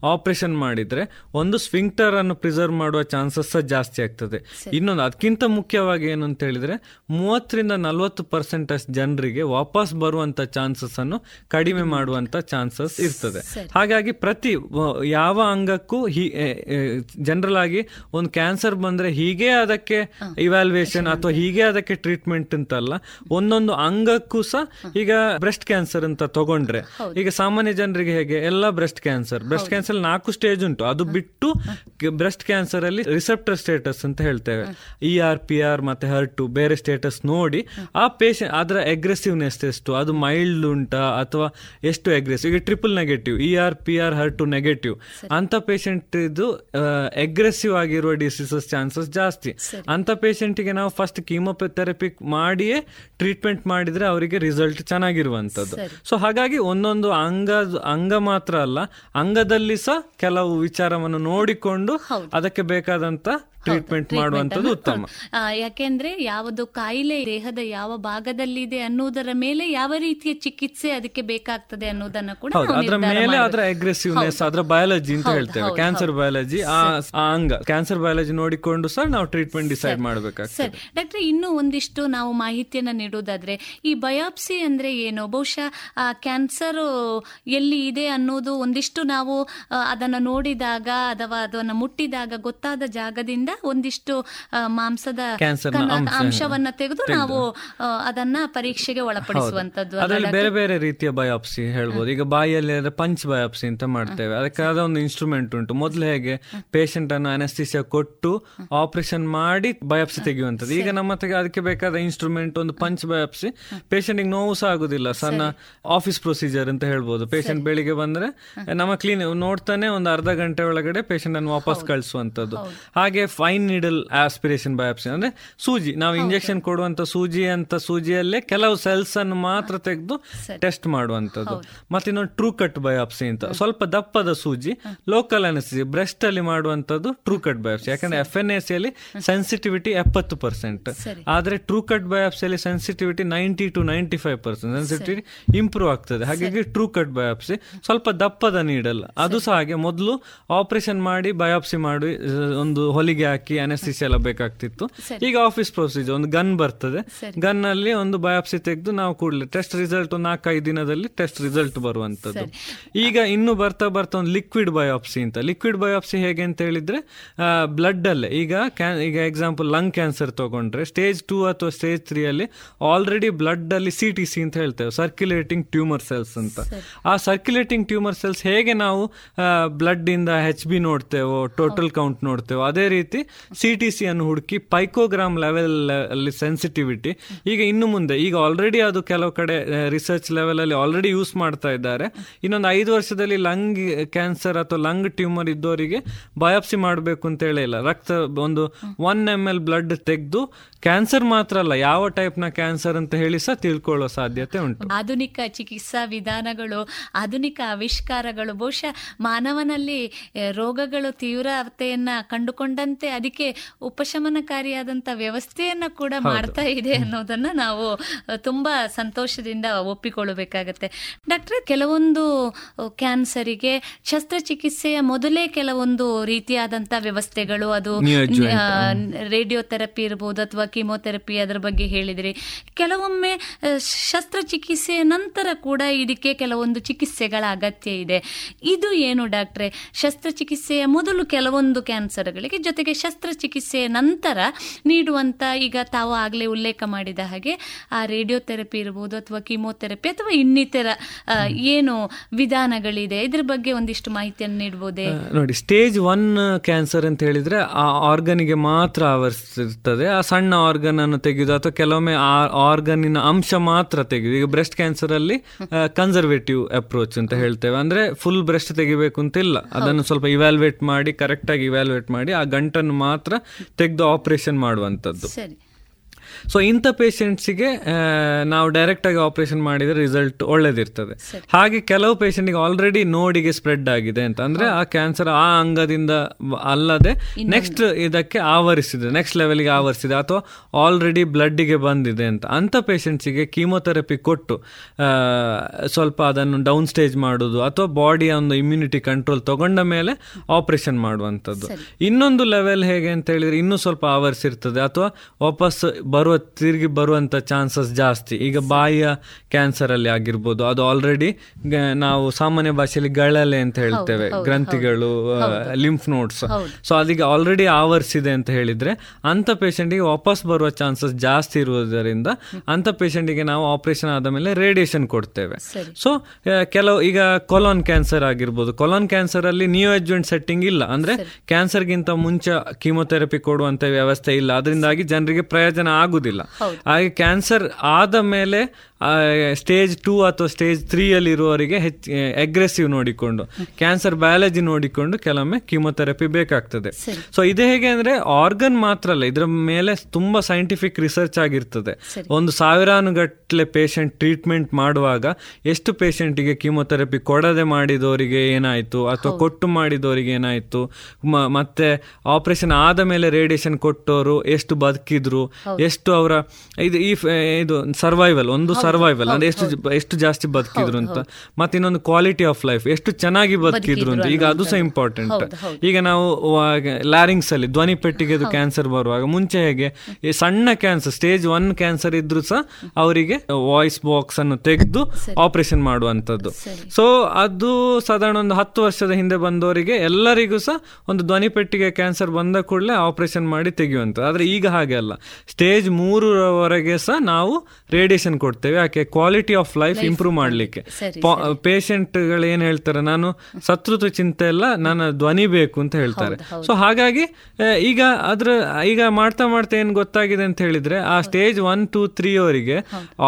ಆಪರೇಷನ್ ಮಾಡಿದ್ರೆ ಒಂದು ಸ್ವಿಂಕ್ಟರ್ ಅನ್ನು ಪ್ರಿಸರ್ವ್ ಮಾಡುವ ಚಾನ್ಸಸ್ ಜಾಸ್ತಿ ಆಗ್ತದೆ. ಇನ್ನೊಂದು ಅದಕ್ಕಿಂತ ಮುಖ್ಯವಾಗಿ ಏನು ಅಂತ ಹೇಳಿದ್ರೆ ಮೂವತ್ತರಿಂದ ನಲವತ್ತು ಪರ್ಸೆಂಟ್ ಅಷ್ಟು ಜನರಿಗೆ ವಾಪಸ್ ಬರುವಂತ ಚಾನ್ಸಸ್ ಅನ್ನು ಕಡಿಮೆ ಮಾಡುವಂತ ಚಾನ್ಸಸ್ ಇರ್ತದೆ. ಹಾಗಾಗಿ ಪ್ರತಿ ಯಾವ ಅಂಗಕ್ಕೂ ಜನರಲ್ ಆಗಿ ಒಂದು ಕ್ಯಾನ್ಸರ್ ಬಂದ್ರೆ ಹೀಗೆ ಅದಕ್ಕೆ ಇವ್ಯಾಲ್ಯೂಯೇಷನ್ ಅಥವಾ ಹೀಗೆ ಅದಕ್ಕೆ ಟ್ರೀಟ್ಮೆಂಟ್ ಅಂತಲ್ಲ ಒಂದೊಂದು ಅಂಗಕ್ಕೂ ಸಹ ಈಗ ಬ್ರೆಸ್ಟ್ ಕ್ಯಾನ್ಸರ್ ಅಂತ ತಗೊಂಡ್ರೆ ಈಗ ಸಾಮಾನ್ಯ ಜನರಿಗೆ ಹೇಗೆ? ಎಲ್ಲ ಬ್ರೆಸ್ಟ್ ಕ್ಯಾನ್ಸರ್ ಬ್ರೆಸ್ಟ್ ಕ್ಯಾನ್ಸರ್ ನಾಲ್ಕು ಸ್ಟೇಜ್ ಉಂಟು. ಅದು ಬಿಟ್ಟು ಬ್ರೆಸ್ಟ್ ಕ್ಯಾನ್ಸರ್ ಅಲ್ಲಿ ರಿಸೆಪ್ಟರ್ ಸ್ಟೇಟಸ್ ಅಂತ ಹೇಳ್ತೇವೆ. ಇ ಆರ್ ಪಿ ಆರ್ ಮತ್ತೆ ಹರ್ಟು ಬೇರೆ ಸ್ಟೇಟಸ್ ನೋಡಿ ಆ ಪೇಷಂಟ್ ಅದರ ಅಗ್ರೆಸಿವ್ನೆಸ್ ಎಷ್ಟು? ಅದು ಮೈಲ್ಡ್ ಉಂಟಾ ಅಥವಾ ಎಷ್ಟು ಅಗ್ರೆಸಿವ್ ಈಗ triple negative E R P R HER two negative ಅಂತ ಪೇಷಂಟ್ ಇದು ಅಗ್ರೆಸಿವ್ ಆಗಿರುವ ಡಿಸೀಸಸ್ ಚಾನ್ಸಸ್ ಜಾಸ್ತಿ. ಅಂತ ಪೇಷಂಟಿಗೆ ನಾವು ಫಸ್ಟ್ ಕೀಮೋಥೆರಪಿ ಮಾಡಿಯೇ ಟ್ರೀಟ್ಮೆಂಟ್ ಮಾಡಿದ್ರೆ ಅವರಿಗೆ ರಿಸಲ್ಟ್ ಚೆನ್ನಾಗಿರುವಂತದ್ದು ಸೊ ಹಾಗಾಗಿ ಒಂದೊಂದು ಅಂಗ ಅಂಗ ಮಾತ್ರ ಅಲ್ಲ ಅಂಗದಲ್ಲಿ ಸಹ ಕೆಲವು ವಿಚಾರವನ್ನು ನೋಡಿಕೊಂಡು ಅದಕ್ಕೆ ಬೇಕಾದಂತ ಟ್ರೀಟ್ಮೆಂಟ್ ಮಾಡುವಂತದ್ದು ಉತ್ತಮ. ಯಾಕೆಂದ್ರೆ ಯಾವುದು ಕಾಯಿಲೆ ದೇಹದ ಯಾವ ಭಾಗದಲ್ಲಿದೆ ಅನ್ನೋದರ ಮೇಲೆ ಯಾವ ರೀತಿಯ ಚಿಕಿತ್ಸೆ ಅದಕ್ಕೆ ಬೇಕಾಗ್ತದೆ ಅನ್ನೋದನ್ನ ಕೂಡ ಅದರ ಮೇಲೆ ಅದರ ಅಗ್ರೆಸಿವ್ನೆಸ್ ಅದರ ಬಯಾಲಜಿ ಅಂತ ಹೇಳ್ತೇವೆ. ಕ್ಯಾನ್ಸರ್ ಬಯಾಲಜಿ ಆ ಅಂಗ. ಕ್ಯಾನ್ಸರ್ ಬಯಾಲಜಿ ನೋಡಿಕೊಂಡು ಸರ್ ನಾವು ಟ್ರೀಟ್ಮೆಂಟ್ ಡಿಸೈಡ್ ಮಾಡಬೇಕಾಗ್ತದೆ. ಸರ್. ಡಾಕ್ಟರ್ ಇನ್ನೂ ಒಂದಿಷ್ಟು ನಾವು ಮಾಹಿತಿಯನ್ನ ನೀಡುವುದಾದ್ರೆ ಈ ಬಯಾಪ್ಸಿ ಅಂದ್ರೆ ಏನು? ಬಹುಶಃ ಆ ಕ್ಯಾನ್ಸರ್ ಎಲ್ಲಿ ಇದೆ ಅನ್ನೋದು ಒಂದಿಷ್ಟು ನಾವು ಅದನ್ನ ನೋಡಿದಾಗ ಅಥವಾ ಅದನ್ನ ಮುಟ್ಟಿದಾಗ ಗೊತ್ತಾದ ಜಾಗದಿಂದ ಒಂದಿಷ್ಟು ಆ, ಮಾಂಸದ ಅಂಶವನ್ನ ತೆಗೆದು. ನಾವು ಅದನ್ನ ಪರೀಕ್ಷೆಗೆ ಒಳಪಡಿಸುವಂತದ್ದು ಅದರಲ್ಲಿ ಬೇರೆ ಬೇರೆ ರೀತಿಯ ಬಯಾಪ್ಸಿ ಹೇಳ್ಬೋದು. ಈಗ ಬಾಯಲ್ಲಿ ಅಂದ್ರೆ ಪಂಚ್ ಬಯಾಪ್ಸಿ ಅಂತ ಮಾಡ್ತೇವೆ. ಅದಕ್ಕಾದ ಒಂದು ಇನ್ಸ್ಟ್ರೂಮೆಂಟ್ ಉಂಟು. ಮೊದಲು ಹೇಗೆ ಪೇಷಂಟ್ ಅನ್ನು ಅನಸ್ತಿಸಿಯ ಕೊಟ್ಟು ಆಪರೇಷನ್ ಮಾಡಿ ಬಯಾಪ್ಸಿ ತೆಗೆಯುವಂಥದ್ದು. ಈಗ ನಮ್ಮ ಹತ್ರ ಅದಕ್ಕೆ ಬೇಕಾದ ಇನ್ಸ್ಟ್ರೂಮೆಂಟ್ ಒಂದು ಪಂಚ್ ಬಯಾಪ್ಸಿ ಪೇಷಂಟ್ ನೋವು ಸಹ ಆಗುದಿಲ್ಲ ಸಣ್ಣ ಆಫೀಸ್ ಪ್ರೊಸೀಜರ್ ಅಂತ ಹೇಳ್ಬೋದು. ಪೇಷಂಟ್ ಬೆಳಿಗ್ಗೆ ಬಂದ್ರೆ ನಮ್ಮ ಕ್ಲೀನ್ ನೋಡ್ತಾನೆ ಒಂದು ಅರ್ಧ ಗಂಟೆ ಒಳಗಡೆ ಪೇಷಂಟ್ ಅನ್ನು ವಾಪಸ್ ಕಳಿಸುವಂತದ್ದು ಹಾಗೆ ಫೈನ್ ನೀಡಲ್ ಆಸ್ಪಿರೇಷನ್ ಬಯಾಪ್ಸಿ ಅಂದ್ರೆ ಸೂಜಿ. ನಾವು ಇಂಜೆಕ್ಷನ್ ಕೊಡುವಂತ ಸೂಜಿ ಅಂತ ಸೂಜಿಯಲ್ಲೇ ಕೆಲವು ಸೆಲ್ಸ್ ಅನ್ನು ಮಾತ್ರ ತೆಗೆದು ಟೆಸ್ಟ್ ಮಾಡುವಂತದ್ದು ಮತ್ತೆ ಇನ್ನೊಂದು ಟ್ರೂ ಕಟ್ ಬಯಾಪ್ಸಿ ಅಂತ. ಸ್ವಲ್ಪ ದಪ್ಪದ ಸೂಜಿ ಲೋಕಲ್ ಅನಿಸ್ತಿ ಬ್ರೆಸ್ಟ್ ಅಲ್ಲಿ ಮಾಡುವಂತದ್ದು ಟ್ರೂ ಕಟ್ ಬಯಾಪ್ಸಿ ಯಾಕಂದ್ರೆ ಎಫ್ ಎನ್ ಎಸ್ ಅಲ್ಲಿ ಸೆನ್ಸಿಟಿವಿಟಿ ಎಪ್ಪತ್ತು ಪರ್ಸೆಂಟ್ ಆದ್ರೆ true cut ಬಯಾಪ್ಸಿಯಲ್ಲಿ sensitivity ninety to ninety five percent sensitivity improve ಆಗ್ತದೆ. ಹಾಗಾಗಿ ಟ್ರೂ ಕಟ್ ಬಯಾಪ್ಸಿ ಸ್ವಲ್ಪ ದಪ್ಪದ ನೀಡಲ್ಲ ಅದು ಸಹ ಹಾಗೆ ಮೊದಲು ಆಪರೇಷನ್ ಮಾಡಿ ಬಯಾಪ್ಸಿ ಮಾಡಿ ಒಂದು ಹೊಲಿಗೆ ಹಾಕಿ ಅನಸ್ತಿಸಿ ಎಲ್ಲ ಬೇಕಾಗ್ತಿತ್ತು. ಈಗ ಆಫೀಸ್ ಪ್ರೊಸೀಜರ್ ಒಂದು ಗನ್ ಬರ್ತದೆ. ಗನ್ ಅಲ್ಲಿ ಒಂದು ಬಯಾಪ್ಸಿ ತೆಗೆದು ನಾವು ಕೂಡಲೇ ಟೆಸ್ಟ್ ರಿಸಲ್ಟ್ ಒಂದು ನಾಲ್ಕೈದು ದಿನದಲ್ಲಿ ಟೆಸ್ಟ್ ರಿಸಲ್ಟ್ ಬರುವಂತದ್ದು ಈಗ ಇನ್ನು ಬರ್ತಾ ಬರ್ತಾ ಒಂದು ಲಿಕ್ವಿಡ್ ಬಯಾಪ್ಸಿ ಅಂತ. ಲಿಕ್ವಿಡ್ ಬಯಾಪ್ಸಿ ಹೇಗೆ ಅಂತ ಹೇಳಿದ್ರೆ ಬ್ಲಡ್ ಅಲ್ಲೇ. ಈಗ ಈಗ ಎಕ್ಸಾಂಪಲ್ ಲಂಗ್ ಕ್ಯಾನ್ಸರ್ ತಗೊಂಡ್ರೆ ಸ್ಟೇಜ್ ಟೂ ಅಥವಾ ಸ್ಟೇಜ್ ತ್ರೀ ಅಲ್ಲಿ ಆಲ್ರೆಡಿ ಬ್ಲಡ್ ಅಲ್ಲಿ ಸಿ ಟಿ ಸಿ ಅಂತ ಹೇಳ್ತೇವೆ ಸರ್ಕ್ಯುಲೇಟಿಂಗ್ ಟ್ಯೂಮರ್ ಸೆಲ್ಸ್ ಅಂತ. ಆ ಸರ್ಕ್ಯುಲೇಟಿಂಗ್ ಟ್ಯೂಮರ್ ಸೆಲ್ಸ್ ಹೇಗೆ ನಾವು ಬ್ಲಡ್ ಇಂದ ಹೆಚ್ ಬಿ ನೋಡ್ತೇವೋ ಟೋಟಲ್ ಕೌಂಟ್ ನೋಡ್ತೇವೋ ಅದೇ ರೀತಿ ಸಿ ಟಿ ಸಿ ಅನ್ನು ಹುಡುಕಿ, ಪೈಕೋಗ್ರಾಮ್ ಲೆವೆಲ್ ಅಲ್ಲಿ ಸೆನ್ಸಿಟಿವಿಟಿ ಈಗ ಇನ್ನು ಮುಂದೆ, ಈಗ ಆಲ್ರೆಡಿ ಅದು ಕೆಲವು ಕಡೆ ರಿಸರ್ಚ್ ಲೆವೆಲ್ ಅಲ್ಲಿ ಆಲ್ರೆಡಿ ಯೂಸ್ ಮಾಡ್ತಾ ಇದ್ದಾರೆ. ಇನ್ನೊಂದು ಐದು ವರ್ಷದಲ್ಲಿ ಲಂಗ್ ಕ್ಯಾನ್ಸರ್ ಅಥವಾ ಲಂಗ್ ಟ್ಯೂಮರ್ ಇದ್ದವರಿಗೆ ಬಯಾಪ್ಸಿ ಮಾಡಬೇಕು ಅಂತ ಹೇಳಿಲ್ಲ ರಕ್ತ ಒಂದು ಒನ್ ಎಂ ಎಲ್ ಬ್ಲಡ್ ತೆಗೆದು ಕ್ಯಾನ್ಸರ್ ಮಾತ್ರ ಅಲ್ಲ, ಯಾವ ಟೈಪ್ನ ಕ್ಯಾನ್ಸರ್ ಅಂತ ಹೇಳಿ ಸಹ ತಿಳ್ಕೊಳ್ಳೋ ಸಾಧ್ಯತೆ ಉಂಟು. ಆಧುನಿಕ ಚಿಕಿತ್ಸಾ ವಿಧಾನಗಳು, ಆಧುನಿಕ ಆವಿಷ್ಕಾರಗಳು, ಬಹುಶಃ ಮಾನವನಲ್ಲಿ ರೋಗಗಳು ತೀವ್ರತೆಯನ್ನ ಕಂಡುಕೊಂಡಂತೆ ಮತ್ತೆ ಅದಕ್ಕೆ ಉಪಶಮನಕಾರಿಯಾದಂತ ವ್ಯವಸ್ಥೆಯನ್ನ ಕೂಡ ಮಾಡ್ತಾ ಇದೆ ಅನ್ನೋದನ್ನ ನಾವು ತುಂಬಾ ಸಂತೋಷದಿಂದ ಒಪ್ಪಿಕೊಳ್ಳಬೇಕಾಗತ್ತೆ. ಡಾಕ್ಟರ್ ಕೆಲವೊಂದು ಕ್ಯಾನ್ಸರಿಗೆ ಶಸ್ತ್ರಚಿಕಿತ್ಸೆಯ ಮೊದಲೇ ಕೆಲವೊಂದು ರೀತಿಯಾದಂತ ವ್ಯವಸ್ಥೆಗಳು ಅದು ರೇಡಿಯೋಥೆರಪಿ ಇರಬಹುದು ಇರ್ಬೋದು ಅಥವಾ ಕೀಮೋಥೆರಪಿ ಅದರ ಬಗ್ಗೆ ಹೇಳಿದ್ರಿ. ಕೆಲವೊಮ್ಮೆ ಶಸ್ತ್ರಚಿಕಿತ್ಸೆಯ ನಂತರ ಕೂಡ ಇದಕ್ಕೆ ಕೆಲವೊಂದು ಚಿಕಿತ್ಸೆಗಳ ಅಗತ್ಯ ಇದೆ. ಇದು ಏನು ಡಾಕ್ಟ್ರೆ? ಶಸ್ತ್ರಚಿಕಿತ್ಸೆಯ ಮೊದಲು ಕೆಲವೊಂದು ಕ್ಯಾನ್ಸರ್ಗಳಿಗೆ ಜೊತೆಗೆ ಶಸ್ತ್ರಚಿಕಿತ್ಸೆಯ ನಂತರ ನೀಡುವಂತ ಈಗ ತಾವು ಆಗಲೇ ಉಲ್ಲೇಖ ಮಾಡಿದ ಹಾಗೆ ಆ ರೇಡಿಯೋಥೆರಪಿ ಇರ್ಬೋದು ಅಥವಾ ಕೀಮೋಥೆರಪಿ ಅಥವಾ ಇನ್ನಿತರ ಏನು ವಿಧಾನಗಳಿದೆ? ಇದ್ರ ಬಗ್ಗೆ ಒಂದಿಷ್ಟು ಮಾಹಿತಿಯನ್ನು ನೀಡಬಹುದೇ ನೋಡಿ ಸ್ಟೇಜ್ ಒನ್ ಕ್ಯಾನ್ಸರ್ ಅಂತ ಹೇಳಿದ್ರೆ ಆ ಆರ್ಗನ್ಗೆ ಮಾತ್ರ ಆವರಿಸಿರ್ತದೆ ಆ ಸಣ್ಣ ಆರ್ಗನ್ ಅನ್ನು ತೆಗೆದು ಅಥವಾ ಕೆಲವೊಮ್ಮೆ ಆ ಆರ್ಗನ್ನಿನ ಅಂಶ ಮಾತ್ರ ತೆಗೆದು ಈಗ ಬ್ರೆಸ್ಟ್ ಕ್ಯಾನ್ಸರ್ ಅಲ್ಲಿ ಕನ್ಸರ್ವೇಟಿವ್ ಅಪ್ರೋಚ್ ಅಂತ ಹೇಳ್ತೇವೆ. ಅಂದ್ರೆ ಫುಲ್ ಬ್ರೆಸ್ಟ್ ತೆಗಿಬೇಕು ಅಂತ ಇಲ್ಲ. ಅದನ್ನು ಸ್ವಲ್ಪ ಇವ್ಯಾಲ್ಯುವೇಟ್ ಮಾಡಿ ಕರೆಕ್ಟ್ ಆಗಿ ಇವ್ಯಾಲ್ವೇಟ್ ಮಾಡಿ ಆ ಗಂಟನ್ನು ಮಾತ್ರ ತೆಗೆದು ಆಪರೇಷನ್ ಮಾಡುವಂಥದ್ದು. ಸರಿ. ಸೊ ಇಂಥ ಪೇಷಂಟ್ಸಿಗೆ ನಾವು ಡೈರೆಕ್ಟ್ ಆಗಿ ಆಪರೇಷನ್ ಮಾಡಿದ್ರೆ ರಿಸಲ್ಟ್ ಒಳ್ಳೇದಿರ್ತದೆ. ಹಾಗೆ ಕೆಲವು ಪೇಷಂಟ್ಗೆ ಆಲ್ರೆಡಿ ನೋಡಿಗೆ ಸ್ಪ್ರೆಡ್ ಆಗಿದೆ ಅಂತ ಅಂದ್ರೆ ಆ ಕ್ಯಾನ್ಸರ್ ಆ ಅಂಗದಿಂದ ಅಲ್ಲದೆ ನೆಕ್ಸ್ಟ್ ಇದಕ್ಕೆ ಆವರಿಸಿದೆ ನೆಕ್ಸ್ಟ್ ಲೆವೆಲ್ಗೆ ಆವರಿಸಿದೆ ಅಥವಾ ಆಲ್ರೆಡಿ ಬ್ಲಡ್ಗೆ ಬಂದಿದೆ ಅಂತ. ಅಂಥ ಪೇಷಂಟ್ಸಿಗೆ ಕೀಮೋಥೆರಪಿ ಕೊಟ್ಟು ಸ್ವಲ್ಪ ಅದನ್ನು ಡೌನ್ ಸ್ಟೇಜ್ ಮಾಡೋದು ಅಥವಾ ಬಾಡಿಯ ಒಂದು ಇಮ್ಯುನಿಟಿ ಕಂಟ್ರೋಲ್ ತಗೊಂಡ ಮೇಲೆ ಆಪರೇಷನ್ ಮಾಡುವಂಥದ್ದು. ಇನ್ನೊಂದು ಲೆವೆಲ್ ಹೇಗೆ ಅಂತ ಹೇಳಿದ್ರೆ ಇನ್ನೂ ಸ್ವಲ್ಪ ಆವರಿಸಿರ್ತದೆ ಅಥವಾ ವಾಪಸ್ ಬರುವ ತಿರುಗಿ ಬರುವಂಥ ಚಾನ್ಸಸ್ ಜಾಸ್ತಿ. ಈಗ ಬಾಯಿಯ ಕ್ಯಾನ್ಸರ್ ಅಲ್ಲಿ ಆಗಿರ್ಬೋದು. ಅದು ಆಲ್ರೆಡಿ ನಾವು ಸಾಮಾನ್ಯ ಭಾಷೆಯಲ್ಲಿ ಗಳಲೆ ಅಂತ ಹೇಳ್ತೇವೆ. ಗ್ರಂಥಿಗಳು ಲಿಂಫ್ ನೋಟ್ಸ್. ಸೊ ಅದಕ್ಕೆ ಆಲ್ರೆಡಿ ಆವರಿಸಿದೆ ಅಂತ ಹೇಳಿದ್ರೆ ಅಂತ ಪೇಷಂಟಿಗೆ ವಾಪಸ್ ಬರುವ ಚಾನ್ಸಸ್ ಜಾಸ್ತಿ ಇರುವುದರಿಂದ ಅಂತ ಪೇಷಂಟಿಗೆ ನಾವು ಆಪರೇಷನ್ ಆದ ಮೇಲೆ ರೇಡಿಯೇಷನ್ ಕೊಡ್ತೇವೆ. ಸೊ ಕೆಲವು ಈಗ ಕೊಲಾನ್ ಕ್ಯಾನ್ಸರ್ ಆಗಿರ್ಬೋದು. ಕೊಲಾನ್ ಕ್ಯಾನ್ಸರ್ ಅಲ್ಲಿ ನಿಯೋ ಅಡ್ಜುವೆಂಟ್ ಸೆಟ್ಟಿಂಗ್ ಇಲ್ಲ. ಅಂದ್ರೆ ಕ್ಯಾನ್ಸರ್ಗಿಂತ ಮುಂಚೆ ಕೀಮೋಥೆರಪಿ ಕೊಡುವಂತ ವ್ಯವಸ್ಥೆ ಇಲ್ಲ. ಅದರಿಂದಾಗಿ ಜನರಿಗೆ ಪ್ರಯೋಜನ ಆಗುದಿಲ್ಲ ಹಾಗೆ ಕ್ಯಾನ್ಸರ್ ಆದ ಮೇಲೆ ಸ್ಟೇಜ್ ಟೂ ಅಥವಾ ಸ್ಟೇಜ್ ತ್ರೀಯಲ್ಲಿ ಇರುವವರಿಗೆ ಹೆಚ್ಚು ಅಗ್ರೆಸಿವ್ ನೋಡಿಕೊಂಡು ಕ್ಯಾನ್ಸರ್ ಬಯಾಲಜಿ ನೋಡಿಕೊಂಡು ಕೆಲವೊಮ್ಮೆ ಕೀಮೋಥೆರಪಿ ಬೇಕಾಗ್ತದೆ. ಸೊ ಇದು ಹೇಗೆ ಅಂದ್ರೆ ಆರ್ಗನ್ ಮಾತ್ರ ಅಲ್ಲ ಇದರ ಮೇಲೆ ತುಂಬಾ ಸೈಂಟಿಫಿಕ್ ರಿಸರ್ಚ್ ಆಗಿರ್ತದೆ. ಒಂದು ಸಾವಿರಾನುಗಟ್ಟಲೆ ಪೇಷಂಟ್ ಟ್ರೀಟ್ಮೆಂಟ್ ಮಾಡುವಾಗ ಎಷ್ಟು ಪೇಷಂಟಿಗೆ ಕೀಮೋಥೆರಪಿ ಕೊಡದೆ ಮಾಡಿದವರಿಗೆ ಏನಾಯ್ತು ಅಥವಾ ಕೊಟ್ಟು ಮಾಡಿದವರಿಗೆ ಏನಾಯ್ತು ಮ- ಮತ್ತೆ ಆಪರೇಷನ್ ಆದ ಮೇಲೆ ರೇಡಿಯೇಷನ್ ಕೊಟ್ಟವರು ಎಷ್ಟು ಬದುಕಿದ್ರು ಎಷ್ಟು ಅವರ ಇದು ಈ ಇದು ಸರ್ವೈವಲ್ ಒಂದು ಸರ್ವೈವಲ್ ಅಂದ್ರೆ ಎಷ್ಟು ಎಷ್ಟು ಜಾಸ್ತಿ ಬದುಕಿದ್ರು ಅಂತ. ಮತ್ತೆ ಇನ್ನೊಂದು ಕ್ವಾಲಿಟಿ ಆಫ್ ಲೈಫ್ ಎಷ್ಟು ಚೆನ್ನಾಗಿ ಬದುಕಿದ್ರು ಅಂತ ಈಗ ಅದು ಸಹ ಇಂಪಾರ್ಟೆಂಟ್ ಈಗ ನಾವು ಲ್ಯಾರಿಂಗ್ಸ್ ಅಲ್ಲಿ ಧ್ವನಿ ಪೆಟ್ಟಿಗೆ ಕ್ಯಾನ್ಸರ್ ಬರುವಾಗ ಮುಂಚೆ ಹೇಗೆ ಈ ಸಣ್ಣ ಕ್ಯಾನ್ಸರ್ ಸ್ಟೇಜ್ ಒನ್ ಕ್ಯಾನ್ಸರ್ ಇದ್ರು ಸಹ ಅವರಿಗೆ ವಾಯ್ಸ್ ಬಾಕ್ಸ್ ಅನ್ನು ತೆಗೆದು ಆಪರೇಷನ್ ಮಾಡುವಂತದ್ದು ಸೊ ಅದು ಸಾಧಾರಣ ಒಂದು ಹತ್ತು ವರ್ಷದ ಹಿಂದೆ ಬಂದವರಿಗೆ ಎಲ್ಲರಿಗೂ ಸಹ ಒಂದು ಧ್ವನಿ ಪೆಟ್ಟಿಗೆ ಕ್ಯಾನ್ಸರ್ ಬಂದ ಕೂಡಲೇ ಆಪರೇಷನ್ ಮಾಡಿ ತೆಗೆಯುವಂತ ಆದ್ರೆ ಈಗ ಹಾಗೆ ಅಲ್ಲ. ಸ್ಟೇಜ್ ಮೂರರವರೆಗೆ ಸಹ ನಾವು ರೇಡಿಯೇಷನ್ ಕೊಡ್ತೇವೆ. ಯಾಕೆ? ಕ್ವಾಲಿಟಿ ಆಫ್ ಲೈಫ್ ಇಂಪ್ರೂವ್ ಮಾಡ್ಲಿಕ್ಕೆ. ಪೇಷಂಟ್ ಏನು ಏನ್ ಹೇಳ್ತಾರೆ? ನಾನು ಸತ್ರುತ್ವ ಚಿಂತೆ ಎಲ್ಲ ನನ್ನ ಧ್ವನಿ ಬೇಕು ಅಂತ ಹೇಳ್ತಾರೆ. ಸೊ ಹಾಗಾಗಿ ಈಗ ಅದ್ರ ಈಗ ಮಾಡ್ತಾ ಮಾಡ್ತಾ ಏನ್ ಗೊತ್ತಾಗಿದೆ ಅಂತ ಹೇಳಿದ್ರೆ ಆ ಸ್ಟೇಜ್ ಒನ್ ಟೂ ತ್ರೀ ಅವರಿಗೆ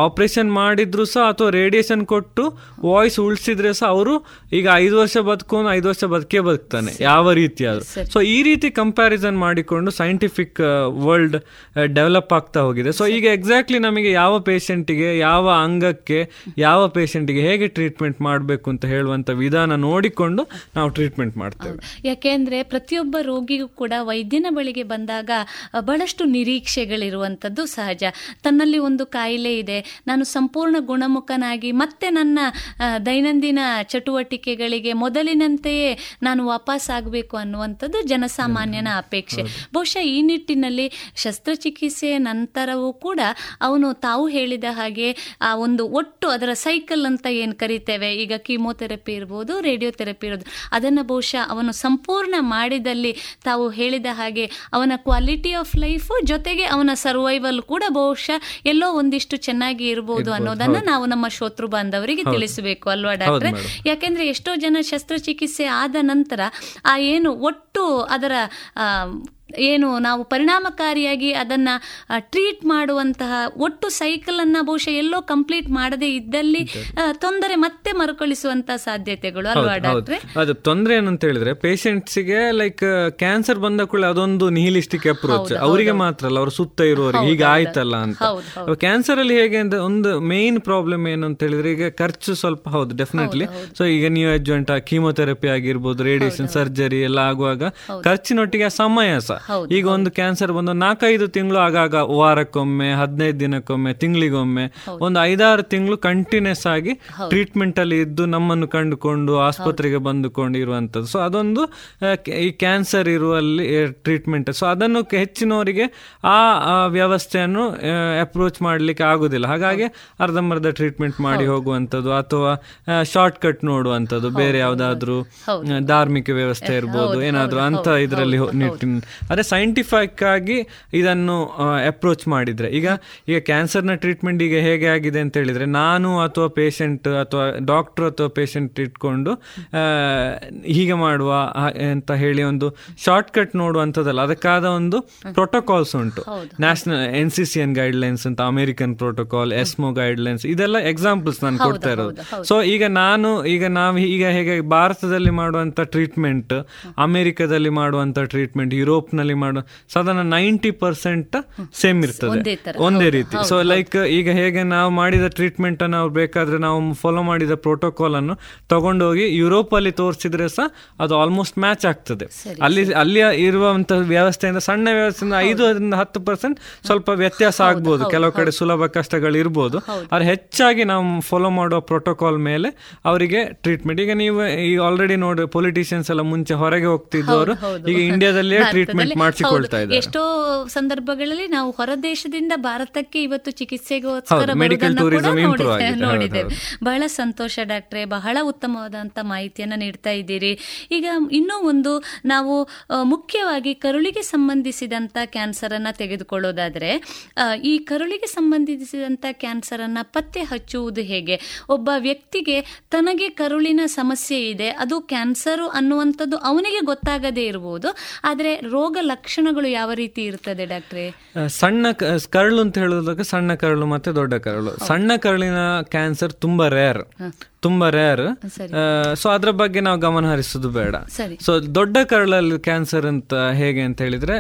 ಆಪರೇಷನ್ ಮಾಡಿದ್ರು ಸಹ ಅಥವಾ ರೇಡಿಯೇಷನ್ ಕೊಟ್ಟು ವಾಯ್ಸ್ ಉಳಿಸಿದ್ರೆ ಸಹ ಅವರು ಈಗ ಐದು ವರ್ಷ ಬದುಕೊಂಡು ಐದು ವರ್ಷ ಬದುಕೇ ಬದುಕ್ತಾನೆ ಯಾವ ರೀತಿ ಆದರೂ. ಸೊ ಈ ರೀತಿ ಕಂಪ್ಯಾರಿಸನ್ ಮಾಡಿಕೊಂಡು ಸೈಂಟಿಫಿಕ್ ವರ್ಲ್ಡ್ ಡೆವಲಪ್ ಆಗ್ತಾ ಹೋಗಿದೆ. ಸೊ ಈಗ ಎಕ್ಸಾಕ್ಟ್ಲಿ ನಮಗೆ ಯಾವ ಪೇಷಂಟಿಗೆ ಯಾವ ಅಂಗಕ್ಕೆ ಯಾವ ಪೇಷಂಟಿಗೆ ಹೇಗೆ ಟ್ರೀಟ್ಮೆಂಟ್ ಮಾಡಬೇಕು ಅಂತ ಹೇಳುವಂಥ ವಿಧಾನ ನೋಡಿಕೊಂಡು ನಾವು ಟ್ರೀಟ್ಮೆಂಟ್ ಮಾಡ್ತೇವೆ. ಯಾಕೆಂದರೆ ಪ್ರತಿಯೊಬ್ಬ ರೋಗಿಗೂ ಕೂಡ ವೈದ್ಯನ ಬಳಿಗೆ ಬಂದಾಗ ಬಹಳಷ್ಟು ನಿರೀಕ್ಷೆಗಳಿರುವಂಥದ್ದು ಸಹಜ. ತನ್ನಲ್ಲಿ ಒಂದು ಕಾಯಿಲೆ ಇದೆ. ನಾನು ಸಂಪೂರ್ಣ ಗುಣಮುಖನಾಗಿ ಮತ್ತೆ ನನ್ನ ದೈನಂದಿನ ಚಟುವಟಿಕೆಗಳಿಗೆ ಮೊದಲಿನಂತೆಯೇ ನಾನು ವಾಪಸ್ ಆಗಬೇಕು ಅನ್ನುವಂಥದ್ದು ಜನಸಾಮಾನ್ಯನ ಅಪೇಕ್ಷೆ. ಬಹುಶಃ ಈ ನಿಟ್ಟಿನಲ್ಲಿ ಶಸ್ತ್ರಚಿಕಿತ್ಸೆಯ ನಂತರವೂ ಕೂಡ ಅವನು ತಾವು ಹೇಳಿದ ಹಾಗೆ ಆ ಒಂದು ಒಟ್ಟು ಅದರ ಸೈಕಲ್ ಅಂತ ಏನು ಕರಿತೇವೆ? ಈಗ ಕೀಮೋಥೆರಪಿ ಇರ್ಬೋದು ರೇಡಿಯೋಥೆರಪಿ ಇರೋದು. ಅದನ್ನು ಬಹುಶಃ ಅವನು ಸಂಪೂರ್ಣ ಮಾಡಿದಲ್ಲಿ ತಾವು ಹೇಳಿದ ಹಾಗೆ ಅವನ ಕ್ವಾಲಿಟಿ ಆಫ್ ಲೈಫ್ ಜೊತೆಗೆ ಅವನ ಸರ್ವೈವಲ್ ಕೂಡ ಬಹುಶಃ ಎಲ್ಲೋ ಒಂದಿಷ್ಟು ಚೆನ್ನಾಗಿ ಇರಬಹುದು ಅನ್ನೋದನ್ನ ನಾವು ನಮ್ಮ ಶೋತೃ ಬಾಂಧವರಿಗೆ. ತಿಳಿಸಬೇಕು ಅಲ್ವಾ ಡಾಕ್ಟ್ರೆ? ಯಾಕೆಂದ್ರೆ ಎಷ್ಟೋ ಜನ ಶಸ್ತ್ರಚಿಕಿತ್ಸೆ ಆದ ನಂತರ ಆ ಏನು ಒಟ್ಟು ಅದರ ಏನು ನಾವು ಪರಿಣಾಮಕಾರಿಯಾಗಿ ಅದನ್ನ ಟ್ರೀಟ್ ಮಾಡುವಂತಹ ಒಟ್ಟು ಸೈಕಲ್ ಅನ್ನ ಬಹುಶಃ ಎಲ್ಲೋ ಕಂಪ್ಲೀಟ್ ಮಾಡದೇ ಇದ್ದಲ್ಲಿ ತೊಂದರೆ ಮತ್ತೆ ಮರುಕಳಿಸುವಂತಹ ಸಾಧ್ಯತೆಗಳು. ಅಲ್ವಾ. ಡಾಕ್ಟ್ರೆ? ಅದು ತೊಂದರೆ ಏನಂತ ಹೇಳಿದ್ರೆ ಪೇಷಂಟ್ಸಿಗೆ ಲೈಕ್ ಕ್ಯಾನ್ಸರ್ ಬಂದ ಕೂಡ ಅದೊಂದು ನಿಹಿಲಿಸ್ಟಿಕ್ ಅಪ್ರೋಚ್ ಅವರಿಗೆ ಮಾತ್ರ ಅಲ್ಲ ಅವ್ರ ಸುತ್ತ ಇರುವವರಿಗೆ. ಈಗ ಆಯ್ತಲ್ಲ ಅಂತ. ಕ್ಯಾನ್ಸರ್ ಅಲ್ಲಿ ಹೇಗೆ ಅಂತ ಒಂದು ಮೇನ್ ಪ್ರಾಬ್ಲಮ್ ಏನು ಅಂತ ಹೇಳಿದ್ರೆ ಈಗ ಖರ್ಚು ಸ್ವಲ್ಪ ಹೌದು ಡೆಫಿನೆಟ್ಲಿ ಸೊ ಈಗ ನೀವು ಅಡ್ಜೆಂಟ್ ಕೀಮೋಥೆರಪಿ ಆಗಿರ್ಬೋದು ರೇಡಿಯೇಷನ್ ಸರ್ಜರಿ ಎಲ್ಲ ಆಗುವಾಗ ಖರ್ಚಿನೊಟ್ಟಿಗೆ ಆ ಸಮಯ ಸಹ ಈಗ ಒಂದು ಕ್ಯಾನ್ಸರ್ ಬಂದು ನಾಲ್ಕೈದು ತಿಂಗಳು ಆಗಾಗ ವಾರಕ್ಕೊಮ್ಮೆ ಹದಿನೈದು ದಿನಕ್ಕೊಮ್ಮೆ ತಿಂಗಳಿಗೊಮ್ಮೆ ಒಂದು ಐದಾರು ತಿಂಗಳು ಕಂಟಿನ್ಯೂಸ್ ಆಗಿ ಟ್ರೀಟ್ಮೆಂಟ್ ಅಲ್ಲಿ ಇದ್ದು ನಮ್ಮನ್ನು ಕಂಡುಕೊಂಡು ಆಸ್ಪತ್ರೆಗೆ ಬಂದುಕೊಂಡು ಇರುವಂತದ್ದು ಸೊ ಅದೊಂದು ಈ ಕ್ಯಾನ್ಸರ್ ಇರುವಲ್ಲಿ ಟ್ರೀಟ್ಮೆಂಟ್ ಸೊ ಅದನ್ನು ಹೆಚ್ಚಿನವರಿಗೆ ಆ ವ್ಯವಸ್ಥೆಯನ್ನು ಅಪ್ರೋಚ್ ಮಾಡ್ಲಿಕ್ಕೆ ಆಗುದಿಲ್ಲ. ಹಾಗಾಗಿ ಅರ್ಧಂಬರ್ಧ ಟ್ರೀಟ್ಮೆಂಟ್ ಮಾಡಿ ಹೋಗುವಂಥದ್ದು ಅಥವಾ ಶಾರ್ಟ್ ಕಟ್ ನೋಡುವಂಥದ್ದು. ಬೇರೆ ಯಾವ್ದಾದ್ರು ಧಾರ್ಮಿಕ ವ್ಯವಸ್ಥೆ ಇರ್ಬೋದು ಏನಾದ್ರು ಅಂತ ಇದರಲ್ಲಿ ನಿಟ್ಟಿನ ಅದೇ ಸೈಂಟಿಫಿಕ್ ಆಗಿ ಇದನ್ನು ಅಪ್ರೋಚ್ ಮಾಡಿದ್ರೆ. ಈಗ ಈಗ ಕ್ಯಾನ್ಸರ್ನ ಟ್ರೀಟ್ಮೆಂಟ್ ಈಗ ಹೇಗೆ ಆಗಿದೆ ಅಂತ ಹೇಳಿದ್ರೆ ನಾನು ಅಥವಾ ಪೇಷಂಟ್ ಅಥವಾ ಡಾಕ್ಟರ್ ಅಥವಾ ಪೇಷಂಟ್ ಇಟ್ಕೊಂಡು ಹೀಗೆ ಮಾಡುವ ಅಂತ ಹೇಳಿ ಒಂದು ಶಾರ್ಟ್ ಕಟ್ ನೋಡುವಂಥದ್ದಲ್ಲ. ಅದಕ್ಕಾದ ಒಂದು ಪ್ರೋಟೋಕಾಲ್ಸ್ ಉಂಟು. National N C C N guidelines ಅಂತ ಅಮೆರಿಕನ್ ಪ್ರೋಟೋಕಾಲ್ ಎಸ್ಮೋ ಗೈಡ್ಲೈನ್ಸ್ ಇದೆಲ್ಲ ಎಕ್ಸಾಂಪಲ್ಸ್ ನಾನು ಕೊಡ್ತಾ ಇರೋದು. ಸೊ ಈಗ ನಾನು ಈಗ ನಾವು ಈಗ ಹೇಗೆ ಭಾರತದಲ್ಲಿ ಮಾಡುವಂಥ ಟ್ರೀಟ್ಮೆಂಟ್ ಅಮೆರಿಕದಲ್ಲಿ ಮಾಡುವಂತ ಟ್ರೀಟ್ಮೆಂಟ್ ಯುರೋಪ್ ನಲ್ಲಿ ಮಾಡೋ. ಸಾಧಾರಣ ನೈಂಟಿ ಪರ್ಸೆಂಟ್ ಸೇಮ್ ಇರ್ತದೆ. ಒಂದೇ ರೀತಿ. ಸೊ ಲೈಕ್ ಈಗ ಹೇಗೆ ನಾವು ಮಾಡಿದ ಟ್ರೀಟ್ಮೆಂಟ್ ಅನ್ನು ಅವ್ರು ಬೇಕಾದ್ರೆ ನಾವು ಫಾಲೋ ಮಾಡಿದ ಪ್ರೋಟೋಕಾಲ್ ಅನ್ನು ತಗೊಂಡೋಗಿ ಯುರೋಪ್ ಅಲ್ಲಿ ತೋರಿಸಿದ್ರೆ ಸಹ ಅದು ಆಲ್ಮೋಸ್ಟ್ ಮ್ಯಾಚ್ ಆಗ್ತದೆ. ಅಲ್ಲಿ ಅಲ್ಲಿ ಇರುವಂತಹ ವ್ಯವಸ್ಥೆಯಿಂದ ಸಣ್ಣ ವ್ಯವಸ್ಥೆಯಿಂದ ಐದು ಅದರಿಂದ ಹತ್ತು ಪರ್ಸೆಂಟ್ ಸ್ವಲ್ಪ ವ್ಯತ್ಯಾಸ ಆಗ್ಬೋದು. ಕೆಲವು ಕಡೆ ಸುಲಭ ಕಷ್ಟಗಳು ಇರ್ಬೋದು. ಆದ್ರೆ ಹೆಚ್ಚಾಗಿ ನಾವು ಫಾಲೋ ಮಾಡುವ ಪ್ರೋಟೋಕಾಲ್ ಮೇಲೆ ಅವರಿಗೆ ಟ್ರೀಟ್ಮೆಂಟ್ ಈಗ ನೀವು ಈಗ ಆಲ್ರೆಡಿ ನೋಡಿ ಪೊಲಿಟಿಷಿಯನ್ಸ್ ಎಲ್ಲ ಮುಂಚೆ ಹೊರಗೆ ಹೋಗ್ತಿದ್ದವರು. ಈಗ ಇಂಡಿಯಾದಲ್ಲೇ ಟ್ರೀಟ್ಮೆಂಟ್ ಭಾರತದಲ್ಲಿ ಮಾಡಿಸಿಕೊಳ್ತಾ. ಇದ್ದಾರೆ. ಎಷ್ಟೋ ಸಂದರ್ಭಗಳಲ್ಲಿ ನಾವು ಹೊರದೇಶದಿಂದ ಭಾರತಕ್ಕೆ ಇವತ್ತು ಚಿಕಿತ್ಸೆಗೋಸ್ಕರ. ನೋಡಿದ್ದೇವೆ ಬಹಳ ಸಂತೋಷ ಡಾಕ್ಟ್ರೆ ಬಹಳ ಉತ್ತಮವಾದಂತ ಮಾಹಿತಿಯನ್ನ ನೀಡ್ತಾ ಇದ್ದೀರಿ. ಈಗ ಇನ್ನೂ ಒಂದು ನಾವು ಮುಖ್ಯವಾಗಿ ಕರುಳಿಗೆ ಸಂಬಂಧಿಸಿದಂತ ಕ್ಯಾನ್ಸರ್ ಅನ್ನ ತೆಗೆದುಕೊಳ್ಳೋದಾದ್ರೆ ಈ ಕರುಳಿಗೆ ಸಂಬಂಧಿಸಿದಂತ ಕ್ಯಾನ್ಸರ್ ಅನ್ನ ಪತ್ತೆ ಹಚ್ಚುವುದು ಹೇಗೆ? ಒಬ್ಬ ವ್ಯಕ್ತಿಗೆ ತನಗೆ ಕರುಳಿನ ಸಮಸ್ಯೆ ಇದೆ ಅದು ಕ್ಯಾನ್ಸರ್ ಅನ್ನುವಂಥದ್ದು ಅವನಿಗೆ ಗೊತ್ತಾಗದೇ ಇರಬಹುದು ಆದರೆ ರೋಗ ಲಕ್ಷಣಗಳು ಯಾವ ರೀತಿ ಇರ್ತದೆ ಡಾಕ್ಟ್ರೆ? ಸಣ್ಣ ಕರಳು ಅಂತ ಹೇಳೋದಕ್ಕೆ ಸಣ್ಣ ಕರಳು ಮತ್ತೆ ದೊಡ್ಡ ಕರಳು. ಸಣ್ಣ ಕರಳಿನ ಕ್ಯಾನ್ಸರ್ ತುಂಬಾ ರೇರ್ ತುಂಬಾ ರೇರ್. ಸೊ ಅದ್ರ ಬಗ್ಗೆ ನಾವು ಗಮನ ಹರಿಸೋದು ಬೇಡ. ಸೊ ದೊಡ್ಡ ಕರಳಲ್ಲಿ ಕ್ಯಾನ್ಸರ್ ಅಂತ ಹೇಗೆ ಅಂತ ಹೇಳಿದ್ರೆ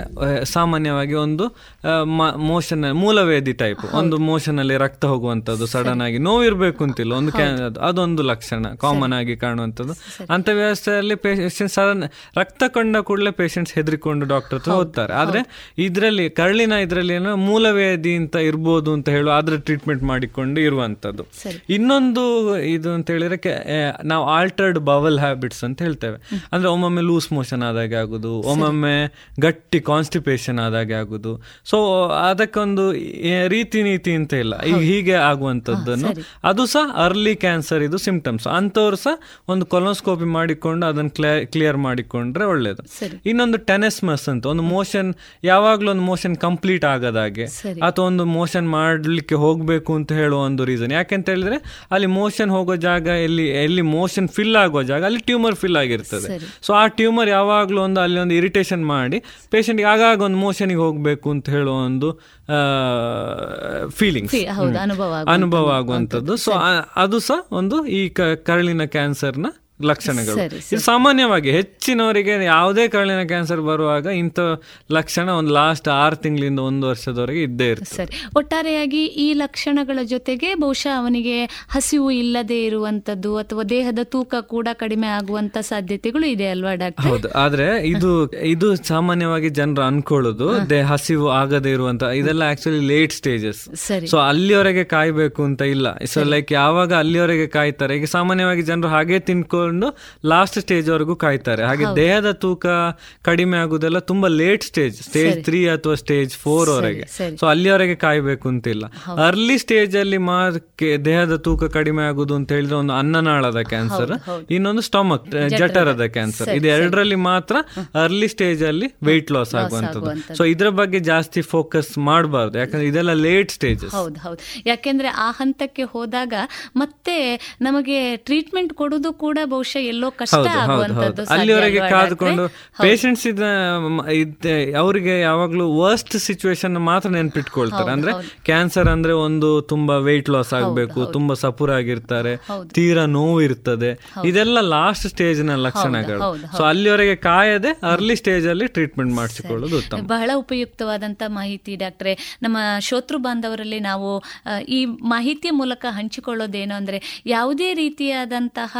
ಸಾಮಾನ್ಯವಾಗಿ ಒಂದು ಮೋಷನ್ ಮೂಲವೇದಿ ಟೈಪ್ ಒಂದು ಮೋಷನ್ ಅಲ್ಲಿ ರಕ್ತ ಹೋಗುವಂತದ್ದು ಸಡನ್ ಆಗಿ ನೋವಿರ್ಬೇಕು ಅಂತಿಲ್ಲ. ಒಂದು ಅದೊಂದು ಲಕ್ಷಣ ಕಾಮನ್ ಆಗಿ ಕಾಣುವಂಥದ್ದು. ಅಂತ ವ್ಯವಸ್ಥೆಯಲ್ಲಿ ಪೇಷಂಟ್ ಸಡನ್ ರಕ್ತ ಕಂಡ ಕೂಡಲೇ ಪೇಷಂಟ್ಸ್ ಹೆದರಿಕೊಂಡು ಡಾಕ್ಟರ್ ಹತ್ರ ಹೋಗ್ತಾರೆ ಆದ್ರೆ ಇದರಲ್ಲಿ ಕರಳಿನ ಇದರಲ್ಲಿ ಏನೋ ಮೂಲವೇದಿ ಅಂತ ಇರ್ಬೋದು ಅಂತ ಹೇಳುವ ಆದ್ರೆ ಟ್ರೀಟ್ಮೆಂಟ್ ಮಾಡಿಕೊಂಡು ಇರುವಂತದ್ದು ಇನ್ನೊಂದು ಇದು ಅಂತ ಹೇಳಿದ್ರೆ ನಾವು ಆಲ್ಟರ್ಡ್ ಬವಲ್ ಹ್ಯಾಬಿಟ್ಸ್ ಅಂತ ಹೇಳ್ತೇವೆ. ಅಂದ್ರೆ ಒಮ್ಮೊಮ್ಮೆ ಲೂಸ್ ಮೋಷನ್ ಆದಾಗೆ ಆಗುದು ಒಮ್ಮೊಮ್ಮೆ ಗಟ್ಟಿ ಕಾನ್ಸ್ಟಿಪೇಷನ್ ಆದಾಗೆ ಆಗುದು. ಸೊ ಅದಕ್ಕೊಂದು ರೀತಿ ನೀತಿ ಅಂತ ಇಲ್ಲ. ಈಗ ಹೀಗೆ ಆಗುವಂತದ್ದನ್ನು ಅದು ಸಹ ಅರ್ಲಿ ಕ್ಯಾನ್ಸರ್ ಇದು ಸಿಂಪ್ಟಮ್ಸ್ ಅಂತವ್ರು ಸಹ ಒಂದು ಕೊಲೋಸ್ಕೋಪಿ ಮಾಡಿಕೊಂಡು ಅದನ್ನು ಕ್ಲಿಯರ್ ಮಾಡಿಕೊಂಡ್ರೆ ಒಳ್ಳೇದು. ಇನ್ನೊಂದು ಟೆನೆಸ್ಮಸ್ ಅಂತ. ಒಂದು ಮೋಷನ್ ಯಾವಾಗ್ಲೂ ಒಂದು ಮೋಷನ್ ಕಂಪ್ಲೀಟ್ ಆಗದಾಗೆ ಅಥವಾ ಒಂದು ಮೋಷನ್ ಮಾಡ್ಲಿಕ್ಕೆ ಹೋಗಬೇಕು ಅಂತ ಹೇಳುವ ಒಂದು ರೀಸನ್ ಯಾಕೆಂತ ಹೇಳಿದ್ರೆ ಅಲ್ಲಿ ಮೋಷನ್ ಹೋಗೋ ಜಾಗ ಎಲ್ಲಿ ಎಲ್ಲಿ ಮೋಷನ್ ಫಿಲ್ ಆಗೋ ಜಾಗ ಅಲ್ಲಿ ಟ್ಯೂಮರ್ ಫಿಲ್ ಆಗಿರ್ತದೆ. ಸೊ ಆ ಟ್ಯೂಮರ್ ಯಾವಾಗ್ಲೂ ಒಂದು ಅಲ್ಲಿ ಒಂದು ಇರಿಟೇಷನ್ ಮಾಡಿ ಪೇಷಂಟ್ಗೆ ಆಗಾಗ ಒಂದು ಮೋಷನ್ಗೆ ಹೋಗಬೇಕು ಅಂತ ಹೇಳುವ ಒಂದು ಫೀಲಿಂಗ್ಸ್ Feel- ಅನುಭವ ಆಗುವಂಥದ್ದು. ಸೊ ಅದು ಸಹ ಒಂದು ಈ ಕರಳಿನ ಕ್ಯಾನ್ಸರ್ನ ಲಕ್ಷಣಗಳು. ಇದು ಸಾಮಾನ್ಯವಾಗಿ ಹೆಚ್ಚಿನವರಿಗೆ ಯಾವುದೇ ಕರಳಿನ ಕ್ಯಾನ್ಸರ್ ಬರುವಾಗ ಇಂಥ ಲಕ್ಷಣ ಒಂದು ಲಾಸ್ಟ್ ಆರು ತಿಂಗಳಿಂದ ಒಂದು ವರ್ಷದವರೆಗೆ ಇದ್ದೇ ಇರುತ್ತೆ ಸರಿ. ಒಟ್ಟಾರೆಯಾಗಿ ಈ ಲಕ್ಷಣಗಳ ಜೊತೆಗೆ ಬಹುಶಃ ಅವನಿಗೆ ಹಸಿವು ಇಲ್ಲದೆ ಇರುವಂತದ್ದು ಅಥವಾ ದೇಹದ ತೂಕ ಕೂಡ ಕಡಿಮೆ ಆಗುವಂತ ಸಾಧ್ಯತೆಗಳು ಇದೆ ಅಲ್ವಾ ಡಾಕ್ಟರ್? ಹೌದು. ಆದ್ರೆ ಇದು ಇದು ಸಾಮಾನ್ಯವಾಗಿ ಜನರು ಅನ್ಕೊಳ್ಳೋದು ದೇಹ ಹಸಿವು ಆಗದೆ ಇರುವಂತ ಇದೆಲ್ಲ ಆಕ್ಚುಲಿ ಲೇಟ್ ಸ್ಟೇಜಸ್ ಸರಿ. ಸೊ ಅಲ್ಲಿವರೆಗೆ ಕಾಯ್ಬೇಕು ಅಂತ ಇಲ್ಲ. ಸೊ ಲೈಕ್ ಯಾವಾಗ ಅಲ್ಲಿವರೆಗೆ ಕಾಯ್ತಾರೆ ಈಗ ಸಾಮಾನ್ಯವಾಗಿ ಜನರು ಹಾಗೆ ತಿನ್ಕೊಂಡು ಲಾಸ್ಟ್ ಸ್ಟೇಜ್ ವರೆಗೂ ಕಾಯ್ತಾರೆ. ಹಾಗೆ ದೇಹದ ತೂಕ ಕಡಿಮೆ ಆಗುದೆಲ್ಲ ತುಂಬಾ ಲೇಟ್ ಸ್ಟೇಜ್ ಸ್ಟೇಜ್ ತ್ರೀ ಅಥವಾ ಸ್ಟೇಜ್ ಫೋರ್ ವರೆಗೆ. ಸೊ ಅಲ್ಲಿವರೆಗೆ ಕಾಯ್ಬೇಕು ಅಂತಿಲ್ಲ. ಅರ್ಲಿ ಸ್ಟೇಜ್ ಅಲ್ಲಿ ಮಾರ್ಕ್ ದೇಹದ ತೂಕ ಕಡಿಮೆ ಆಗುದು ಅಂತ ಹೇಳಿದ್ರೆ ಒಂದು ಅನ್ನನಾಳದ ಕ್ಯಾನ್ಸರ್ ಇನ್ನೊಂದು ಸ್ಟಮಕ್ ಜಠರದ ಕ್ಯಾನ್ಸರ್ ಇದು ಎರಡರಲ್ಲಿ ಮಾತ್ರ ಅರ್ಲಿ ಸ್ಟೇಜ್ ಅಲ್ಲಿ ವೆಯ್ಟ್ ಲಾಸ್ ಆಗುವಂತದ್ದು ಸೊ ಇದ್ರ ಬಗ್ಗೆ ಜಾಸ್ತಿ ಫೋಕಸ್ ಮಾಡಬಾರ್ದು. ಯಾಕಂದ್ರೆ ಇದೆಲ್ಲ ಲೇಟ್ ಸ್ಟೇಜ್ ಹೌದು ಹೌದು. ಯಾಕೆಂದ್ರೆ ಆ ಹಂತಕ್ಕೆ ಹೋದಾಗ ಮತ್ತೆ ನಮಗೆ ಟ್ರೀಟ್ಮೆಂಟ್ ಕೊಡೋದು ಕೂಡ ಬಹುಶಃ ಎಲ್ಲೋ ಕಷ್ಟ ಆಗುವಂತದ್ದು ಅಲ್ಲಿವರೆಗೆ ಕಾದುಕೊಂಡು? ಪೇಷಂಟ್ಸ್ ಇದ್ದೆ ಅವರಿಗೆ ಯಾವಾಗ್ಲೂ ವರ್ಸ್ಟ್ ಸಿಚುವೇಶನ್ ಮಾತ್ರ ನೆನ್ಪಿಟ್ಕೊಳ್ತಾರೆ. ಅಂದ್ರೆ ಕ್ಯಾನ್ಸರ್ ಅಂದ್ರೆ ಒಂದು ತುಂಬಾ ವೆಯ್ಟ್ ಲಾಸ್ ಆಗ್ಬೇಕು ತುಂಬಾ ಸಪುರ ಆಗಿರ್ತಾರೆ ತೀರಾ ನೋವು ಇರ್ತದೆ. ಇದೆಲ್ಲ ಲಾಸ್ಟ್ ಸ್ಟೇಜ್ನ ಲಕ್ಷಣಗಳು. ಸೊ ಅಲ್ಲಿವರೆಗೆ ಕಾಯದೆ ಅರ್ಲಿ ಸ್ಟೇಜ್ ಅಲ್ಲಿ ಟ್ರೀಟ್ಮೆಂಟ್ ಮಾಡಿಸಿಕೊಳ್ಳೋದು ಉತ್ತಮ. ಬಹಳ ಉಪಯುಕ್ತವಾದಂತ ಮಾಹಿತಿ ಡಾಕ್ಟ್ರೆ. ನಮ್ಮ ಶೋತೃ ಬಾಂಧವರಲ್ಲಿ ನಾವು ಈ ಮಾಹಿತಿಯ ಮೂಲಕ ಹಂಚಿಕೊಳ್ಳೋದೇನು ಅಂದ್ರೆ ಯಾವುದೇ ರೀತಿಯಾದಂತಹ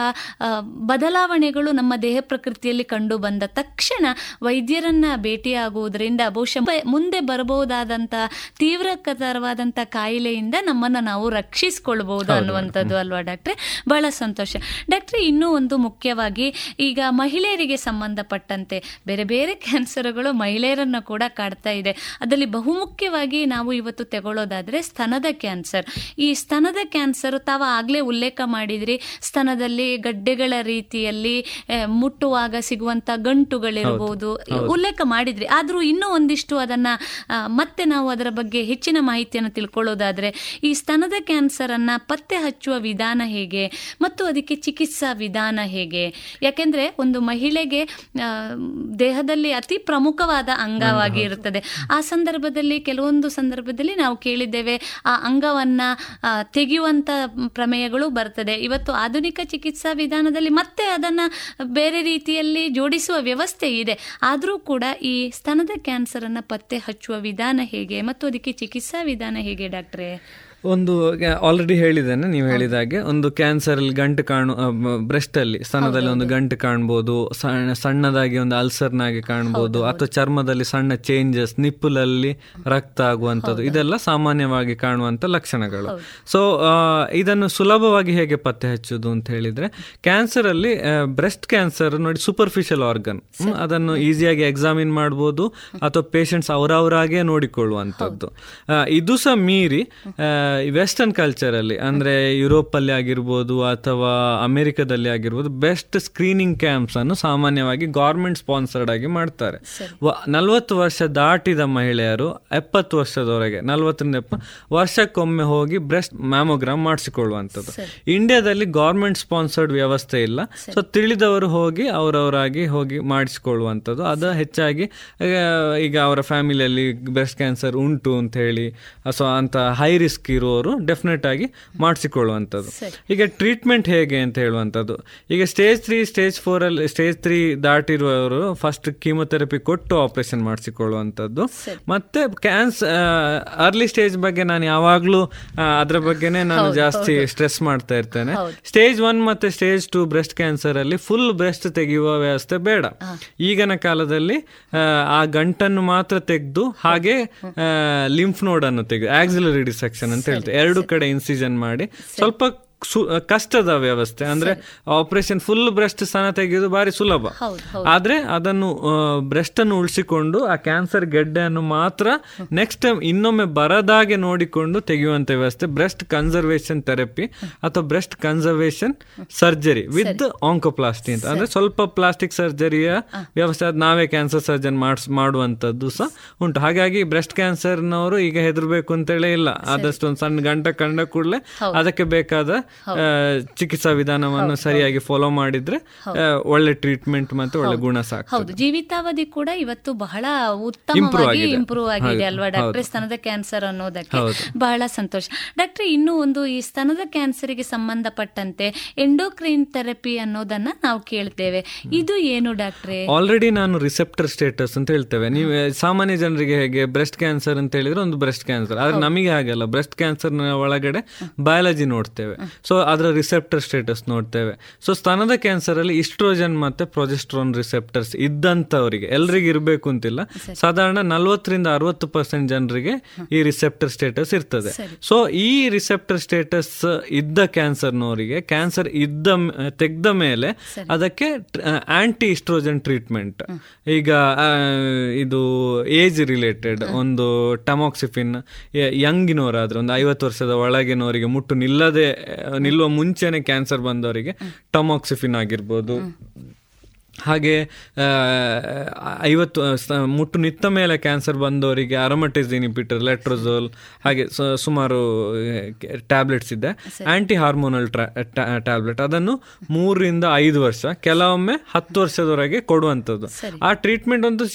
ಬದಲಾವಣೆಗಳು ನಮ್ಮ ದೇಹ ಪ್ರಕೃತಿಯಲ್ಲಿ ಕಂಡು ಬಂದ ತಕ್ಷಣ ವೈದ್ಯರನ್ನ ಭೇಟಿಯಾಗುವುದರಿಂದ ಬಹುಶಃ ಮುಂದೆ ಬರಬಹುದಾದಂತಹ ತೀವ್ರತರವಾದಂತ ಕಾಯಿಲೆಯಿಂದ ನಮ್ಮನ್ನ ನಾವು ರಕ್ಷಿಸಿಕೊಳ್ಬಹುದು ಅನ್ನುವಂಥದ್ದು ಅಲ್ವಾ ಡಾಕ್ಟ್ರೆ? ಬಹಳ ಸಂತೋಷ. ಡಾಕ್ಟ್ರೆ ಇನ್ನೂ ಒಂದು ಮುಖ್ಯವಾಗಿ ಈಗ ಮಹಿಳೆಯರಿಗೆ ಸಂಬಂಧಪಟ್ಟಂತೆ ಬೇರೆ ಬೇರೆ ಕ್ಯಾನ್ಸರ್ಗಳು ಮಹಿಳೆಯರನ್ನ ಕೂಡ ಕಾಡ್ತಾ ಇದೆ. ಅದರಲ್ಲಿ ಬಹುಮುಖ್ಯವಾಗಿ ನಾವು ಇವತ್ತು ತಗೊಳ್ಳೋದಾದ್ರೆ ಸ್ತನದ ಕ್ಯಾನ್ಸರ್. ಈ ಸ್ತನದ ಕ್ಯಾನ್ಸರ್ ತಾವು ಆಗ್ಲೇ ಉಲ್ಲೇಖ ಮಾಡಿದ್ರಿ. ಸ್ತನದಲ್ಲಿ ಗಡ್ಡೆಗಳ ರೀತಿಯಲ್ಲಿ ಮುಟ್ಟುವಾಗ ಸಿಗುವಂತ ಗಂಟುಗಳಿರಬಹುದು ಉಲ್ಲೇಖ ಮಾಡಿದ್ರಿ. ಆದ್ರೂ ಇನ್ನೂ ಒಂದಿಷ್ಟು ಅದನ್ನ ಮತ್ತೆ ನಾವು ಅದರ ಬಗ್ಗೆ ಹೆಚ್ಚಿನ ಮಾಹಿತಿಯನ್ನು ತಿಳ್ಕೊಳ್ಳೋದಾದ್ರೆ ಈ ಸ್ತನದ ಕ್ಯಾನ್ಸರ್ ಅನ್ನ ಪತ್ತೆ ಹಚ್ಚುವ ವಿಧಾನ ಹೇಗೆ ಮತ್ತು ಅದಕ್ಕೆ ಚಿಕಿತ್ಸಾ ವಿಧಾನ ಹೇಗೆ? ಯಾಕೆಂದ್ರೆ ಒಂದು ಮಹಿಳೆಗೆ ದೇಹದಲ್ಲಿ ಅತಿ ಪ್ರಮುಖವಾದ ಅಂಗವಾಗಿ ಇರುತ್ತದೆ. ಆ ಸಂದರ್ಭದಲ್ಲಿ ಕೆಲವೊಂದು ಸಂದರ್ಭದಲ್ಲಿ ನಾವು ಕೇಳಿದ್ದೇವೆ ಆ ಅಂಗವನ್ನ ತೆಗೆಯುವಂತ ಪ್ರಮೇಯಗಳು ಬರ್ತದೆ. ಇವತ್ತು ಆಧುನಿಕ ಚಿಕಿತ್ಸಾ ವಿಧಾನದಲ್ಲಿ ಮತ್ತೆ ಅದನ್ನ ಬೇರೆ ರೀತಿಯಲ್ಲಿ ಜೋಡಿಸುವ ವ್ಯವಸ್ಥೆ ಇದೆ. ಆದರೂ ಕೂಡ ಈ ಸ್ತನದ ಕ್ಯಾನ್ಸರ್ ಅನ್ನ ಪತ್ತೆ ಹಚ್ಚುವ ವಿಧಾನ ಹೇಗೆ? ಮತ್ತು ಅದಕ್ಕೆ ಚಿಕಿತ್ಸಾ ವಿಧಾನ ಹೇಗೆ ಡಾಕ್ಟ್ರೆ? ಒಂದು ಆಲ್ರೆಡಿ ಹೇಳಿದ್ದೇನೆ ನೀವು ಹೇಳಿದ ಹಾಗೆ. ಒಂದು ಕ್ಯಾನ್ಸರ್ ಅಲ್ಲಿ ಗಂಟು ಕಾಣು ಬ್ರೆಸ್ಟ್ ಅಲ್ಲಿ ಸ್ತನದಲ್ಲಿ ಒಂದು ಗಂಟು ಕಾಣ್ಬೋದು ಸಣ್ಣ ಸಣ್ಣದಾಗಿ ಒಂದು ಅಲ್ಸರ್ನಾಗಿ ಕಾಣ್ಬೋದು ಅಥವಾ ಚರ್ಮದಲ್ಲಿ ಸಣ್ಣ ಚೇಂಜಸ್ ನಿಪ್ಪುಲಲ್ಲಿ ರಕ್ತ ಆಗುವಂಥದ್ದು ಇದೆಲ್ಲ ಸಾಮಾನ್ಯವಾಗಿ ಕಾಣುವಂಥ ಲಕ್ಷಣಗಳು. ಸೊ ಇದನ್ನು ಸುಲಭವಾಗಿ ಹೇಗೆ ಪತ್ತೆ ಹಚ್ಚುವುದು ಅಂತ ಹೇಳಿದ್ರೆ ಕ್ಯಾನ್ಸರ್ ಅಲ್ಲಿ ಬ್ರೆಸ್ಟ್ ಕ್ಯಾನ್ಸರ್ ನೋಡಿ ಸೂಪರ್ಫಿಷಿಯಲ್ ಆರ್ಗನ್ ಅದನ್ನು ಈಸಿಯಾಗಿ ಎಕ್ಸಾಮಿನ್ ಮಾಡ್ಬೋದು ಅಥವಾ ಪೇಷಂಟ್ಸ್ ಅವರವರಾಗೆ ನೋಡಿಕೊಳ್ಳುವಂಥದ್ದು. ಇದು ಸಹ ಮೀರಿ ವೆಸ್ಟರ್ನ್ ಕಲ್ಚರಲ್ಲಿ ಅಂದರೆ ಅಂದ್ರೆ ಯುರೋಪ್ ಅಲ್ಲಿ ಆಗಿರ್ಬೋದು ಅಥವಾ ಅಮೆರಿಕದಲ್ಲಿ ಆಗಿರ್ಬೋದು ಬೆಸ್ಟ್ ಸ್ಕ್ರೀನಿಂಗ್ ಕ್ಯಾಂಪ್ಸ್ ಅನ್ನು ಸಾಮಾನ್ಯವಾಗಿ ಗೌರ್ಮೆಂಟ್ ಸ್ಪಾನ್ಸರ್ಡ್ ಆಗಿ ಮಾಡ್ತಾರೆ. ನಲವತ್ತು ವರ್ಷ ದಾಟಿದ ಮಹಿಳೆಯರು ಎಪ್ಪತ್ತು ವರ್ಷದವರೆಗೆ ನಲವತ್ತರಿಂದ ಎಪ್ಪ ವರ್ಷಕ್ಕೊಮ್ಮೆ ಹೋಗಿ ಬ್ರೆಸ್ಟ್ ಮ್ಯಾಮೋಗ್ರಾಮ್ ಮಾಡಿಸಿಕೊಳ್ಳುವಂಥದ್ದು. ಇಂಡಿಯಾದಲ್ಲಿ ಗೌರ್ಮೆಂಟ್ ಸ್ಪಾನ್ಸರ್ಡ್ ವ್ಯವಸ್ಥೆ ಇಲ್ಲ. ಸೊ ತಿಳಿದವರು ಹೋಗಿ ಅವರವರಾಗಿ ಹೋಗಿ ಮಾಡಿಸಿಕೊಳ್ಳುವಂಥದ್ದು. ಅದು ಹೆಚ್ಚಾಗಿ ಈಗ ಅವರ ಫ್ಯಾಮಿಲಿಯಲ್ಲಿ ಬ್ರೆಸ್ಟ್ ಕ್ಯಾನ್ಸರ್ ಉಂಟು ಅಂತ ಹೇಳಿ ಸೊ ಅಂತ ಹೈ ರಿಸ್ಕ್ ಇರುವವರು ಡೆಫಿನೆಟ್ ಆಗಿ ಮಾಡಿಸಿಕೊಳ್ಳುವಂಥದ್ದು. ಈಗ ಟ್ರೀಟ್ಮೆಂಟ್ ಹೇಗೆ ಅಂತ ಹೇಳುವಂಥದ್ದು. ಈಗ ಸ್ಟೇಜ್ ತ್ರೀ ಸ್ಟೇಜ್ ಫೋರ್ ಅಲ್ಲಿ ಸ್ಟೇಜ್ ತ್ರೀ ದಾಟಿರುವವರು ಫಸ್ಟ್ ಕೀಮೊಥೆರಪಿ ಕೊಟ್ಟು ಆಪರೇಷನ್ ಮಾಡಿಸಿಕೊಳ್ಳುವಂಥದ್ದು. ಮತ್ತೆ ಕ್ಯಾನ್ಸ್ ಅರ್ಲಿ ಸ್ಟೇಜ್ ಬಗ್ಗೆ ನಾನು ಯಾವಾಗಲೂ ಅದರ ಬಗ್ಗೆನೇ ನಾನು ಜಾಸ್ತಿ ಸ್ಟ್ರೆಸ್ ಮಾಡ್ತಾ ಇರ್ತೇನೆ. ಸ್ಟೇಜ್ ಒನ್ ಮತ್ತೆ ಸ್ಟೇಜ್ ಟು ಬ್ರೆಸ್ಟ್ ಕ್ಯಾನ್ಸರ್ ಅಲ್ಲಿ ಫುಲ್ ಬ್ರೆಸ್ಟ್ ತೆಗೆಯುವ ವ್ಯವಸ್ಥೆ ಬೇಡ. ಈಗಿನ ಕಾಲದಲ್ಲಿ ಆ, ಗಂಟನ್ನು ಮಾತ್ರ ತೆಗೆದು ಹಾಗೆ ಲಿಂಫ್ ನೋಡ್ ಅನ್ನು ತೆಗೆದು ಆಕ್ಸಿಲರಿ ಡಿಸೆಕ್ಷನ್ ಅಂತ ಹೇಳ್ತೇವೆ. ಎರಡು ಕಡೆ ಇನ್ಸಿಜನ್ ಮಾಡಿ ಸ್ವಲ್ಪ ಸು- ಕಷ್ಟದ ವ್ಯವಸ್ಥೆ. ಅಂದ್ರೆ ಆಪರೇಷನ್ ಫುಲ್ ಬ್ರೆಸ್ಟ್ ಸ್ಥಾನ ತೆಗೆಯೋದು ಬಾರಿ ಸುಲಭ. ಆದ್ರೆ ಅದನ್ನು ಬ್ರೆಸ್ಟ್ ಅನ್ನು ಉಳಿಸಿಕೊಂಡು ಆ ಕ್ಯಾನ್ಸರ್ ಗೆಡ್ಡೆಯನ್ನು ಮಾತ್ರ ನೆಕ್ಸ್ಟ್ ಟೈಮ್ ಇನ್ನೊಮ್ಮೆ ಬರದಾಗೆ ನೋಡಿಕೊಂಡು ತೆಗೆಯುವಂತ ವ್ಯವಸ್ಥೆ. ಬ್ರೆಸ್ಟ್ ಕನ್ಸರ್ವೇಷನ್ ಥೆರಪಿ ಅಥವಾ breast conservation surgery with oncoplasty ಅಂತ. ಅಂದ್ರೆ ಸ್ವಲ್ಪ ಪ್ಲಾಸ್ಟಿಕ್ ಸರ್ಜರಿಯ ವ್ಯವಸ್ಥೆ ಅದು ನಾವೇ ಕ್ಯಾನ್ಸರ್ ಸರ್ಜನ್ ಮಾಡಿಸ್ ಮಾಡುವಂತದ್ದು ಸಹ ಉಂಟು. ಹಾಗಾಗಿ ಬ್ರೆಸ್ಟ್ ಕ್ಯಾನ್ಸರ್ನವರು ಈಗ ಹೆದರ್ಬೇಕು ಅಂತೇಳಿ ಇಲ್ಲ. ಆದಷ್ಟು ಒಂದು ಸಣ್ಣ ಗಂಟ ಕಂಡ ಕೂಡಲೇ ಅದಕ್ಕೆ ಬೇಕಾದ ಚಿಕಿತ್ಸಾ ವಿಧಾನವನ್ನು ಸರಿಯಾಗಿ ಫಾಲೋ ಮಾಡಿದ್ರೆ ಒಳ್ಳೆ ಟ್ರೀಟ್ಮೆಂಟ್ ಮತ್ತೆ ಒಳ್ಳೆ ಗುಣ ಸಾಕು ಹೌದು. ಜೀವಿತಾವಧಿ ಕೂಡ ಇವತ್ತು ಬಹಳ ಉತ್ತಮವಾಗಿ ಇಂಪ್ರೂವ್ ಆಗಿದೆ. ಅಲ್ವಾ? ಡಾಕ್ಟ್ರೆ ಸ್ತನದ ಕ್ಯಾನ್ಸರ್ ಅನ್ನೋದಕ್ಕೆ. ಬಹಳ ಸಂತೋಷ. ಡಾಕ್ಟ್ರೆ ಇನ್ನೂ ಒಂದು ಈ ಸ್ತನದ ಕ್ಯಾನ್ಸರ್ಗೆ ಸಂಬಂಧಪಟ್ಟಂತೆ ಎಂಡೋಕ್ರೈನ್ ಥೆರಪಿ ಅನ್ನೋದನ್ನ ನಾವು ಕೇಳ್ತೇವೆ. ಇದು ಏನು ಡಾಕ್ಟ್ರೆ? ಆಲ್ರೆಡಿ ನಾನು ರಿಸೆಪ್ಟರ್ ಸ್ಟೇಟಸ್ ಅಂತ ಹೇಳ್ತೇವೆ. ನೀವು ಸಾಮಾನ್ಯ ಜನರಿಗೆ ಹೇಗೆ ಬ್ರೆಸ್ಟ್ ಕ್ಯಾನ್ಸರ್ ಅಂತ ಹೇಳಿದ್ರೆ ಒಂದು ಬ್ರೆಸ್ಟ್ ಕ್ಯಾನ್ಸರ್ ಆದ್ರೆ ನಮಗೆ ಹಾಗಲ್ಲ ಬ್ರೆಸ್ಟ್ ಕ್ಯಾನ್ಸರ್ ಒಳಗಡೆ ಬಯಾಲಜಿ ನೋಡ್ತೇವೆ. ಸೊ ಅದರ ರಿಸೆಪ್ಟರ್ ಸ್ಟೇಟಸ್ ನೋಡ್ತೇವೆ. ಸೊ ಸ್ತನದ ಕ್ಯಾನ್ಸರಲ್ಲಿ ಇಸ್ಟ್ರೋಜನ್ ಮತ್ತೆ ಪ್ರೊಜೆಸ್ಟ್ರೋನ್ ರಿಸೆಪ್ಟರ್ಸ್ ಇದ್ದಂಥವರಿಗೆ ಎಲ್ರಿಗೆ ಇರಬೇಕು ಅಂತಿಲ್ಲ. ಸಾಧಾರಣ ನಲ್ವತ್ತರಿಂದ ಅರವತ್ತು ಪರ್ಸೆಂಟ್ ಜನರಿಗೆ ಈ ರಿಸೆಪ್ಟರ್ ಸ್ಟೇಟಸ್ ಇರ್ತದೆ. ಸೊ ಈ ರಿಸೆಪ್ಟರ್ ಸ್ಟೇಟಸ್ ಇದ್ದ ಕ್ಯಾನ್ಸರ್ನವರಿಗೆ ಕ್ಯಾನ್ಸರ್ ಇದ್ದ ತೆಗೆದ ಮೇಲೆ ಅದಕ್ಕೆ ಆಂಟಿ ಇಸ್ಟ್ರೋಜನ್ ಟ್ರೀಟ್ಮೆಂಟ್ ಈಗ ಇದು ಏಜ್ ರಿಲೇಟೆಡ್ ಒಂದು ಟಮಾಕ್ಸಿಫಿನ್ ಯಂಗಿನವರಾದ್ರೆ ಒಂದು ಐವತ್ತು ವರ್ಷದ ಒಳಗಿನವರಿಗೆ ಮುಟ್ಟು ನಿಲ್ಲದೆ ನಿಲ್ಲುವ ಮುಂಚೆನೆ ಕ್ಯಾನ್ಸರ್ ಬಂದವರಿಗೆ ಟಮಾಕ್ಸಿಫಿನ್ ಆಗಿರ್ಬೋದು ಹಾಗೆ ಐವತ್ತು ಮುಟ್ಟು ನಿತ್ತ ಮೇಲೆ ಕ್ಯಾನ್ಸರ್ ಬಂದವರಿಗೆ ಅರಮಟಿಸ್ ಇನಿಪಿಟರ್ ಲೆಟ್ರೋಸೋಲ್ ಹಾಗೆ ಸ- ಸುಮಾರು ಟ್ಯಾಬ್ಲೆಟ್ಸ್ ಇದೆ. ಆ್ಯಂಟಿ ಹಾರ್ಮೋನಲ್ ಟ್ಯಾಬ್ಲೆಟ್ ಅದನ್ನು ಮೂರರಿಂದ ಐದು ವರ್ಷ ಕೆಲವೊಮ್ಮೆ ಹತ್ತು ವರ್ಷದವರೆಗೆ ಕೊಡುವಂಥದ್ದು. ಆ ಟ್ರೀಟ್ಮೆಂಟ್ ಒಂದು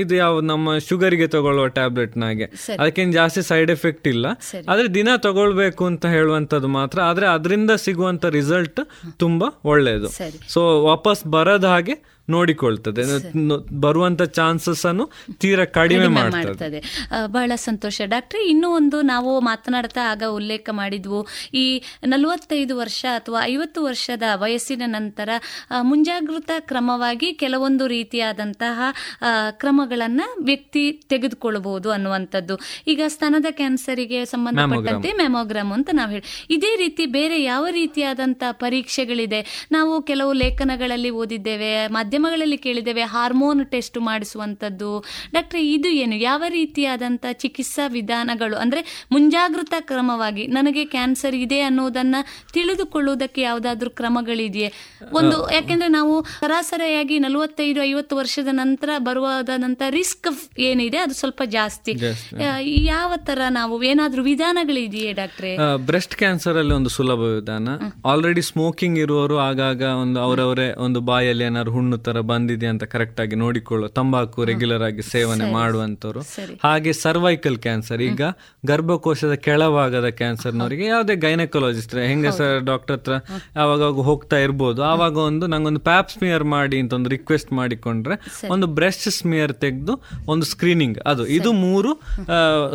ಇದು ಯಾವ ನಮ್ಮ ಶುಗರಿಗೆ ತಗೊಳ್ಳುವ ಟ್ಯಾಬ್ಲೆಟ್ನಾಗೆ ಅದಕ್ಕೇನು ಜಾಸ್ತಿ ಸೈಡ್ ಎಫೆಕ್ಟ್ ಇಲ್ಲ. ಆದರೆ ದಿನ ತಗೊಳ್ಬೇಕು ಅಂತ ಹೇಳುವಂಥದ್ದು ಮಾತ್ರ. ಆದರೆ ಅದರಿಂದ ಸಿಗುವಂಥ ರಿಸಲ್ಟ್ ತುಂಬಾ ಒಳ್ಳೆಯದು. ಸೊ ವಾಪಸ್ ಬರದ dag. ನೋಡಿಕೊಳ್ತದೆ. ಬರುವಂತ ಚಾನ್ಸಸ್ ಅನ್ನು ತೀರಾ ಕಡಿಮೆ ಮಾಡ್ತದೆ. ಬಹಳ ಸಂತೋಷ. ಡಾಕ್ಟ್ರೆ ಇನ್ನೂ ಒಂದು ನಾವು ಮಾತನಾಡ್ತಾ ಆಗ ಉಲ್ಲೇಖ ಮಾಡಿದ್ವು. ಈ ನಲವತ್ತೈದು ವರ್ಷ ಅಥವಾ ಐವತ್ತು ವರ್ಷದ ವಯಸ್ಸಿನ ನಂತರ ಮುಂಜಾಗೃತ ಕ್ರಮವಾಗಿ ಕೆಲವೊಂದು ರೀತಿಯಾದಂತಹ ಕ್ರಮಗಳನ್ನ ವ್ಯಕ್ತಿ ತೆಗೆದುಕೊಳ್ಳಬಹುದು ಅನ್ನುವಂಥದ್ದು. ಈಗ ಸ್ತನದ ಕ್ಯಾನ್ಸರಿಗೆ ಸಂಬಂಧಪಟ್ಟಂತೆ ಮೆಮೋಗ್ರಾಮ್ ಅಂತ ನಾವು ಹೇಳಿ. ಇದೇ ರೀತಿ ಬೇರೆ ಯಾವ ರೀತಿಯಾದಂತಹ ಪರೀಕ್ಷೆಗಳಿದೆ? ನಾವು ಕೆಲವು ಲೇಖನಗಳಲ್ಲಿ ಓದಿದ್ದೇವೆ ಮಾಧ್ಯಮಗಳಲ್ಲಿ ಕೇಳಿದ್ದೇವೆ ಹಾರ್ಮೋನ್ ಟೆಸ್ಟ್ ಮಾಡಿಸುವಂಥದ್ದು. ಡಾಕ್ಟರ್ ಇದು ಏನು? ಯಾವ ರೀತಿಯಾದಂಥ ಚಿಕಿತ್ಸಾ ವಿಧಾನಗಳು? ಅಂದ್ರೆ ಮುಂಜಾಗ್ರತಾ ಕ್ರಮವಾಗಿ ನನಗೆ ಕ್ಯಾನ್ಸರ್ ಇದೆ ಅನ್ನೋದನ್ನ ತಿಳಿದುಕೊಳ್ಳುವುದಕ್ಕೆ ಯಾವುದಾದ್ರೂ ಕ್ರಮಗಳಿದೆಯೇ? ಒಂದು ಯಾಕೆಂದರೆ ನಾವು ಸರಾಸರಿಯಾಗಿ ನಲವತ್ತೈದು ಐವತ್ತು ವರ್ಷದ ನಂತರ ಬರುವಾದಂಥ ರಿಸ್ಕ್ ಏನಿದೆ ಅದು ಸ್ವಲ್ಪ ಜಾಸ್ತಿ. ಯಾವ ತರ ನಾವು ಏನಾದರೂ ವಿಧಾನಗಳಿದೆಯೇ ಡಾಕ್ಟ್ರೆ? ಬ್ರೆಸ್ಟ್ ಕ್ಯಾನ್ಸರ್ ಅಲ್ಲಿ ಒಂದು ಸುಲಭ ವಿಧಾನ. ಆಲ್ರೆಡಿ ಸ್ಮೋಕಿಂಗ್ ಇರುವವರು ಆಗಾಗ ಒಂದು ಅವರವರೇ ಒಂದು ಬಾಯಲ್ಲಿ ಏನಾದ್ರು ಹುಣ್ಣು ತರ ಬಂದಿದೆ ಅಂತ ಕರೆಕ್ಟ್ ಆಗಿ ನೋಡಿಕೊಳ್ಳೋ ತಂಬಾಕು ರೆಗ್ಯುಲರ್ ಆಗಿ ಸೇವನೆ ಮಾಡುವಂತವ್ರು ಹಾಗೆ ಸರ್ವೈಕಲ್ ಕ್ಯಾನ್ಸರ್ ಈಗ ಗರ್ಭಕೋಶದ ಕೆಳಭಾಗದ ಕ್ಯಾನ್ಸರ್ನವರಿಗೆ ಯಾವುದೇ ಗೈನಕಾಲಜಿಸ್ಟ್ ಹೆಂಗಸರ್ ಡಾಕ್ಟರ್ ಹತ್ರ ಯಾವಾಗ ಹೋಗ್ತಾ ಇರ್ಬೋದು. ಆವಾಗ ಒಂದು ನಂಗೊಂದು ಪ್ಯಾಪ್ ಸ್ಮಿಯರ್ ಮಾಡಿ ಅಂತ ಒಂದು ರಿಕ್ವೆಸ್ಟ್ ಮಾಡಿಕೊಂಡ್ರೆ ಒಂದು ಬ್ರೆಸ್ಟ್ ಸ್ಮಿಯರ್ ತೆಗೆದು ಒಂದು ಸ್ಕ್ರೀನಿಂಗ್ ಅದು ಇದು ಮೂರು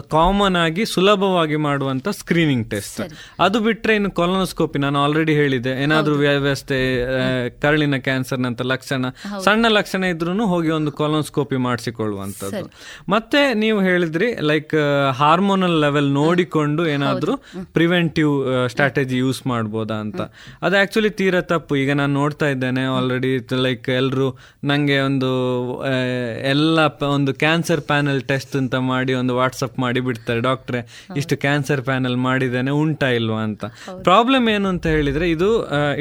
ಕಾಮನ್ ಆಗಿ ಸುಲಭವಾಗಿ ಮಾಡುವಂತ ಸ್ಕ್ರೀನಿಂಗ್ ಟೆಸ್ಟ್ ಅದು ಬಿಟ್ರೆ ಇನ್ನು ಕೊಲೋನೋಸ್ಕೋಪಿ ನಾನು ಆಲ್ರೆಡಿ ಹೇಳಿದೆ ಏನಾದರೂ ವ್ಯವಸ್ಥೆ ಕರಳಿನ ಕ್ಯಾನ್ಸರ್ ನಂತ ಲಕ್ಷಣ ಸಣ್ಣ ಲಕ್ಷಣ ಇದ್ರೂ ಹೋಗಿ ಒಂದು ಕೊಲೋನ್ಸ್ಕೋಪಿ ಮಾಡಿಸಿಕೊಳ್ಳುವಂಥದ್ದು. ಮತ್ತೆ ನೀವು ಹೇಳಿದ್ರಿ ಲೈಕ್ ಹಾರ್ಮೋನಲ್ ಲೆವೆಲ್ ನೋಡಿಕೊಂಡು ಏನಾದ್ರೂ ಪ್ರಿವೆಂಟಿವ್ ಸ್ಟ್ರಾಟಜಿ ಯೂಸ್ ಮಾಡ್ಬೋದಾ ಅಂತ. ಅದು ಆಕ್ಚುಲಿ ತೀರ ತಪ್ಪು. ಈಗ ನಾನು ನೋಡ್ತಾ ಇದ್ದೇನೆ ಆಲ್ರೆಡಿ ಲೈಕ್ ಎಲ್ಲರೂ ನಂಗೆ ಒಂದು ಎಲ್ಲ ಒಂದು ಕ್ಯಾನ್ಸರ್ ಪ್ಯಾನಲ್ ಟೆಸ್ಟ್ ಅಂತ ಮಾಡಿ ಒಂದು ವಾಟ್ಸಪ್ ಮಾಡಿ ಬಿಡ್ತಾರೆ. ಡಾಕ್ಟ್ರೆ ಇಷ್ಟು ಕ್ಯಾನ್ಸರ್ ಪ್ಯಾನಲ್ ಮಾಡಿದ್ದೇನೆ ಉಂಟಾ ಇಲ್ವಾ ಅಂತ. ಪ್ರಾಬ್ಲಮ್ ಏನು ಅಂತ ಹೇಳಿದ್ರೆ ಇದು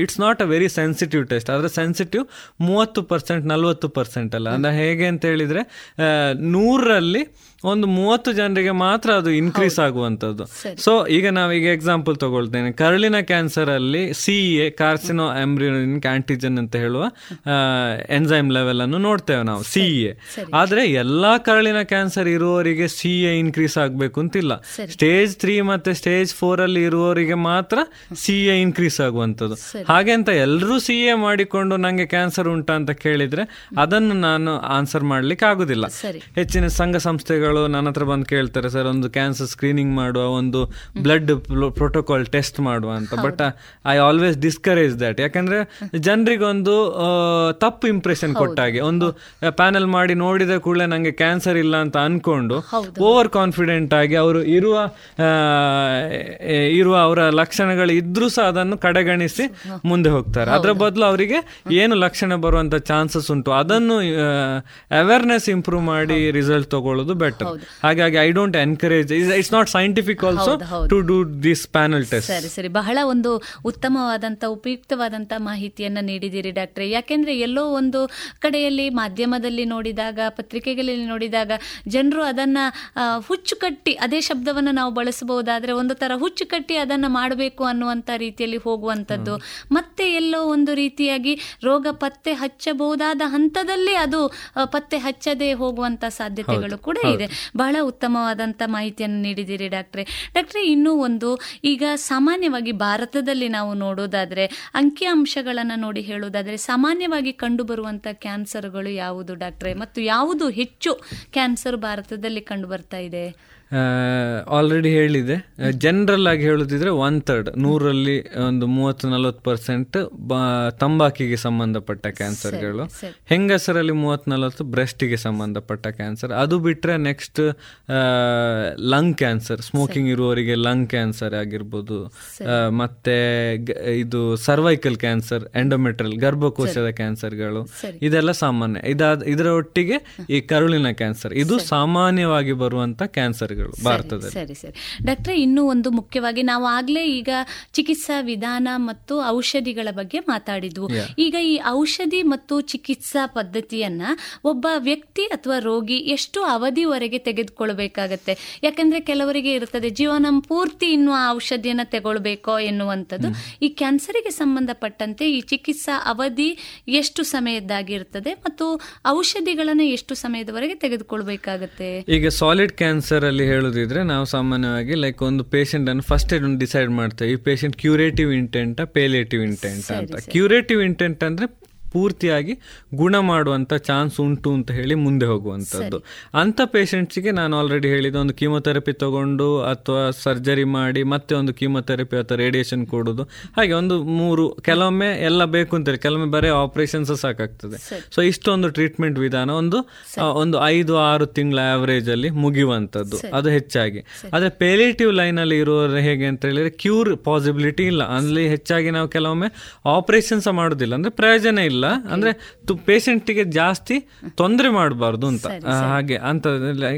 it's not a very sensitive test ಆದ್ರೆ ಸೆನ್ಸಿಟಿವ್ ಮೂವತ್ತು ಪರ್ಸೆಂಟ್ ನಲ್ವತ್ತು ಪರ್ಸೆಂಟ್ ಅಲ್ಲ. ಅಂದ್ರೆ ಹೇಗೆ ಅಂತ ಹೇಳಿದ್ರೆ ನೂರರಲ್ಲಿ ಒಂದು ಮೂವತ್ತು ಜನರಿಗೆ ಮಾತ್ರ ಅದು ಇನ್ಕ್ರೀಸ್ ಆಗುವಂತದ್ದು ಸೊ ಈಗ ನಾವೀಗ ಎಕ್ಸಾಂಪಲ್ ತಗೊಳ್ತೇನೆ. ಕರಳಿನ ಕ್ಯಾನ್ಸರ್ ಅಲ್ಲಿ C A carcinoembryonic antigen ಅಂತ ಹೇಳುವ ಎನ್ಸೈಮ್ ಲೆವೆಲ್ ಅನ್ನು ನೋಡ್ತೇವೆ ನಾವು. ಸಿ ಎ ಆದ್ರೆ ಎಲ್ಲಾ ಕರಳಿನ ಕ್ಯಾನ್ಸರ್ ಇರುವವರಿಗೆ ಸಿ ಎ ಇನ್ಕ್ರೀಸ್ ಆಗಬೇಕು ಅಂತಿಲ್ಲ. ಸ್ಟೇಜ್ ತ್ರೀ ಮತ್ತೆ ಸ್ಟೇಜ್ ಫೋರ್ ಅಲ್ಲಿ ಇರುವವರಿಗೆ ಮಾತ್ರ ಸಿ ಎ ಇನ್ಕ್ರೀಸ್ ಆಗುವಂಥದ್ದು. ಹಾಗೆ ಅಂತ ಎಲ್ಲರೂ ಸಿ ಎ ಮಾಡಿಕೊಂಡು ನಂಗೆ ಕ್ಯಾನ್ಸರ್ ಉಂಟಾ ಅಂತ ಕೇಳಿದ್ರೆ ಅದನ್ನು ನಾನು ಆನ್ಸರ್ ಮಾಡ್ಲಿಕ್ಕೆ ಆಗುದಿಲ್ಲ. ಹೆಚ್ಚಿನ ಸಂಘ ಸಂಸ್ಥೆಗಳು ನನ್ನ ಹತ್ರ ಬಂದು ಕೇಳ್ತಾರೆ ಸರ್ ಒಂದು ಕ್ಯಾನ್ಸರ್ ಸ್ಕ್ರೀನಿಂಗ್ ಮಾಡುವ ಒಂದು ಬ್ಲಡ್ ಪ್ರೋಟೋಕಾಲ್ ಟೆಸ್ಟ್ ಮಾಡುವ ಅಂತ. But I always discourage that ಯಾಕಂದ್ರೆ ಜನರಿಗೊಂದು ತಪ್ಪು ಇಂಪ್ರೆಷನ್ ಕೊಟ್ಟಾಗೆ ಒಂದು ಪ್ಯಾನಲ್ ಮಾಡಿ ನೋಡಿದ ಕೂಡಲೇ ನಂಗೆ ಕ್ಯಾನ್ಸರ್ ಇಲ್ಲ ಅಂತ ಅನ್ಕೊಂಡು ಓವರ್ ಕಾನ್ಫಿಡೆಂಟ್ ಆಗಿ ಅವರು ಇರುವ ಇರುವ ಅವರ ಲಕ್ಷಣಗಳು ಇದ್ರೂ ಸಹ ಅದನ್ನು ಕಡೆಗಣಿಸಿ ಮುಂದೆ ಹೋಗ್ತಾರೆ. ಅದರ ಬದಲು ಅವರಿಗೆ ಏನು ಲಕ್ಷಣ ಬರುವಂತ ಚಾನ್ಸಸ್ ಉಂಟು ಅದನ್ನು ಅವೇರ್ನೆಸ್ ಇಂಪ್ರೂವ್ ಮಾಡಿ ರಿಸಲ್ಟ್ ತಗೊಳ್ಳೋದು ಬೆಟರ್ ಹಾಗಾಗಿ I don't encourage it's not scientific also. To do this panel test ಸರಿ ಸರಿ. ಬಹಳ ಒಂದು ಉತ್ತಮವಾದಂತ ಉಪಯುಕ್ತವಾದಂತ ಮಾಹಿತಿಯನ್ನ ನೀಡಿದಿರಿ ಡಾಕ್ಟರ್. ಯಾಕೆಂದ್ರೆ ಎಲ್ಲೋ ಒಂದು ಕಡೆಯಲ್ಲಿ ಮಾಧ್ಯಮದಲ್ಲಿ ನೋಡಿದಾಗ ಪತ್ರಿಕೆಗಳಲ್ಲಿ ನೋಡಿದಾಗ ಜನರು ಅದನ್ನ ಹುಚ್ಚು ಕಟ್ಟಿ ಅದೇ ಶಬ್ದವನ್ನು ನಾವು ಬಳಸಬಹುದಾದ್ರೆ ಒಂದು ತರ ಹುಚ್ಚು ಕಟ್ಟಿ ಅದನ್ನ ಮಾಡಬೇಕು ಅನ್ನುವಂತ ರೀತಿಯಲ್ಲಿ ಹೋಗುವಂತದ್ದು ಮತ್ತೆ ಎಲ್ಲೋ ಒಂದು ರೀತಿಯಾಗಿ ರೋಗ ಪತ್ತೆ ಹಚ್ಚಬಹುದಾದ ಹಂತದಲ್ಲಿ ಅದು ಪತ್ತೆ ಹಚ್ಚದೆ ಹೋಗುವಂತ ಸಾಧ್ಯತೆಗಳು ಕೂಡ ಇದೆ. ಬಹಳ ಉತ್ತಮವಾದಂಥ ಮಾಹಿತಿಯನ್ನು ನೀಡಿದ್ದೀರಿ ಡಾಕ್ಟ್ರೆ. ಡಾಕ್ಟ್ರೆ, ಇನ್ನೂ ಒಂದು, ಈಗ ಸಾಮಾನ್ಯವಾಗಿ ಭಾರತದಲ್ಲಿ ನಾವು ನೋಡೋದಾದ್ರೆ ಅಂಕಿಅಂಶಗಳನ್ನು ನೋಡಿ ಹೇಳೋದಾದ್ರೆ, ಸಾಮಾನ್ಯವಾಗಿ ಕಂಡು ಬರುವಂತ ಕ್ಯಾನ್ಸರ್ಗಳು ಯಾವುದು ಡಾಕ್ಟ್ರೆ? ಮತ್ತು ಯಾವುದು ಹೆಚ್ಚು ಕ್ಯಾನ್ಸರ್ ಭಾರತದಲ್ಲಿ ಕಂಡುಬರ್ತಾ ಇದೆ? ಆಲ್ರೆಡಿ ಹೇಳಿದೆ. ಜನರಲ್ ಆಗಿ ಹೇಳುದಿದ್ರೆ ಒನ್ ಥರ್ಡ್ ನೂರಲ್ಲಿ ಒಂದು ಮೂವತ್ತು ನಲವತ್ತು ಪರ್ಸೆಂಟ್ ತಂಬಾಕಿಗೆ ಸಂಬಂಧಪಟ್ಟ ಕ್ಯಾನ್ಸರ್ಗಳು ಹೆಂಗಸರಲ್ಲಿ ಮೂವತ್ತು ನಲವತ್ತು ಬ್ರೆಸ್ಟಿಗೆ ಸಂಬಂಧಪಟ್ಟ ಕ್ಯಾನ್ಸರ್ ಅದು ಬಿಟ್ರೆ ನೆಕ್ಸ್ಟ್ ಲಂಗ್ ಕ್ಯಾನ್ಸರ್ ಸ್ಮೋಕಿಂಗ್ ಇರುವವರಿಗೆ ಲಂಗ್ ಕ್ಯಾನ್ಸರ್ ಆಗಿರ್ಬೋದು. ಮತ್ತೆ ಇದು ಸರ್ವೈಕಲ್ ಕ್ಯಾನ್ಸರ್ ಎಂಡೋಮೆಟ್ರಲ್ ಗರ್ಭಕೋಶದ ಕ್ಯಾನ್ಸರ್ಗಳು ಇದೆಲ್ಲ ಸಾಮಾನ್ಯ. ಇದಾದ ಇದರ ಒಟ್ಟಿಗೆ ಈ ಕರುಳಿನ ಕ್ಯಾನ್ಸರ್ ಇದು ಸಾಮಾನ್ಯವಾಗಿ ಬರುವಂತ ಕ್ಯಾನ್ಸರ್ಗಳು ಭಾರತದಲ್ಲಿ. ಸರಿ ಸರಿ. ಡಾಕ್ಟ್ರೆ ಇನ್ನೂ ಒಂದು ಮುಖ್ಯವಾಗಿ ನಾವು ಆಗ್ಲೇ ಈಗ ಚಿಕಿತ್ಸಾ ವಿಧಾನ ಮತ್ತು ಔಷಧಿಗಳ ಬಗ್ಗೆ ಮಾತಾಡಿದ್ವು. ಈಗ ಈ ಔಷಧಿ ಮತ್ತು ಚಿಕಿತ್ಸಾ ಪದ್ಧತಿಯನ್ನ ಒಬ್ಬ ವ್ಯಕ್ತಿ ಅಥವಾ ರೋಗಿ ಎಷ್ಟು ಅವಧಿವರೆಗೆ ತೆಗೆದುಕೊಳ್ಬೇಕಾಗತ್ತೆ? ಯಾಕಂದ್ರೆ ಕೆಲವರಿಗೆ ಇರುತ್ತದೆ ಜೀವನ ಪೂರ್ತಿ ಇನ್ನು ಆ ಔಷಧಿಯನ್ನ ತಗೊಳ್ಬೇಕೋ ಎನ್ನುವಂಥದ್ದು. ಈ ಕ್ಯಾನ್ಸರಿಗೆ ಸಂಬಂಧಪಟ್ಟಂತೆ ಈ ಚಿಕಿತ್ಸಾ ಅವಧಿ ಎಷ್ಟು ಸಮಯದ್ದಾಗಿರುತ್ತದೆ ಮತ್ತು ಔಷಧಿಗಳನ್ನ ಎಷ್ಟು ಸಮಯದವರೆಗೆ ತೆಗೆದುಕೊಳ್ಬೇಕಾಗತ್ತೆ? ಈಗ ಸಾಲಿಡ್ ಕ್ಯಾನ್ಸರ್ ಅಲ್ಲಿ ಹೇಳುದಿದ್ರೆ ನಾವು ಸಾಮಾನ್ಯವಾಗಿ ಲೈಕ್ ಒಂದು ಪೇಷಂಟ್ ಅನ್ನು ಫಸ್ಟ್ ಒಂದು ಡಿಸೈಡ್ ಮಾಡ್ತೇವೆ. ಈ patient curative intent palliative intent ಅಂತ. ಕ್ಯೂರೇಟಿವ್ ಇಂಟೆಂಟ್ ಅಂದ್ರೆ ಪೂರ್ತಿಯಾಗಿ ಗುಣ ಮಾಡುವಂಥ ಚಾನ್ಸ್ ಉಂಟು ಅಂತ ಹೇಳಿ ಮುಂದೆ ಹೋಗುವಂಥದ್ದು ಅಂಥ ಪೇಷಂಟ್ಸಿಗೆ ನಾನು ಆಲ್ರೆಡಿ ಹೇಳಿದ ಒಂದು ಕೀಮೊಥೆರಪಿ ತಗೊಂಡು ಅಥವಾ ಸರ್ಜರಿ ಮಾಡಿ ಮತ್ತೆ ಒಂದು ಕೀಮೊಥೆರಪಿ ಅಥವಾ ರೇಡಿಯೇಷನ್ ಕೊಡೋದು. ಹಾಗೆ ಒಂದು ಮೂರು ಕೆಲವೊಮ್ಮೆ ಎಲ್ಲ ಬೇಕು ಅಂತೇಳಿ ಕೆಲವೊಮ್ಮೆ ಬರೀ ಆಪರೇಷನ್ಸ್ ಸಾಕಾಗ್ತದೆ. ಸೊ ಇಷ್ಟೊಂದು ಟ್ರೀಟ್ಮೆಂಟ್ ವಿಧಾನ ಒಂದು ಒಂದು ಐದು ಆರು ತಿಂಗಳ ಆವರೇಜಲ್ಲಿ ಮುಗಿಯುವಂಥದ್ದು ಅದು ಹೆಚ್ಚಾಗಿ. ಆದರೆ ಪೇಲೇಟಿವ್ ಲೈನಲ್ಲಿ ಇರುವವರು ಹೇಗೆ ಅಂತ ಹೇಳಿದ್ರೆ ಕ್ಯೂರ್ ಪಾಸಿಬಿಲಿಟಿ ಇಲ್ಲ. ಅಲ್ಲಿ ಹೆಚ್ಚಾಗಿ ನಾವು ಕೆಲವೊಮ್ಮೆ ಆಪರೇಷನ್ಸ್ ಮಾಡೋದಿಲ್ಲ. ಅಂದರೆ ಪ್ರಯೋಜನ ಇಲ್ಲ. ಅಂದ್ರೆ ಪೇಷಂಟ್ಗೆ ಜಾಸ್ತಿ ತೊಂದರೆ ಮಾಡಬಾರ್ದು ಅಂತ. ಹಾಗೆ ಅಂತ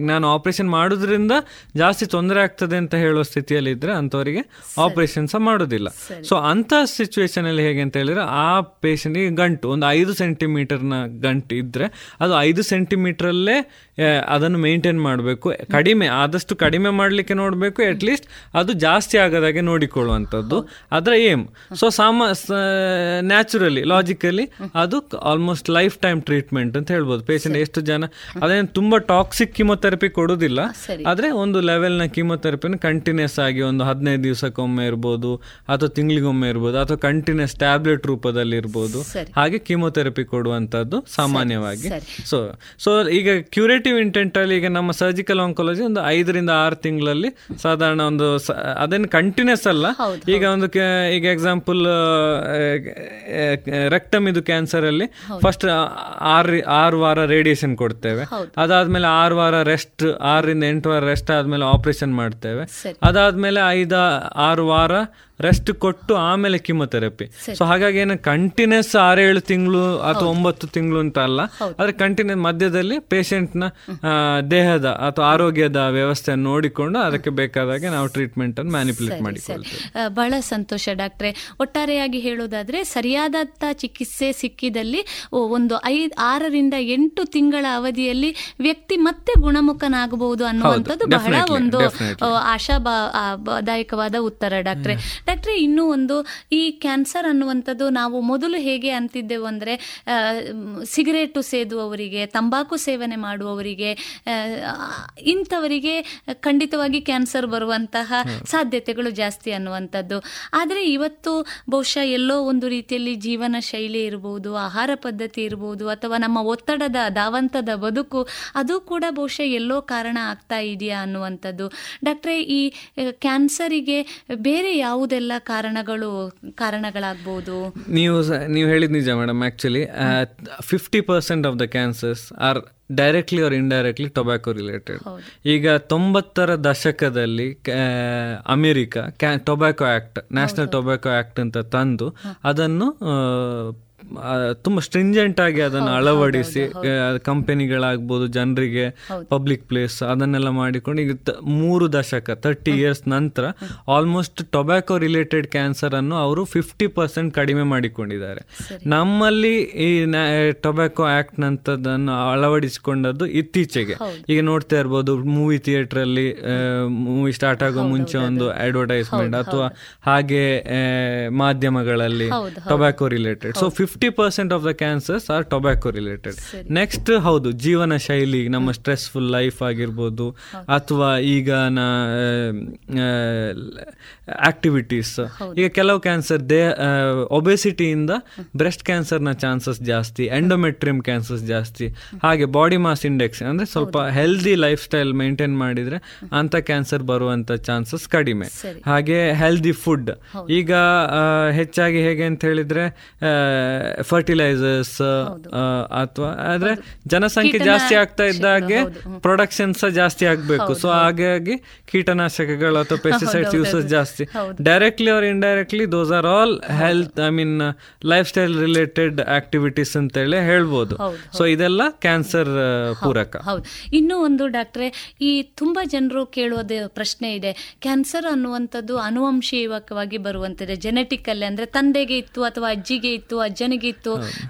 ನಾನು ಆಪರೇಷನ್ ಮಾಡೋದ್ರಿಂದ ಜಾಸ್ತಿ ತೊಂದರೆ ಆಗ್ತದೆ ಅಂತ ಹೇಳೋ ಸ್ಥಿತಿಯಲ್ಲಿ ಇದ್ರೆ ಅಂತವರಿಗೆ ಆಪರೇಷನ್ ಸಹ ಮಾಡೋದಿಲ್ಲ. ಸೊ ಅಂತ ಸಿಚುವೇಶನ್ ಅಲ್ಲಿ ಹೇಗೆ ಅಂತ ಹೇಳಿದ್ರೆ ಆ ಪೇಷಂಟ್ಗೆ ಗಂಟು ಒಂದು ಐದು ಸೆಂಟಿಮೀಟರ್ನ ಗಂಟು ಇದ್ರೆ ಅದು ಐದು ಸೆಂಟಿಮೀಟರ್ ಅಲ್ಲೇ ಆ, ಅದನ್ನು ಮೇಂಟೈನ್ ಮಾಡಬೇಕು. ಕಡಿಮೆ ಆದಷ್ಟು ಕಡಿಮೆ ಮಾಡಲಿಕ್ಕೆ ನೋಡಬೇಕು. ಅಟ್ ಲೀಸ್ಟ್ ಅದು ಜಾಸ್ತಿ ಆಗದಾಗೆ ನೋಡಿಕೊಳ್ಳುವಂಥದ್ದು. ಅದರ ಏಮ್ ಸೊ ಸಾಮ ನ್ಯಾಚುರಲಿ ಲಾಜಿಕಲಿ ಅದು ಆಲ್ಮೋಸ್ಟ್ ಲೈಫ್ ಟೈಮ್ ಟ್ರೀಟ್ಮೆಂಟ್ ಅಂತ ಹೇಳ್ಬೋದು. ಪೇಷಂಟ್ ಎಷ್ಟು ಜನ ಅದೇನು ತುಂಬಾ ಟಾಕ್ಸಿಕ್ ಕಿಮೊಥೆರಪಿ ಕೊಡೋದಿಲ್ಲ. ಆದ್ರೆ ಒಂದು ಲೆವೆಲ್ನ ಕಿಮೊಥೆರಪಿನ ಕಂಟಿನ್ಯೂಸ್ ಆಗಿ ಒಂದು ಹದಿನೈದು ದಿವಸಕ್ಕೊಮ್ಮೆ ಇರ್ಬೋದು ಅಥವಾ ತಿಂಗಳಿಗೊಮ್ಮೆ ಇರ್ಬೋದು ಅಥವಾ ಕಂಟಿನ್ಯೂಸ್ ಟ್ಯಾಬ್ಲೆಟ್ ರೂಪದಲ್ಲಿ ಇರ್ಬೋದು. ಹಾಗೆ ಕಿಮೊಥೆರಪಿ ಕೊಡುವಂತದ್ದು ಸಾಮಾನ್ಯವಾಗಿ. ಸೊ ಸೊ ಈಗ ಕ್ಯೂರೇಟಿವ್ ಇಂಟೆಂಟ್ ಅಲ್ಲಿ ಈಗ ನಮ್ಮ ಸರ್ಜಿಕಲ್ ಆಂಕಾಲಜಿ ಒಂದು ಐದರಿಂದ ಆರು ತಿಂಗಳಲ್ಲಿ ಸಾಧಾರಣ ಒಂದು ಅದೇನು ಕಂಟಿನ್ಯೂಸ್ ಅಲ್ಲ. ಈಗ ಒಂದು ಈಗ ಎಕ್ಸಾಂಪಲ್ ರೆಕ್ಟಮ್ ಇದು ಕ್ಯಾನ್ಸರ್ ಅಲ್ಲಿ ಫಸ್ಟ್ ಆರ್ ಆರು ವಾರ ರೇಡಿಯೇಷನ್ ಕೊಡ್ತೇವೆ. ಅದಾದ್ಮೇಲೆ ಆರು ವಾರ ರೆಸ್ಟ್ ಆರರಿಂದ ಎಂಟು ವಾರ ರೆಸ್ಟ್ ಆದ್ಮೇಲೆ ಆಪರೇಷನ್ ಮಾಡ್ತೇವೆ. ಅದಾದ್ಮೇಲೆ ಐದ ಆರು ವಾರ ರೆಸ್ಟ್ ಕೊಟ್ಟು ಆಮೇಲೆ ಕಿಮೊಥೆರಪಿ ಸೊ ಹಾಗಾಗಿ ಏನು ಕಂಟಿನ್ಯೂಸ್ ಆರೇಳು ತಿಂಗಳು ಅಥವಾ ಒಂಬತ್ತು ತಿಂಗಳು ಅಂತ ಅಲ್ಲ. ಆದರೆ ಕಂಟಿನ್ಯೂ ಮಧ್ಯದಲ್ಲಿ ಪೇಷಂಟ್ನ ದೇಹದ ಅಥವಾ ಆರೋಗ್ಯದ ವ್ಯವಸ್ಥೆಯನ್ನು ನೋಡಿಕೊಂಡು ಅದಕ್ಕೆ ಬೇಕಾದಾಗೆ ನಾವು ಟ್ರೀಟ್ಮೆಂಟ್ ಅನ್ನು ಮ್ಯಾನಿಪುಲೇಟ್ ಮಾಡಿಕೊಳ್ತೀವಿ. ಬಹಳ ಸಂತೋಷ ಡಾಕ್ಟ್ರೆ. ಒಟ್ಟಾರೆಯಾಗಿ ಹೇಳೋದಾದ್ರೆ ಸರಿಯಾದಂಥ ಚಿಕಿತ್ಸೆ ಸಿಕ್ಕಿದಲ್ಲಿ ಒಂದು ಐದ್ ಆರರಿಂದ ಎಂಟು ತಿಂಗಳ ಅವಧಿಯಲ್ಲಿ ವ್ಯಕ್ತಿ ಮತ್ತೆ ಗುಣಮುಖನಾಗಬಹುದು ಅನ್ನುವಂಥದ್ದು ಬಹಳ ಒಂದು ಆಶಾದಾಯಕವಾದ ಉತ್ತರ ಡಾಕ್ಟ್ರೆ. ಡಾಕ್ಟ್ರೆ ಇನ್ನೂ ಒಂದು ಈ ಕ್ಯಾನ್ಸರ್ ಅನ್ನುವಂಥದ್ದು ನಾವು ಮೊದಲು ಹೇಗೆ ಅಂತಿದ್ದೆವು ಅಂದರೆ ಸಿಗರೇಟು ಸೇದುವವರಿಗೆ ತಂಬಾಕು ಸೇವನೆ ಮಾಡುವವರಿಗೆ ಇಂಥವರಿಗೆ ಖಂಡಿತವಾಗಿ ಕ್ಯಾನ್ಸರ್ ಬರುವಂತಹ ಸಾಧ್ಯತೆಗಳು ಜಾಸ್ತಿ ಅನ್ನುವಂಥದ್ದು. ಆದರೆ ಇವತ್ತು ಬಹುಶಃ ಎಲ್ಲೋ ಒಂದು ರೀತಿಯಲ್ಲಿ ಜೀವನ ಶೈಲಿ ಇರಬಹುದು ಆಹಾರ ಪದ್ಧತಿ ಇರಬಹುದು ಅಥವಾ ನಮ್ಮ ಒತ್ತಡದ ಧಾವಂತದ ಬದುಕು ಅದು ಕೂಡ ಬಹುಶಃ ಎಲ್ಲೋ ಕಾರಣ ಆಗ್ತಾ ಇದೆಯಾ ಅನ್ನುವಂಥದ್ದು. ಡಾಕ್ಟ್ರೆ ಈ ಕ್ಯಾನ್ಸರಿಗೆ ಬೇರೆ ಯಾವುದೆಲ್ಲ ಕಾರಣಗಳು ಕಾರಣಗಳಾಗ್ಬೋದು? ನೀವು ನೀವು ಹೇಳಿದ ನಿಜ madam actually fifty percent of the cancers are directly or indirectly tobacco related ಈಗ ತೊಂಬತ್ತರ ದಶಕದಲ್ಲಿ ಅಮೆರಿಕ ಕ್ಯಾ tobacco act national tobacco act ಅಂತ ತಂದು ಅದನ್ನು ತುಂಬಾ ಸ್ಟ್ರಿಂಜೆಂಟ್ ಆಗಿ ಅದನ್ನು ಅಳವಡಿಸಿ ಕಂಪೆನಿಗಳಾಗ್ಬೋದು ಜನರಿಗೆ ಪಬ್ಲಿಕ್ ಪ್ಲೇಸ್ ಅದನ್ನೆಲ್ಲ ಮಾಡಿಕೊಂಡು ಈಗ ಮೂರು ದಶಕ ತರ್ಟಿ ಇಯರ್ಸ್ ನಂತರ ಆಲ್ಮೋಸ್ಟ್ ಟೊಬ್ಯಾಕೊ ರಿಲೇಟೆಡ್ ಕ್ಯಾನ್ಸರ್ ಅನ್ನು ಅವರು ಫಿಫ್ಟಿ ಪರ್ಸೆಂಟ್ ಕಡಿಮೆ ಮಾಡಿಕೊಂಡಿದ್ದಾರೆ. ನಮ್ಮಲ್ಲಿ ಈ ಟೊಬ್ಯಾಕೊ ಆಕ್ಟ್ ನಂತದನ್ನು ಅಳವಡಿಸಿಕೊಂಡದ್ದು ಇತ್ತೀಚೆಗೆ. ಈಗ ನೋಡ್ತಾ ಇರ್ಬೋದು ಮೂವಿ ಥಿಯೇಟರ್ ಅಲ್ಲಿ ಮೂವಿ ಸ್ಟಾರ್ಟ್ ಆಗೋ ಮುಂಚೆ ಒಂದು ಅಡ್ವರ್ಟೈಸ್ಮೆಂಟ್ ಅಥವಾ ಹಾಗೆ ಮಾಧ್ಯಮಗಳಲ್ಲಿ tobacco related so fifty percent of the cancers are tobacco related next ಹೌದು ಜೀವನ ಶೈಲಿ ನಮ್ಮ ಸ್ಟ್ರೆಸ್ಫುಲ್ ಲೈಫ್ ಆಗಿರ್ಬೋದು ಅಥವಾ ಈಗ ನಾ ಆಕ್ಟಿವಿಟೀಸ್ ಈಗ ಕೆಲವು ಕ್ಯಾನ್ಸರ್ ದೇ ಒಬೆಸಿಟಿಯಿಂದ ಬ್ರೆಸ್ಟ್ ಕ್ಯಾನ್ಸರ್ನ ಚಾನ್ಸಸ್ ಜಾಸ್ತಿ ಎಂಡೋಮೆಟ್ರಿಯಂ ಕ್ಯಾನ್ಸರ್ಸ್ ಜಾಸ್ತಿ. ಹಾಗೆ ಬಾಡಿ ಮಾಸ್ ಇಂಡೆಕ್ಸ್ ಅಂದ್ರೆ ಸ್ವಲ್ಪ ಹೆಲ್ದಿ ಲೈಫ್ ಸ್ಟೈಲ್ ಮೇಂಟೈನ್ ಮಾಡಿದ್ರೆ ಅಂತ ಕ್ಯಾನ್ಸರ್ ಬರುವಂಥ ಚಾನ್ಸಸ್ ಕಡಿಮೆ. ಹಾಗೆ ಹೆಲ್ದಿ ಫುಡ್ ಈಗ ಹೆಚ್ಚಾಗಿ ಹೇಗೆ ಅಂತ ಹೇಳಿದ್ರೆ ಫರ್ಟಿಲೈಸರ್ಸ್ ಅಥವಾ ಆದ್ರೆ ಜನಸಂಖ್ಯೆ ಜಾಸ್ತಿ ಆಗ್ತಾ ಇದ್ದಾಗೆ ಪ್ರೊಡಕ್ಷನ್ ಸಹ ಜಾಸ್ತಿ ಆಗ್ಬೇಕು. ಸೊ ಹಾಗಾಗಿ ಕೀಟನಾಶಕಗಳು ಅಥವಾ ಪೆಸ್ಟಿಸೈಡ್ಸ್ ಯೂಸಸ್ ಜಾಸ್ತಿ. Directly or indirectly those are all health I mean life style related activities ಅಂತ ಹೇಳಿ ಹೇಳ್ಬೋದು. ಸೊ ಇದೆಲ್ಲ ಕ್ಯಾನ್ಸರ್ ಪೂರಕ. ಹೌದು. ಇನ್ನೂ ಒಂದು ಡಾಕ್ಟ್ರೆ ಈ ತುಂಬಾ ಜನರು ಕೇಳೋದು ಪ್ರಶ್ನೆ ಇದೆ. ಕ್ಯಾನ್ಸರ್ ಅನ್ನುವಂಥದ್ದು ಅನುವಂಶೀಯವಾಗಿ ಬರುವಂತಿದೆ. ಜೆನೆಟಿಕ್ ಅಲ್ಲಿ ಅಂದ್ರೆ ತಂದೆಗೆ ಇತ್ತು ಅಥವಾ ಅಜ್ಜಿಗೆ ಇತ್ತು ಅಜ್ಜನಿಗೆ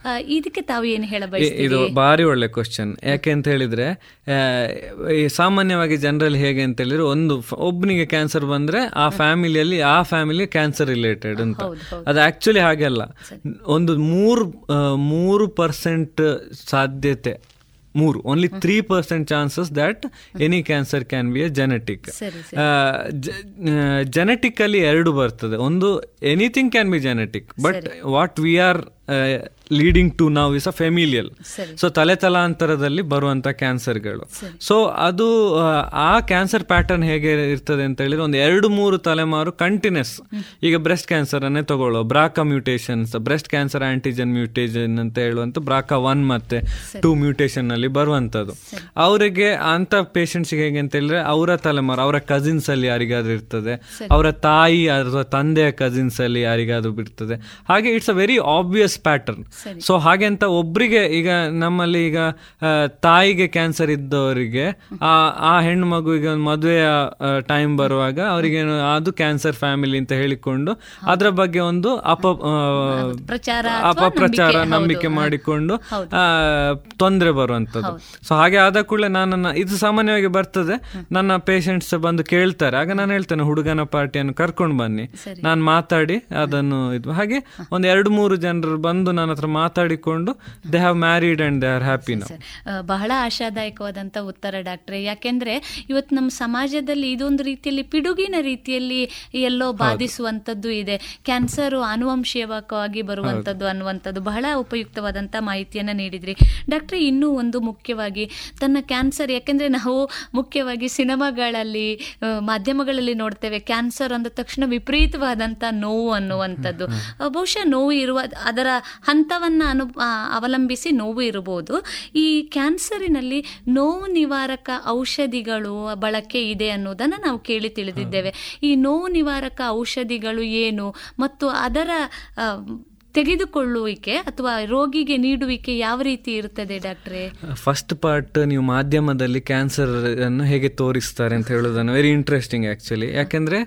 ಆ, ಇದಕ್ಕೆ ತಾವು ಏನು ಹೇಳಬೇಕು ಇದು ಭಾರಿ ಒಳ್ಳೆ ಕ್ವಶನ್ ಯಾಕೆ ಅಂತ ಹೇಳಿದ್ರೆ ಈ ಸಾಮಾನ್ಯವಾಗಿ ಜನರಲ್ಲಿ ಹೇಗೆ ಅಂತ ಹೇಳಿದ್ರೆ ಒಂದು ಒಬ್ಬನಿಗೆ ಕ್ಯಾನ್ಸರ್ ಬಂದ್ರೆ ಆ ಫ್ಯಾಮಿಲಿಯಲ್ಲಿ ಆ ಫ್ಯಾಮಿಲಿ ಕ್ಯಾನ್ಸರ್ ರಿಲೇಟೆಡ್ ಅಂತ. ಅದು ಆಕ್ಚುಲಿ ಹಾಗೆಲ್ಲ ಒಂದು ಮೂರು ಮೂರು ಪರ್ಸೆಂಟ್ ಸಾಧ್ಯತೆ. ಮೂರು. Only three percent chances that any cancer can be a genetic genetic ಅಲ್ಲಿ ಎರಡು ಬರ್ತದೆ. ಒಂದು anything can be genetic but what we are leading to ನಾವು ಇಸ್ ಅ ಫೆಮಿಲಿಯಲ್. ಸೊ ತಲೆ ತಲಾಂತರದಲ್ಲಿ ಬರುವಂತ ಕ್ಯಾನ್ಸರ್ಗಳು. ಸೊ ಅದು ಆ, ಕ್ಯಾನ್ಸರ್ ಪ್ಯಾಟರ್ನ್ ಹೇಗೆ ಇರ್ತದೆ ಅಂತ ಹೇಳಿದ್ರೆ ಒಂದು ಎರಡು ಮೂರು ತಲೆಮಾರು ಕಂಟಿನ್ಯೂಸ್. ಈಗ ಬ್ರೆಸ್ಟ್ ಕ್ಯಾನ್ಸರ್ ಅನ್ನೇ ತಗೊಳ್ಳೋ BRCA mutations breast cancer antigen mutagen ಅಂತ ಹೇಳುವಂತ ಬ್ರಾಕಾ ಒನ್ ಮತ್ತೆ ಟೂ ಮ್ಯೂಟೇಷನ್ ಅಲ್ಲಿ ಬರುವಂತದ್ದು ಅವರಿಗೆ ಅಂತ ಪೇಷಂಟ್ಸ್ ಹೇಗೆ ಅಂತ ಹೇಳಿದ್ರೆ ಅವರ ತಲೆಮಾರು ಅವರ ಕಸಿನ್ಸ್ ಅಲ್ಲಿ ಯಾರಿಗಾದ್ರೂ ಇರ್ತದೆ. ಅವರ ತಾಯಿ ಅಥವಾ ತಂದೆಯ ಕಸಿನ್ಸ್ ಅಲ್ಲಿ ಯಾರಿಗಾದ್ರೂ ಬಿಡ್ತದೆ ಹಾಗೆ it's a very obvious pattern so ಹಾಗೆ ಅಂತ ಒಬ್ರಿಗೆ ಈಗ ನಮ್ಮಲ್ಲಿ ಈಗ ತಾಯಿಗೆ ಕ್ಯಾನ್ಸರ್ ಇದ್ದವರಿಗೆ ಆ ಆ ಹೆಣ್ಣು ಮಗುವಿಗೆ ಒಂದು ಮದುವೆಯ ಟೈಮ್ ಬರುವಾಗ ಅವರಿಗೆ ಅದು ಕ್ಯಾನ್ಸರ್ ಫ್ಯಾಮಿಲಿ ಅಂತ ಹೇಳಿಕೊಂಡು ಅದರ ಬಗ್ಗೆ ಒಂದು ಅಪ ಪ್ರಚಾರ ಅಪಪ್ರಚಾರ ನಂಬಿಕೆ, ಮಾಡಿಕೊಂಡು ತೊಂದರೆ ಬರುವಂತದ್ದು ಸೊ ಹಾಗೆ ಆದ ಕೂಡಲೇ ನಾನು ಇದು ಸಾಮಾನ್ಯವಾಗಿ ಬರ್ತದೆ. ನನ್ನ ಪೇಷಂಟ್ಸ್ ಬಂದು ಕೇಳ್ತಾರೆ. ಆಗ ನಾನು ಹೇಳ್ತೇನೆ ಹುಡುಗನ ಪಾರ್ಟಿಯನ್ನು ಕರ್ಕೊಂಡು ಬನ್ನಿ. ನಾನು ಮಾತಾಡಿ ಅದನ್ನು ಇದು. ಹಾಗೆ ಒಂದು ಎರಡು ಮೂರು ಜನರು ಬಂದು ನನ್ನ ಹತ್ರ ಮಾತಾಡಿಕೊಂಡು they have married and they are happy ಬಹಳ ಆಶಾದಾಯಕವಾದಂಥ ಉತ್ತರ ಡಾಕ್ಟ್ರೆ. ಯಾಕೆಂದ್ರೆ ಇವತ್ತು ನಮ್ಮ ಸಮಾಜದಲ್ಲಿ ಇದೊಂದು ರೀತಿಯಲ್ಲಿ ಪಿಡುಗಿನ ರೀತಿಯಲ್ಲಿ ಎಲ್ಲೋ ಬಾಧಿಸುವಂಥದ್ದು ಇದೆ. ಕ್ಯಾನ್ಸರ್ ಆನುವಂಶೀಯವಾಗಿ ಬರುವಂಥದ್ದು ಅನ್ನುವಂಥದ್ದು ಬಹಳ ಉಪಯುಕ್ತವಾದಂಥ ಮಾಹಿತಿಯನ್ನು ನೀಡಿದ್ರಿ. ಡಾಕ್ಟ್ರೆ ಇನ್ನೂ ಒಂದು ಮುಖ್ಯವಾಗಿ ತನ್ನ ಕ್ಯಾನ್ಸರ್ ಯಾಕೆಂದ್ರೆ ನಾವು ಮುಖ್ಯವಾಗಿ ಸಿನಿಮಾಗಳಲ್ಲಿ ಮಾಧ್ಯಮಗಳಲ್ಲಿ ನೋಡ್ತೇವೆ ಕ್ಯಾನ್ಸರ್ ಅಂದ ತಕ್ಷಣ ವಿಪರೀತವಾದಂಥ ನೋವು ಅನ್ನುವಂಥದ್ದು. ಬಹುಶಃ ನೋವು ಇರುವ ಅದರ ಹಂತವನ್ನ ಅನು ಅವಲಂಬಿಸಿ ನೋವು ಇರಬಹುದು. ಈ ಕ್ಯಾನ್ಸರಿನಲ್ಲಿ ನೋವು ನಿವಾರಕ ಔಷಧಿಗಳು ಬಳಕೆ ಇದೆ ಅನ್ನೋದನ್ನ ನಾವು ಕೇಳಿ ತಿಳಿದಿದ್ದೇವೆ. ಈ ನೋವು ನಿವಾರಕ ಔಷಧಿಗಳು ಏನು? ಮತ್ತು ಅದರ ತೆಗೆದುಕೊಳ್ಳುವಿಕೆ ಅಥವಾ ರೋಗಿಗೆ ನೀಡುವಿಕೆ ಯಾವ ರೀತಿ ಇರ್ತದೆ ಡಾಕ್ಟ್ರೆ? ಫಸ್ಟ್ ಪಾರ್ಟ್ ನೀವು ಮಾಧ್ಯಮದಲ್ಲಿ ಕ್ಯಾನ್ಸರ್ ಅನ್ನು ಹೇಗೆ ತೋರಿಸ್ತಾರೆ ಅಂತ ಹೇಳೋದನ್ನು ವೆರಿ ಇಂಟ್ರೆಸ್ಟಿಂಗ್ ಆಕ್ಚುಲಿ ಯಾಕೆಂದ್ರೆ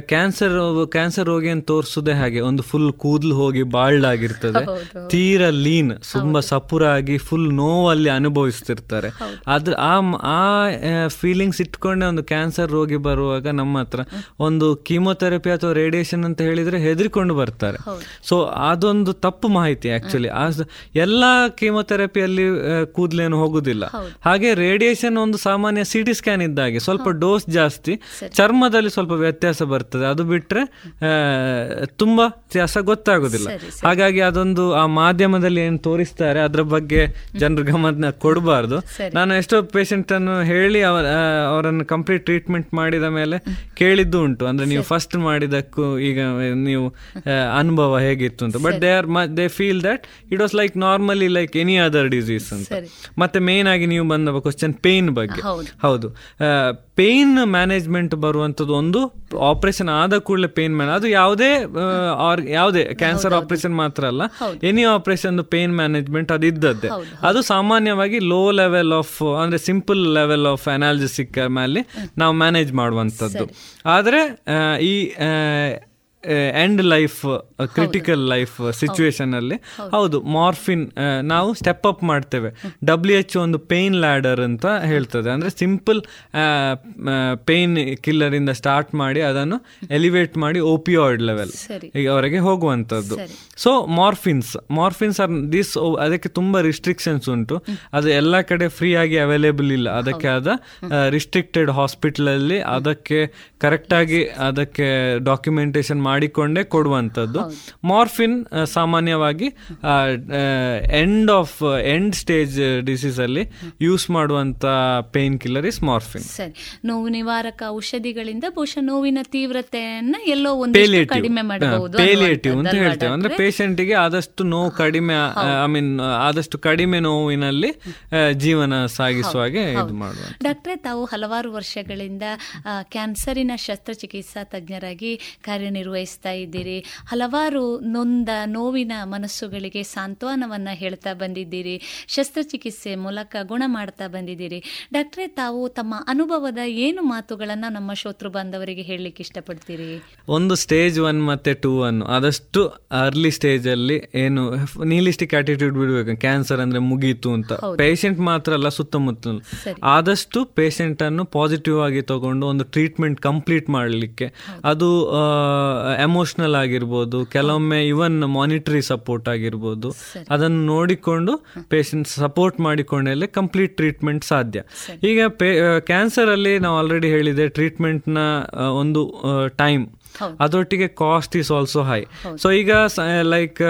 ಕ್ಯಾನ್ಸರ್ ಕ್ಯಾನ್ಸರ್ ರೋಗಿಯನ್ನು ತೋರಿಸೋದೇ ಹಾಗೆ ಒಂದು ಫುಲ್ ಕೂದಲು ಹೋಗಿ ಬಾಲ್ಡ್ ಆಗಿರ್ತದೆ ತೀರ ತೀರಾ ಲೀನ್ ತುಂಬಾ ಸಪುರ ಆಗಿ ಫುಲ್ ನೋವಲ್ಲಿ ಅನುಭವಿಸ್ತಿರ್ತಾರೆ. ಆದ್ರೆ ಆ ಆ ಫೀಲಿಂಗ್ಸ್ ಇಟ್ಕೊಂಡೆ ಒಂದು ಕ್ಯಾನ್ಸರ್ ರೋಗಿ ಬರುವಾಗ ನಮ್ಮ ಹತ್ರ ಒಂದು ಕೀಮೋಥೆರಪಿ ಅಥವಾ ರೇಡಿಯೇಷನ್ ಅಂತ ಹೇಳಿದ್ರೆ ಹೆದರಿಕೊಂಡು ಬರ್ತಾರೆ. ಸೊ ಅದೊಂದು ತಪ್ಪು ಮಾಹಿತಿ ಆಕ್ಚುಲಿ ಎಲ್ಲ ಕೀಮೊಥೆರಪಿಯಲ್ಲಿ ಕೂದಲೇನು ಹೋಗುದಿಲ್ಲ. ಹಾಗೆ ರೇಡಿಯೇಷನ್ ಒಂದು ಸಾಮಾನ್ಯ ಸಿ ಟಿ ಸ್ಕ್ಯಾನ್ ಇದ್ದಾಗೆ ಸ್ವಲ್ಪ ಡೋಸ್ ಜಾಸ್ತಿ ಚರ್ಮದಲ್ಲಿ ಸ್ವಲ್ಪ ವ್ಯತ್ಯಾಸ ಬರ್ತದೆ. ಅದು ಬಿಟ್ರೆ ತುಂಬಾ ವ್ಯತ್ಯಾಸ ಗೊತ್ತಾಗುದಿಲ್ಲ. ಹಾಗಾಗಿ ಅದೊಂದು ಆ ಮಾಧ್ಯಮದಲ್ಲಿ ಏನು ತೋರಿಸ್ತಾರೆ ಅದ್ರ ಬಗ್ಗೆ ಜನರು ಗಮನ ಕೊಡಬಾರ್ದು. ನಾನು ಎಷ್ಟೋ ಪೇಷಂಟ್ ಅನ್ನು ಹೇಳಿ ಅವರ ಅವರನ್ನು ಕಂಪ್ಲೀಟ್ ಟ್ರೀಟ್ಮೆಂಟ್ ಮಾಡಿದ ಮೇಲೆ ಕೇಳಿದ್ದು ಉಂಟು. ಅಂದ್ರೆ ನೀವು ಫಸ್ಟ್ ಮಾಡಿದಕ್ಕೂ ಈಗ ನೀವು ಅನುಭವ ಹೇಗಿತ್ತು ಅಂತ. But they are they feel that it was like normally like any other disease ಅಂತ. ಮತ್ತೆ ಮೇನ್ ಆಗಿ ನೀವು ಬಂದ ಕ್ವಶನ್ ಪೇನ್ ಬಗ್ಗೆ. ಹೌದು. ಪೇನ್ ಮ್ಯಾನೇಜ್ಮೆಂಟ್ ಬರುವಂತದ್ದು ಒಂದು ಆಪರೇಷನ್ ಆದ ಕೂಡಲೇ ಪೇನ್ ಮ್ಯಾನ್ ಅದು ಯಾವುದೇ ಯಾವುದೇ ಕ್ಯಾನ್ಸರ್ ಆಪರೇಷನ್ ಮಾತ್ರ ಅಲ್ಲ. ಎನಿ ಆಪರೇಷನ್ ಪೇನ್ ಮ್ಯಾನೇಜ್ಮೆಂಟ್ ಅದು ಇದ್ದದ್ದೇ. ಅದು ಸಾಮಾನ್ಯವಾಗಿ ಲೋ ಲೆವೆಲ್ ಆಫ್ ಅಂದ್ರೆ ಸಿಂಪಲ್ ಲೆವೆಲ್ ಆಫ್ ಅನಾಲಿಸಿಕ್ ಮೇಲೆ ನಾವು ಮ್ಯಾನೇಜ್ ಮಾಡುವಂತದ್ದು. ಆದ್ರೆ ಈ end life critical life situation ಅಲ್ಲಿ. ಹೌದು. ಮಾರ್ಫಿನ್ ನಾವು ಸ್ಟೆಪ್ ಅಪ್ ಮಾಡ್ತೇವೆ. ಡಬ್ಲ್ಯೂ ಎಚ್ ಒಂದು ಪೇನ್ ಲ್ಯಾಡರ್ ಅಂತ ಹೇಳ್ತದೆ. ಅಂದ್ರೆ ಸಿಂಪಲ್ ಪೇನ್ ಕಿಲ್ಲರ್ ಇಂದ ಸ್ಟಾರ್ಟ್ ಮಾಡಿ ಅದನ್ನು ಎಲಿವೇಟ್ ಮಾಡಿ ಓಪಿಯಾಯ್ಡ್ ಲೆವೆಲ್ ಅವರಿಗೆ ಹೋಗುವಂತದ್ದು so morphines morphines are this ಅದಕ್ಕೆ ತುಂಬಾ ರಿಸ್ಟ್ರಿಕ್ಷನ್ಸ್ ಉಂಟು. ಅದು ಎಲ್ಲ ಕಡೆ ಫ್ರೀ ಆಗಿ ಅವೈಲೇಬಲ್ ಇಲ್ಲ. ಅದಕ್ಕೆ ಆದ ರಿಸ್ಟ್ರಿಕ್ಟೆಡ್ ಹಾಸ್ಪಿಟಲ್ ಅಲ್ಲಿ ಅದಕ್ಕೆ ಕರೆಕ್ಟ್ ಆಗಿ ಅದಕ್ಕೆ ಡಾಕ್ಯುಮೆಂಟೇಶನ್ ಮಾಡಿಕೊಂಡೇ ಕೊಡುವಂಥದ್ದು. ಮಾರ್ಫಿನ್ ಸಾಮಾನ್ಯವಾಗಿ end of end stage disease ಅಲ್ಲಿ ಯೂಸ್ ಮಾಡುವಂತ ಪೇನ್ ಕಿಲ್ಲರ್ ಇಸ್ ಮಾರ್ಫಿನ್ ಸರಿ. ನೋವು ನಿವಾರಕ ಔಷಧಿಗಳಿಂದ ಬಹುಶಃ ನೋವಿನ ತೀವ್ರತೆಯನ್ನ ಎಲ್ಲೋ ಒಂದು ಕಡಿಮೆ ಮಾಡಬಹುದು ಪೇಲಿಯೇಟಿವ್ ಅಂತ ಹೇಳ್ತೇವೆ. ಅಂದ್ರೆ ಪೇಷಂಟ್ಗೆ ಗೆ ಆದಷ್ಟು ನೋವು ಕಡಿಮೆ ಐ ಮೀನ್ ಆದಷ್ಟು ಕಡಿಮೆ ನೋವಿನಲ್ಲಿ ಜೀವನ ಸಾಗಿಸುವ ಹಾಗೆ ಇದು ಮಾಡುವ ಡಾಕ್ಟ್ರೆ ತಾವು ಹಲವಾರು ವರ್ಷಗಳಿಂದ ಕ್ಯಾನ್ಸರಿನ ಶಸ್ತ್ರಚಿಕಿತ್ಸಾ ತಜ್ಞರಾಗಿ ಕಾರ್ಯನಿರ್ವಹಿಸ್ತಾ ಇದ್ದೀರಿ? ಹಲವಾರು ನೊಂದ ನೋವಿನ ಮನಸ್ಸುಗಳಿಗೆ ಸಾಂತ್ವನವನ್ನ ಹೇಳ್ತಾ ಬಂದಿದ್ದೀರಿ. ಶಸ್ತ್ರಚಿಕಿತ್ಸೆ ಮೂಲಕ ಗುಣ ಮಾಡ್ತಾ ಬಂದಿದ್ದೀರಿ. ಡಾಕ್ಟ್ರೆ ತಾವು ತಮ್ಮ ಅನುಭವದ ಏನು ಮಾತುಗಳನ್ನ ನಮ್ಮ ಶೋತೃ ಬಾಂಧವರಿಗೆ ಹೇಳಲಿಕ್ಕೆ ಇಷ್ಟಪಡ್ತೀರಿ? ಒಂದು ಸ್ಟೇಜ್ ಒನ್ ಮತ್ತೆ ಟೂ ಅನ್ನು ಆದಷ್ಟು ಅರ್ಲಿ ಸ್ಟೇಜ್ ಅಲ್ಲಿ ಏನು ನೀಲಿಸ್ಟಿಕ್ ಆಟಿಟ್ಯೂಡ್ ಬಿಡಬೇಕು. ಕ್ಯಾನ್ಸರ್ ಅಂದ್ರೆ ಮುಗೀತು ಅಂತ. ಪೇಷಂಟ್ ಮಾತ್ರ ಅಲ್ಲ ಸುತ್ತಮುತ್ತ ಆದಷ್ಟು ಪೇಷಂಟ್ ಅನ್ನು ಪಾಸಿಟಿವ್ ಆಗಿ ತಗೊಂಡು ಒಂದು ಟ್ರೀಟ್ಮೆಂಟ್ ಕಂಪ್ಲೀಟ್ ಮಾಡಲಿಕ್ಕೆ. ಅದು ಎಮೋಷನಲ್ ಆಗಿರ್ಬೋದು ಕೆಲವೊಮ್ಮೆ ಇವನ್ ಮಾನಿಟರಿ ಸಪೋರ್ಟ್ ಆಗಿರ್ಬೋದು ಅದನ್ನು ನೋಡಿಕೊಂಡು ಪೇಷಂಟ್ ಸಪೋರ್ಟ್ ಮಾಡಿಕೊಂಡಲ್ಲಿ ಕಂಪ್ಲೀಟ್ ಟ್ರೀಟ್ಮೆಂಟ್ ಸಾಧ್ಯ. ಈಗ ಕ್ಯಾನ್ಸರ್ ಅಲ್ಲಿ ನಾವು ಆಲ್ರೆಡಿ ಹೇಳಿದೆ ಟ್ರೀಟ್ಮೆಂಟ್ನ ಒಂದು ಟೈಮ್ ಅದರೊಟ್ಟಿಗೆ cost is also high so ಈಗ ಲೈಕ್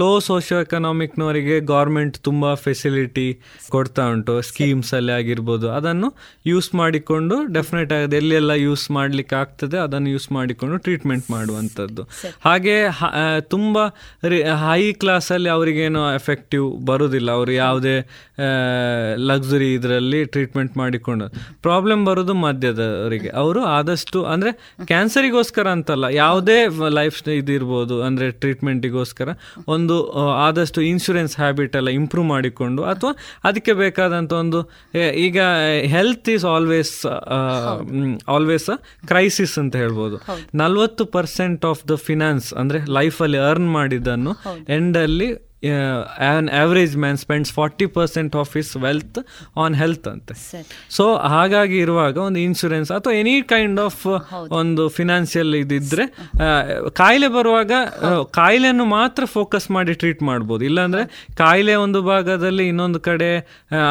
ಲೋ ಸೋಷಿಯೋ ಎಕನಾಮಿಕ್ನವರಿಗೆ ಗೌರ್ಮೆಂಟ್ ತುಂಬಾ ಫೆಸಿಲಿಟಿ ಕೊಡ್ತಾ ಉಂಟು. ಸ್ಕೀಮ್ಸ್ ಅಲ್ಲಿ ಆಗಿರ್ಬೋದು. ಅದನ್ನು ಯೂಸ್ ಮಾಡಿಕೊಂಡು ಡೆಫಿನೆಟ್ ಆಗಿ ಎಲ್ಲೆಲ್ಲ ಯೂಸ್ ಮಾಡ್ಲಿಕ್ಕೆ ಆಗ್ತದೆ ಅದನ್ನು ಯೂಸ್ ಮಾಡಿಕೊಂಡು ಟ್ರೀಟ್ಮೆಂಟ್ ಮಾಡುವಂಥದ್ದು. ಹಾಗೆ ತುಂಬ ಹೈ ಕ್ಲಾಸ್ ಅಲ್ಲಿ ಅವರಿಗೇನು ಎಫೆಕ್ಟಿವ್ ಬರುವುದಿಲ್ಲ ಅವರು ಯಾವುದೇ ಲಕ್ಸುರಿ ಇದರಲ್ಲಿ ಟ್ರೀಟ್ಮೆಂಟ್ ಮಾಡಿಕೊಂಡು. ಪ್ರಾಬ್ಲಮ್ ಬರೋದು ಮಧ್ಯದವರಿಗೆ ಅವರು ಆದಷ್ಟು ಅಂದ್ರೆ ಕ್ಯಾನ್ಸರಿಗೋಸ್ಕರ ಅಂತಲ್ಲ ಯಾವುದೇ ಲೈಫ್ ಇದಿರ್ಬೋದು ಅಂದ್ರೆ ಟ್ರೀಟ್ಮೆಂಟಿಗೋಸ್ಕರ ಒಂದು ಆದಷ್ಟು ಇನ್ಶೂರೆನ್ಸ್ ಹ್ಯಾಬಿಟ್ ಎಲ್ಲ ಇಂಪ್ರೂವ್ ಮಾಡಿಕೊಂಡು ಅಥವಾ ಅದಕ್ಕೆ ಬೇಕಾದಂಥ ಒಂದು ಈಗ health is always always a crisis ಅಂತ ಹೇಳ್ಬೋದು. ನಲ್ವತ್ತು ಪರ್ಸೆಂಟ್ ಆಫ್ ದ ಫಿನಾನ್ಸ್ ಅಂದ್ರೆ ಲೈಫಲ್ಲಿ ಅರ್ನ್ ಮಾಡಿದ್ದನ್ನು ಎಂಡಲ್ಲಿ on average man spends forty percent of his wealth on health ಅಂತೆ. ಸೊ ಹಾಗಾಗಿ ಇರುವಾಗ ಒಂದು ಇನ್ಶೂರೆನ್ಸ್ ಅಥವಾ ಎನಿ ಕೈಂಡ್ ಆಫ್ ಒಂದು ಫಿನಾನ್ಷಿಯಲ್ ಇದಿದ್ರೆ ಕಾಯಿಲೆ ಬರುವಾಗ ಕಾಯಿಲೆಯನ್ನು ಮಾತ್ರ ಫೋಕಸ್ ಮಾಡಿ ಟ್ರೀಟ್ ಮಾಡ್ಬೋದು. ಇಲ್ಲಾಂದ್ರೆ ಕಾಯಿಲೆ ಒಂದು ಭಾಗದಲ್ಲಿ ಇನ್ನೊಂದು ಕಡೆ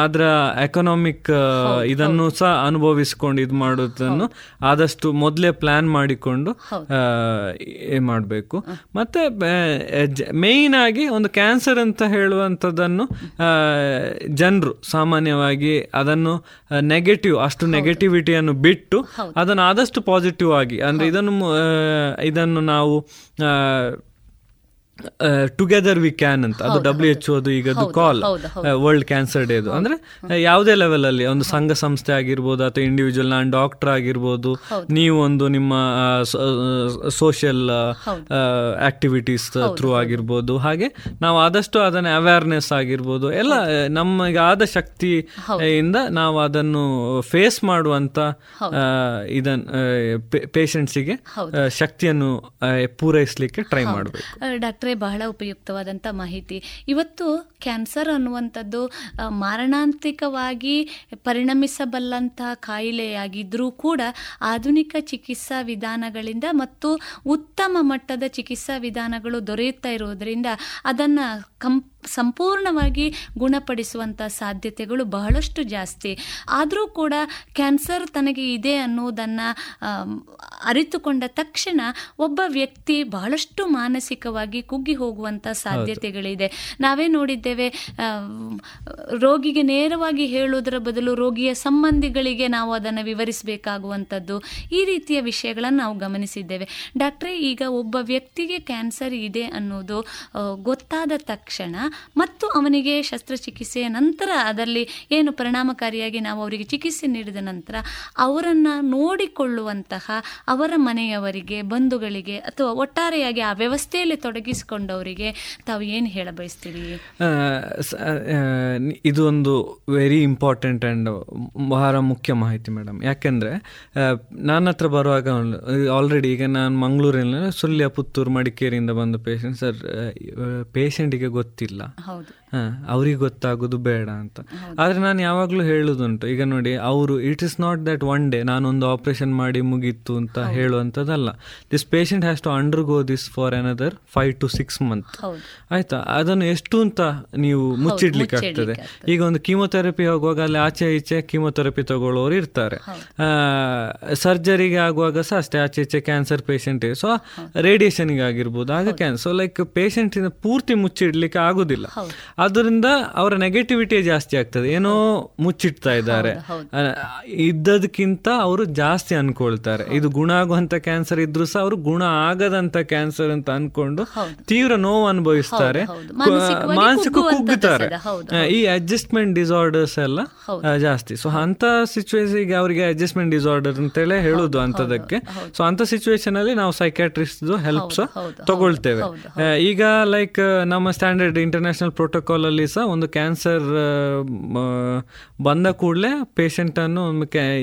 ಅದರ ಎಕನಾಮಿಕ್ ಇದನ್ನು ಸಹ ಅನುಭವಿಸ್ಕೊಂಡು ಇದು ಮಾಡೋದನ್ನು ಆದಷ್ಟು ಮೊದಲೇ ಪ್ಲಾನ್ ಮಾಡಿಕೊಂಡು ಮಾಡಬೇಕು. ಮತ್ತೆ ಮೇಯ್ನ್ ಆಗಿ ಒಂದು ಕ್ಯಾನ್ಸರ್ ಅಂತ ಹೇಳುವಂಥದ್ದನ್ನು ಜನರು ಸಾಮಾನ್ಯವಾಗಿ ಅದನ್ನು ನೆಗೆಟಿವ್ ಅಷ್ಟು ನೆಗೆಟಿವಿಟಿಯನ್ನು ಬಿಟ್ಟು ಅದನ್ನು ಆದಷ್ಟು ಪಾಸಿಟಿವ್ ಆಗಿ ಅಂದ್ರೆ ಇದನ್ನು ಇದನ್ನು ನಾವು ಟುಗೆದರ್ ವಿ ಕ್ಯಾನ್ ಅಂತ. ಅದು ಡಬ್ಲ್ಯೂ ಎಚ್ ಅದು ಈಗ ಕಾಲ್ ವರ್ಲ್ಡ್ ಕ್ಯಾನ್ಸರ್ ಡೇ ಅದು. ಅಂದ್ರೆ ಯಾವುದೇ ಲೆವೆಲ್ ಅಲ್ಲಿ ಒಂದು ಸಂಘ ಸಂಸ್ಥೆ ಆಗಿರ್ಬೋದು ಅಥವಾ ಇಂಡಿವಿಜುವಲ್ ನಾನು ಡಾಕ್ಟರ್ ಆಗಿರ್ಬೋದು ನೀವು ಒಂದು ನಿಮ್ಮ ಸೋಷಿಯಲ್ ಆಕ್ಟಿವಿಟೀಸ್ ಥ್ರೂ ಆಗಿರ್ಬೋದು. ಹಾಗೆ ನಾವು ಆದಷ್ಟು ಅದನ್ನ ಅವೇರ್ನೆಸ್ ಆಗಿರ್ಬೋದು. ಎಲ್ಲ ನಮಗೆ ಆದ ಶಕ್ತಿ ಇಂದ ನಾವು ಅದನ್ನು ಫೇಸ್ ಮಾಡುವಂತ ಇದನ್ ಪೇಷಂಟ್ಸಿಗೆ ಶಕ್ತಿಯನ್ನು ಪೂರೈಸಲಿಕ್ಕೆ ಟ್ರೈ ಮಾಡಬೇಕು. ಡಾಕ್ಟ್ರೇ ಬಹಳ ಉಪಯುಕ್ತವಾದಂಥ ಮಾಹಿತಿ. ಇವತ್ತು ಕ್ಯಾನ್ಸರ್ ಅನ್ನುವಂಥದ್ದು ಮಾರಣಾಂತಿಕವಾಗಿ ಪರಿಣಮಿಸಬಲ್ಲಂತಹ ಕಾಯಿಲೆಯಾಗಿದ್ದರೂ ಕೂಡ ಆಧುನಿಕ ಚಿಕಿತ್ಸಾ ವಿಧಾನಗಳಿಂದ ಮತ್ತು ಉತ್ತಮ ಮಟ್ಟದ ಚಿಕಿತ್ಸಾ ವಿಧಾನಗಳು ದೊರೆಯುತ್ತಾ ಇರುವುದರಿಂದ ಅದನ್ನು ಕಂ ಸಂಪೂರ್ಣವಾಗಿ ಗುಣಪಡಿಸುವಂಥ ಸಾಧ್ಯತೆಗಳು ಬಹಳಷ್ಟು ಜಾಸ್ತಿ. ಆದರೂ ಕೂಡ ಕ್ಯಾನ್ಸರ್ ತನಗೆ ಇದೆ ಅನ್ನೋದನ್ನು ಅರಿತುಕೊಂಡ ತಕ್ಷಣ ಒಬ್ಬ ವ್ಯಕ್ತಿ ಬಹಳಷ್ಟು ಮಾನಸಿಕವಾಗಿ ಕುಗ್ಗಿ ಹೋಗುವಂಥ ಸಾಧ್ಯತೆಗಳಿದೆ. ನಾವೇ ನೋಡಿದ್ದೇವೆ ರೋಗಿಗೆ ನೇರವಾಗಿ ಹೇಳೋದರ ಬದಲು ರೋಗಿಯ ಸಂಬಂಧಿಗಳಿಗೆ ನಾವು ಅದನ್ನು ವಿವರಿಸಬೇಕಾಗುವಂಥದ್ದು ಈ ರೀತಿಯ ವಿಷಯಗಳನ್ನು ನಾವು ಗಮನಿಸಿದ್ದೇವೆ. ಡಾಕ್ಟ್ರೇ ಈಗ ಒಬ್ಬ ವ್ಯಕ್ತಿಗೆ ಕ್ಯಾನ್ಸರ್ ಇದೆ ಅನ್ನೋದು ಗೊತ್ತಾದ ತಕ್ಷಣ ಮತ್ತು ಅವನಿಗೆ ಶಸ್ತ್ರಚಿಕಿತ್ಸೆಯ ನಂತರ ಅದರಲ್ಲಿ ಏನು ಪರಿಣಾಮಕಾರಿಯಾಗಿ ನಾವು ಅವರಿಗೆ ಚಿಕಿತ್ಸೆ ನೀಡಿದ ನಂತರ ಅವರನ್ನು ನೋಡಿಕೊಳ್ಳುವಂತಹ ಅವರ ಮನೆಯವರಿಗೆ, ಬಂಧುಗಳಿಗೆ ಅಥವಾ ಒಟ್ಟಾರೆಯಾಗಿ ಆ ವ್ಯವಸ್ಥೆಯಲ್ಲಿ ತೊಡಗಿಸಿಕೊಂಡವರಿಗೆ ತಾವು ಏನು ಹೇಳ ಬಯಸ್ತೀರಿ? ಇದು ಒಂದು ವೆರಿ ಇಂಪಾರ್ಟೆಂಟ್ ಆ್ಯಂಡ್ ಬಹಳ ಮುಖ್ಯ ಮಾಹಿತಿ ಮೇಡಮ್ ಯಾಕೆಂದರೆ ನನ್ನ ಹತ್ರ ಬರುವಾಗ ಆಲ್ರೆಡಿ ಈಗ ನಾನು ಮಂಗಳೂರಿನ ಸುಳ್ಯ ಪುತ್ತೂರು ಮಡಿಕೇರಿಯಿಂದ ಬಂದ ಪೇಷಂಟ್ ಸರ್ ಪೇಷಂಟಿಗೆ ಗೊತ್ತಿಲ್ಲ. ಹೌದು. ಅವ್ರಿಗೆ ಗೊತ್ತಾಗೋದು ಬೇಡ ಅಂತ. ಆದರೆ ನಾನು ಯಾವಾಗಲೂ ಹೇಳೋದುಂಟು ಈಗ ನೋಡಿ ಅವರು it is not that one day ನಾನೊಂದು ಆಪರೇಷನ್ ಮಾಡಿ ಮುಗೀತು ಅಂತ ಹೇಳುವಂಥದ್ದಲ್ಲ. This patient has to undergo this for another five to six month ಆಯ್ತಾ? ಅದನ್ನು ಎಷ್ಟು ಅಂತ ನೀವು ಮುಚ್ಚಿಡ್ಲಿಕ್ಕೆ ಆಗ್ತದೆ. ಈಗ ಒಂದು ಕೀಮೊಥೆರಪಿ ಹೋಗುವಾಗ ಅಲ್ಲಿ ಆಚೆ ಈಚೆ ಕೀಮೊಥೆರಪಿ ತಗೊಳ್ಳೋರು ಇರ್ತಾರೆ. ಸರ್ಜರಿಗೆ ಆಗುವಾಗ ಸಹ ಅಷ್ಟೇ ಆಚೆ ಈಚೆ ಕ್ಯಾನ್ಸರ್ ಪೇಷಂಟ್ ಸೊ ರೇಡಿಯೇಷನ್ಗೆ ಆಗಿರ್ಬೋದು ಆಗ ಕ್ಯಾನ್ಸರ್ ಸೊ ಲೈಕ್ ಪೇಷಂಟ್ ಪೂರ್ತಿ ಮುಚ್ಚಿಡ್ಲಿಕ್ಕೆ ಆಗುದಿಲ್ಲ. ಅದರಿಂದ ಅವರ ನೆಗೆಟಿವಿಟಿ ಜಾಸ್ತಿ ಆಗ್ತದೆ. ಏನೋ ಮುಚ್ಚಿಡ್ತಾ ಇದ್ದಾರೆ. ಇದ್ದದಕ್ಕಿಂತ ಅವರು ಜಾಸ್ತಿ ಅನ್ಕೊಳ್ತಾರೆ. ಇದು ಗುಣ ಆಗುವಂತ ಕ್ಯಾನ್ಸರ್ ಇದ್ರು ಸಹ ಅವರು ಗುಣ ಆಗದಂತ ಕ್ಯಾನ್ಸರ್ ಅಂತ ಅನ್ಕೊಂಡು ತೀವ್ರ ನೋವು ಅನುಭವಿಸ್ತಾರೆ. ಮಾನಸಿಕ ಕುಗ್ಗುತ್ತಾರೆ. ಈ ಅಡ್ಜಸ್ಟ್ಮೆಂಟ್ ಡಿಸಾರ್ಡರ್ಸ್ ಎಲ್ಲ ಜಾಸ್ತಿ. ಸೊ ಅಂತ ಸಿಚುವೇಶನ್ಗೆ ಅವರಿಗೆ ಅಡ್ಜಸ್ಟ್ಮೆಂಟ್ ಡಿಸಾರ್ಡರ್ ಅಂತೇಳಿ ಹೇಳುದು ಅಂತದಕ್ಕೆ. ಸೊ ಅಂತ ಸಿಚುವೇಶನ್ ಅಲ್ಲಿ ನಾವು ಸೈಕ್ಯಾಟ್ರಿಸ್ಟ್ ಹೆಲ್ಪ್ಸ್ ತಗೊಳ್ತೇವೆ. ಈಗ ಲೈಕ್ ನಮ್ಮ ಸ್ಟ್ಯಾಂಡರ್ಡ್ ಇಂಟರ್ನ್ಯಾಷನಲ್ ಪ್ರೋಟೋಕಾಲ್ ಅಲ್ಲಿ ಸಹ ಒಂದು ಕ್ಯಾನ್ಸರ್ ಬಂದ ಕೂಡಲೇ ಪೇಷಂಟ್ ಅನ್ನು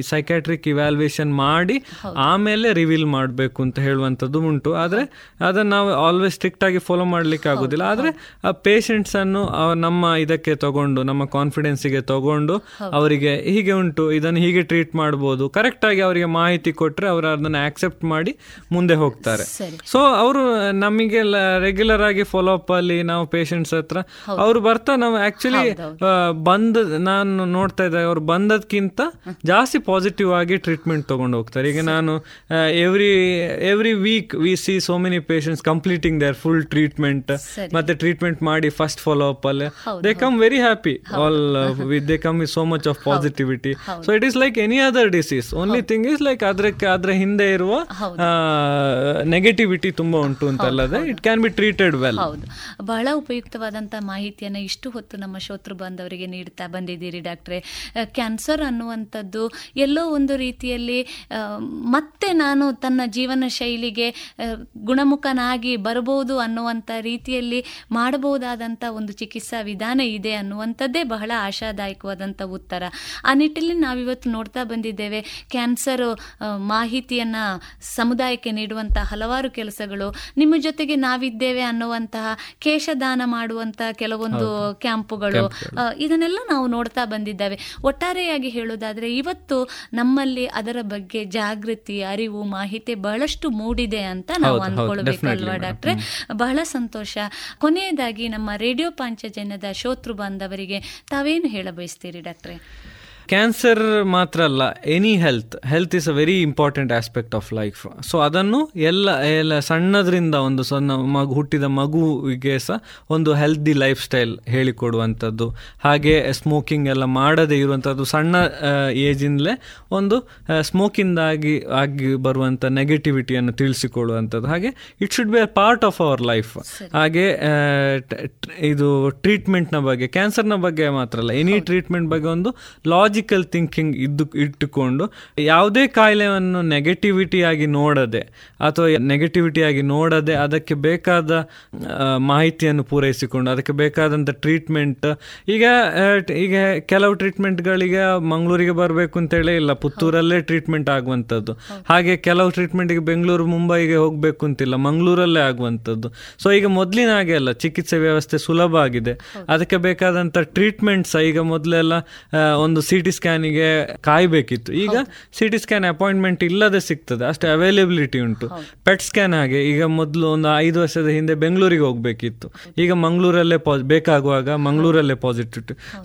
ಸೈಕ್ಯಾಟ್ರಿಕ್ ಇವ್ಯಾಲ್ಯೂಯೇಷನ್ ಮಾಡಿ ಆಮೇಲೆ ರಿವೀಲ್ ಮಾಡಬೇಕು ಅಂತ ಹೇಳುವಂಥದ್ದು ಉಂಟು. ಆದ್ರೆ ಅದನ್ನ ನಾವು ಆಲ್ವೇಸ್ ಸ್ಟ್ರಿಕ್ಟ್ ಆಗಿ ಫಾಲೋ ಮಾಡ್ಲಿಕ್ಕೆ ಆಗೋದಿಲ್ಲ. ಆದ್ರೆ ಆ ಪೇಷಂಟ್ಸನ್ನು ನಮ್ಮ ಇದಕ್ಕೆ ತಗೊಂಡು ನಮ್ಮ ಕಾನ್ಫಿಡೆನ್ಸಿಗೆ ತಗೊಂಡು ಅವರಿಗೆ ಹೀಗೆ ಉಂಟು. ಇದನ್ನು ಹೀಗೆ ಟ್ರೀಟ್ ಮಾಡ್ಬೋದು. ಕರೆಕ್ಟಾಗಿ ಅವರಿಗೆ ಮಾಹಿತಿ ಕೊಟ್ಟರೆ ಅವರು ಅದನ್ನ ಆಕ್ಸೆಪ್ಟ್ ಮಾಡಿ ಮುಂದೆ ಹೋಗ್ತಾರೆ. ಸೊ ಅವರು ನಮಗೆ ರೆಗ್ಯುಲರ್ ಆಗಿ ಫಾಲೋ ಅಪ್ ಅಲ್ಲಿ ನಾವು ಪೇಷಂಟ್ಸ್ ಹತ್ರ ಹತ್ರ ಅವ್ರು ಬರ್ತಾ ನಾವು ಆಕ್ಚುಲಿ ಬಂದ ನಾನು ನೋಡ್ತಾ ಇದ್ದೆ ಅವ್ರು ಬಂದದ್ಕಿಂತ ಜಾಸ್ತಿ ಪಾಸಿಟಿವ್ ಆಗಿ ಟ್ರೀಟ್ಮೆಂಟ್ ತಗೊಂಡು ಹೋಗ್ತಾರೆ. ಈಗ ನಾನು every every week we see so many patients completing their full treatment ಮತ್ತೆ ಟ್ರೀಟ್ಮೆಂಟ್ ಮಾಡಿ ಫಸ್ಟ್ ಫಾಲೋ ಅಪ್ ಅಲ್ಲಿ they come very happy all they come with so much of positivity so it is like any other disease only thing is like ಅದಕ್ಕೆ ಅದ್ರ ಹಿಂದೆ ಇರುವ negativity ತುಂಬಾ ಉಂಟು ಅಂತ ಅಲ್ಲದೆ it can be treated well ಹೌದು. ಬಹಳ ಉಪಯುಕ್ತವಾದಂಥ ಮಾಹಿತಿಯನ್ನು ಇಷ್ಟು ಹೊತ್ತು ನಮ್ಮ ಶೋತೃ ಬಾಂಧವರಿಗೆ ನೀಡ್ತಾ ಬಂದಿದ್ದೀರಿ ಡಾಕ್ಟ್ರೆ. ಕ್ಯಾನ್ಸರ್ ಅನ್ನುವಂಥದ್ದು ಎಲ್ಲೋ ಒಂದು ರೀತಿಯಲ್ಲಿ ಮತ್ತೆ ನಾನು ತನ್ನ ಜೀವನ ಶೈಲಿಗೆ ಗುಣಮುಖನಾಗಿ ಬರಬಹುದು ಅನ್ನುವಂಥ ರೀತಿಯಲ್ಲಿ ಮಾಡಬಹುದಾದಂಥ ಒಂದು ಚಿಕಿತ್ಸಾ ವಿಧಾನ ಇದೆ ಅನ್ನುವಂಥದ್ದೇ ಬಹಳ ಆಶಾದಾಯಕವಾದಂಥ ಉತ್ತರ. ಆ ನಿಟ್ಟಿನಲ್ಲಿ ನಾವಿವತ್ತು ನೋಡ್ತಾ ಬಂದಿದ್ದೇವೆ, ಕ್ಯಾನ್ಸರ್ ಮಾಹಿತಿಯನ್ನ ಸಮುದಾಯಕ್ಕೆ ನೀಡುವಂತಹ ಹಲವಾರು ಕೆಲಸಗಳು. ನಿಮ್ಮ ಜೊತೆಗೆ ನಾವಿದ್ದೇವೆ ಅನ್ನುವಂತಹ ಕೇಶದಾನ ಮಾಡುವಂತಹ ಕೆಲವೊಂದು ಹೌದು. ಕ್ಯಾಂಪುಗಳು ಇದನ್ನೆಲ್ಲ ನಾವು ನೋಡ್ತಾ ಬಂದಿದ್ದೇವೆ. ಒಟ್ಟಾರೆಯಾಗಿ ಹೇಳೋದಾದ್ರೆ ಇವತ್ತು ನಮ್ಮಲ್ಲಿ ಅದರ ಬಗ್ಗೆ ಜಾಗೃತಿ ಅರಿವು ಮಾಹಿತಿ ಬಹಳಷ್ಟು ಮೂಡಿದೆ ಅಂತ ನಾವು ಅನ್ಕೊಳ್ಬೇಕಲ್ವಾ ಡಾಕ್ಟ್ರೆ? ಬಹಳ ಸಂತೋಷ. ಕೊನೆಯದಾಗಿ ನಮ್ಮ ರೇಡಿಯೋ ಪಾಂಚಜನ್ಯದ ಶೋತೃ ಬಾಂಧವರಿಗೆ ತಾವೇನು ಹೇಳ ಬಯಸ್ತೀರಿ ಡಾಕ್ಟ್ರೆ? ಕ್ಯಾನ್ಸರ್ ಮಾತ್ರ ಅಲ್ಲ any health health is a very important aspect of life so ಅದನ್ನು ಎಲ್ಲ ಎಲ್ಲ ಸಣ್ಣದ್ರಿಂದ ಒಂದು ಸಣ್ಣ ಮಗು ಹುಟ್ಟಿದ ಮಗುವಿಗೆ ಸಹ ಒಂದು ಹೆಲ್ದಿ ಲೈಫ್ ಸ್ಟೈಲ್ ಹೇಳಿಕೊಡುವಂಥದ್ದು. ಹಾಗೆ ಸ್ಮೋಕಿಂಗ್ ಎಲ್ಲ ಮಾಡದೇ ಇರುವಂಥದ್ದು ಸಣ್ಣ ಏಜಿಂದಲೇ ಒಂದು ಸ್ಮೋಕಿಂದಾಗಿ ಆಗಿ ಬರುವಂಥ ನೆಗೆಟಿವಿಟಿಯನ್ನು ತಿಳಿಸಿಕೊಡುವಂಥದ್ದು ಹಾಗೆ it should be a part of our life ಹಾಗೆ ಇದು ಟ್ರೀಟ್ಮೆಂಟ್ನ ಬಗ್ಗೆ ಕ್ಯಾನ್ಸರ್ನ ಬಗ್ಗೆ ಮಾತ್ರ ಅಲ್ಲ ಎನಿ ಟ್ರೀಟ್ಮೆಂಟ್ ಬಗ್ಗೆ ಒಂದು ಲಾಜಿಕಲ್ ಥಿಂಕಿಂಗ್ ಇದ್ದು ಇಟ್ಟುಕೊಂಡು ಯಾವುದೇ ಕಾಯಿಲೆಯನ್ನು ನೆಗೆಟಿವಿಟಿಯಾಗಿ ನೋಡದೆ ಅಥವಾ ನೆಗೆಟಿವಿಟಿಯಾಗಿ ನೋಡದೆ ಅದಕ್ಕೆ ಬೇಕಾದ ಮಾಹಿತಿಯನ್ನು ಪೂರೈಸಿಕೊಂಡು ಅದಕ್ಕೆ ಬೇಕಾದಂಥ ಟ್ರೀಟ್ಮೆಂಟ್ ಈಗ ಈಗ ಕೆಲವು ಟ್ರೀಟ್ಮೆಂಟ್ಗಳಿಗೆ ಮಂಗಳೂರಿಗೆ ಬರಬೇಕು ಅಂತೇಳಿ ಇಲ್ಲ ಪುತ್ತೂರಲ್ಲೇ ಟ್ರೀಟ್ಮೆಂಟ್ ಆಗುವಂಥದ್ದು. ಹಾಗೆ ಕೆಲವು ಟ್ರೀಟ್ಮೆಂಟ್ಗೆ ಬೆಂಗಳೂರು ಮುಂಬೈಗೆ ಹೋಗಬೇಕು ಅಂತಿಲ್ಲ ಮಂಗಳೂರಲ್ಲೇ ಆಗುವಂಥದ್ದು. ಸೊ ಈಗ ಮೊದಲಿನ ಹಾಗೆ ಅಲ್ಲ ಚಿಕಿತ್ಸೆ ವ್ಯವಸ್ಥೆ ಸುಲಭ ಆಗಿದೆ. ಅದಕ್ಕೆ ಬೇಕಾದಂಥ ಟ್ರೀಟ್ಮೆಂಟ್ಸ್ ಈಗ ಮೊದಲೆಲ್ಲ ಒಂದು ಸಿ ಟಿ ಸ್ಕ್ಯಾನಿಗೆ ಕಾಯಬೇಕಿತ್ತು. ಈಗ ಸಿ ಟಿ ಸ್ಕ್ಯಾನ್ ಅಪಾಯಿಂಟ್ಮೆಂಟ್ ಇಲ್ಲದೆ ಸಿಗ್ತದೆ. ಅಷ್ಟು ಅವೈಲೇಬಿಲಿಟಿ ಉಂಟು. ಪೆಟ್ ಸ್ಕ್ಯಾನ್ ಹಾಗೆ ಈಗ ಮೊದಲು ಒಂದು ಐದು ವರ್ಷದ ಹಿಂದೆ ಬೆಂಗಳೂರಿಗೆ ಹೋಗಬೇಕಿತ್ತು. ಈಗ ಮಂಗಳೂರಲ್ಲೇ ಪಾಸ್ ಬೇಕಾಗುವಾಗ ಮಂಗಳೂರಲ್ಲೇ positive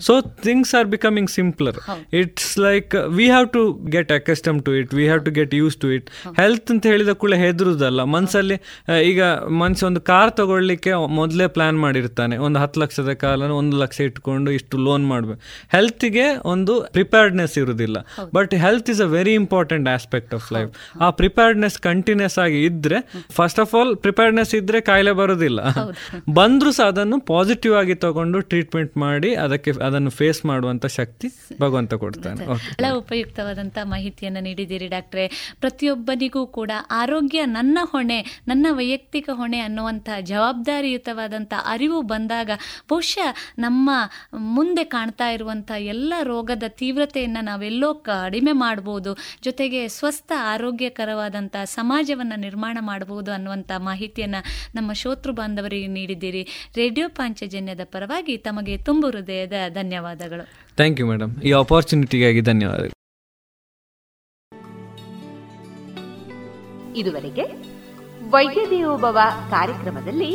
so things are becoming simpler it's like we have to get accustom to it we have to get use to it health ಅಂತ ಹೇಳಿದ ಕೂಡ ಹೆದರುದಲ್ಲ. ಮನಸ್ಸಲ್ಲಿ ಈಗ ಮನುಷ್ಯ ಒಂದು ಕಾರ್ ತಗೊಳ್ಳಿಕ್ಕೆ ಮೊದಲೇ ಪ್ಲಾನ್ ಮಾಡಿರ್ತಾನೆ. ಒಂದು ಹತ್ತು ಲಕ್ಷದ ಕಾಲ ಒಂದು ಲಕ್ಷ ಇಟ್ಕೊಂಡು ಇಷ್ಟು ಲೋನ್ ಮಾಡಬೇಕು. ಹೆಲ್ತ್ಗೆ ಒಂದು ಪ್ರಿಪೇರ್ಡ್ನೆಸ್ ಇರುವುದಿಲ್ಲ but health is a very important aspect of life ಆ ಪ್ರಿಪೇರ್ಡ್ನೆಸ್ ಕಂಟಿನ್ಯೂಸ್ ಆಗಿ ಇದ್ರೆ ಫಸ್ಟ್ ಆಫ್ ಆಲ್ ಪ್ರಿಪೇರ್ಡ್ನೆಸ್ ಇದ್ರೆ ಕಾಯಿಲೆ ಬರೋದಿಲ್ಲ. ಬಂದ್ರೂ ಸಹ ಅದನ್ನು ಪಾಸಿಟಿವ್ ಆಗಿ ತಗೊಂಡು ಟ್ರೀಟ್ಮೆಂಟ್ ಮಾಡಿ ಅದಕ್ಕೆ ಅದನ್ನು ಫೇಸ್ ಮಾಡುವಂತ ಶಕ್ತಿ ಭಗವಂತ ಕೊಡ್ತಾನೆ. ಬಹಳ ಉಪಯುಕ್ತವಾದಂಥ ಮಾಹಿತಿಯನ್ನು ನೀಡಿದ್ದೀರಿ ಡಾಕ್ಟ್ರೆ. ಪ್ರತಿಯೊಬ್ಬನಿಗೂ ಕೂಡ ಆರೋಗ್ಯ ನನ್ನ ಹೊಣೆ ನನ್ನ ವೈಯಕ್ತಿಕ ಹೊಣೆ ಅನ್ನುವಂತಹ ಜವಾಬ್ದಾರಿಯುತವಾದಂಥ ಅರಿವು ಬಂದಾಗ ಬಹುಶಃ ನಮ್ಮ ಮುಂದೆ ಕಾಣ್ತಾ ಇರುವಂತಹ ಎಲ್ಲ ರೋಗದ ತೀವ್ರತೆಯನ್ನು ನಾವೆಲ್ಲೋ ಕಡಿಮೆ ಮಾಡ್ಬೋದು ಜೊತೆಗೆ ಸ್ವಸ್ಥ ಆರೋಗ್ಯಕರವಾದಂಥ ಸಮಾಜವನ್ನು ನಿರ್ಮಾಣ ಮಾಡಬಹುದು ಅನ್ನುವಂಥ ಮಾಹಿತಿಯನ್ನು ನಮ್ಮ ಶೋತೃ ಬಾಂಧವರಿಗೆ ನೀಡಿದ್ದೀರಿ. ರೇಡಿಯೋ ಪಾಂಚಜನ್ಯದ ಪರವಾಗಿ ತಮಗೆ ತುಂಬು ಹೃದಯದ ಧನ್ಯವಾದಗಳು. ಥ್ಯಾಂಕ್ ಯು ಮೇಡಮ್ ಈ ಅಪರ್ಚುನಿಟಿಗಾಗಿ ಧನ್ಯವಾದಗಳು. ಇದುವರೆಗೆ ವೈದ್ಯ ದೇವೋಭವ ಕಾರ್ಯಕ್ರಮದಲ್ಲಿ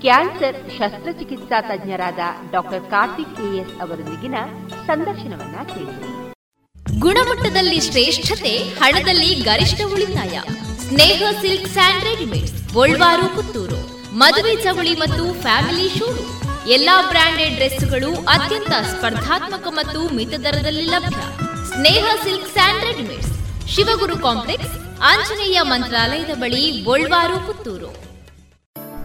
ಕ್ಯಾನ್ಸರ್ ಶಸ್ತ್ರಚಿಕಿತ್ಸಾ ತಜ್ಞರಾದ ಡಾಕ್ಟರ್ ಕಾರ್ತಿಕ್ ಕೆಎಸ್ ಅವರೊಂದಿಗಿನ ಸಂದರ್ಶನವನ್ನ ಕೇಳಿ ಗುಣಮಟ್ಟದಲ್ಲಿ ಶ್ರೇಷ್ಠತೆ, ಹಣದಲ್ಲಿ ಗರಿಷ್ಠ ಉಳಿತಾಯ. Sneha silk and Golwaru, Puttur. ಮದುವೆ ಚವಳಿ ಮತ್ತು ಫ್ಯಾಮಿಲಿ ಶೂರು. ಎಲ್ಲಾ ಬ್ರಾಂಡೆಡ್ ಡ್ರೆಸ್ಗಳು ಅತ್ಯಂತ ಸ್ಪರ್ಧಾತ್ಮಕ ಮತ್ತು ಮಿತ ದರದಲ್ಲಿ ಲಭ್ಯ. Sneha silk and readymades. Shivaguru complex, Anjaneya ಮಂತ್ರಾಲಯದ ಬಳಿ ಗೋಲ್ವಾರು, ಪುತ್ತೂರು.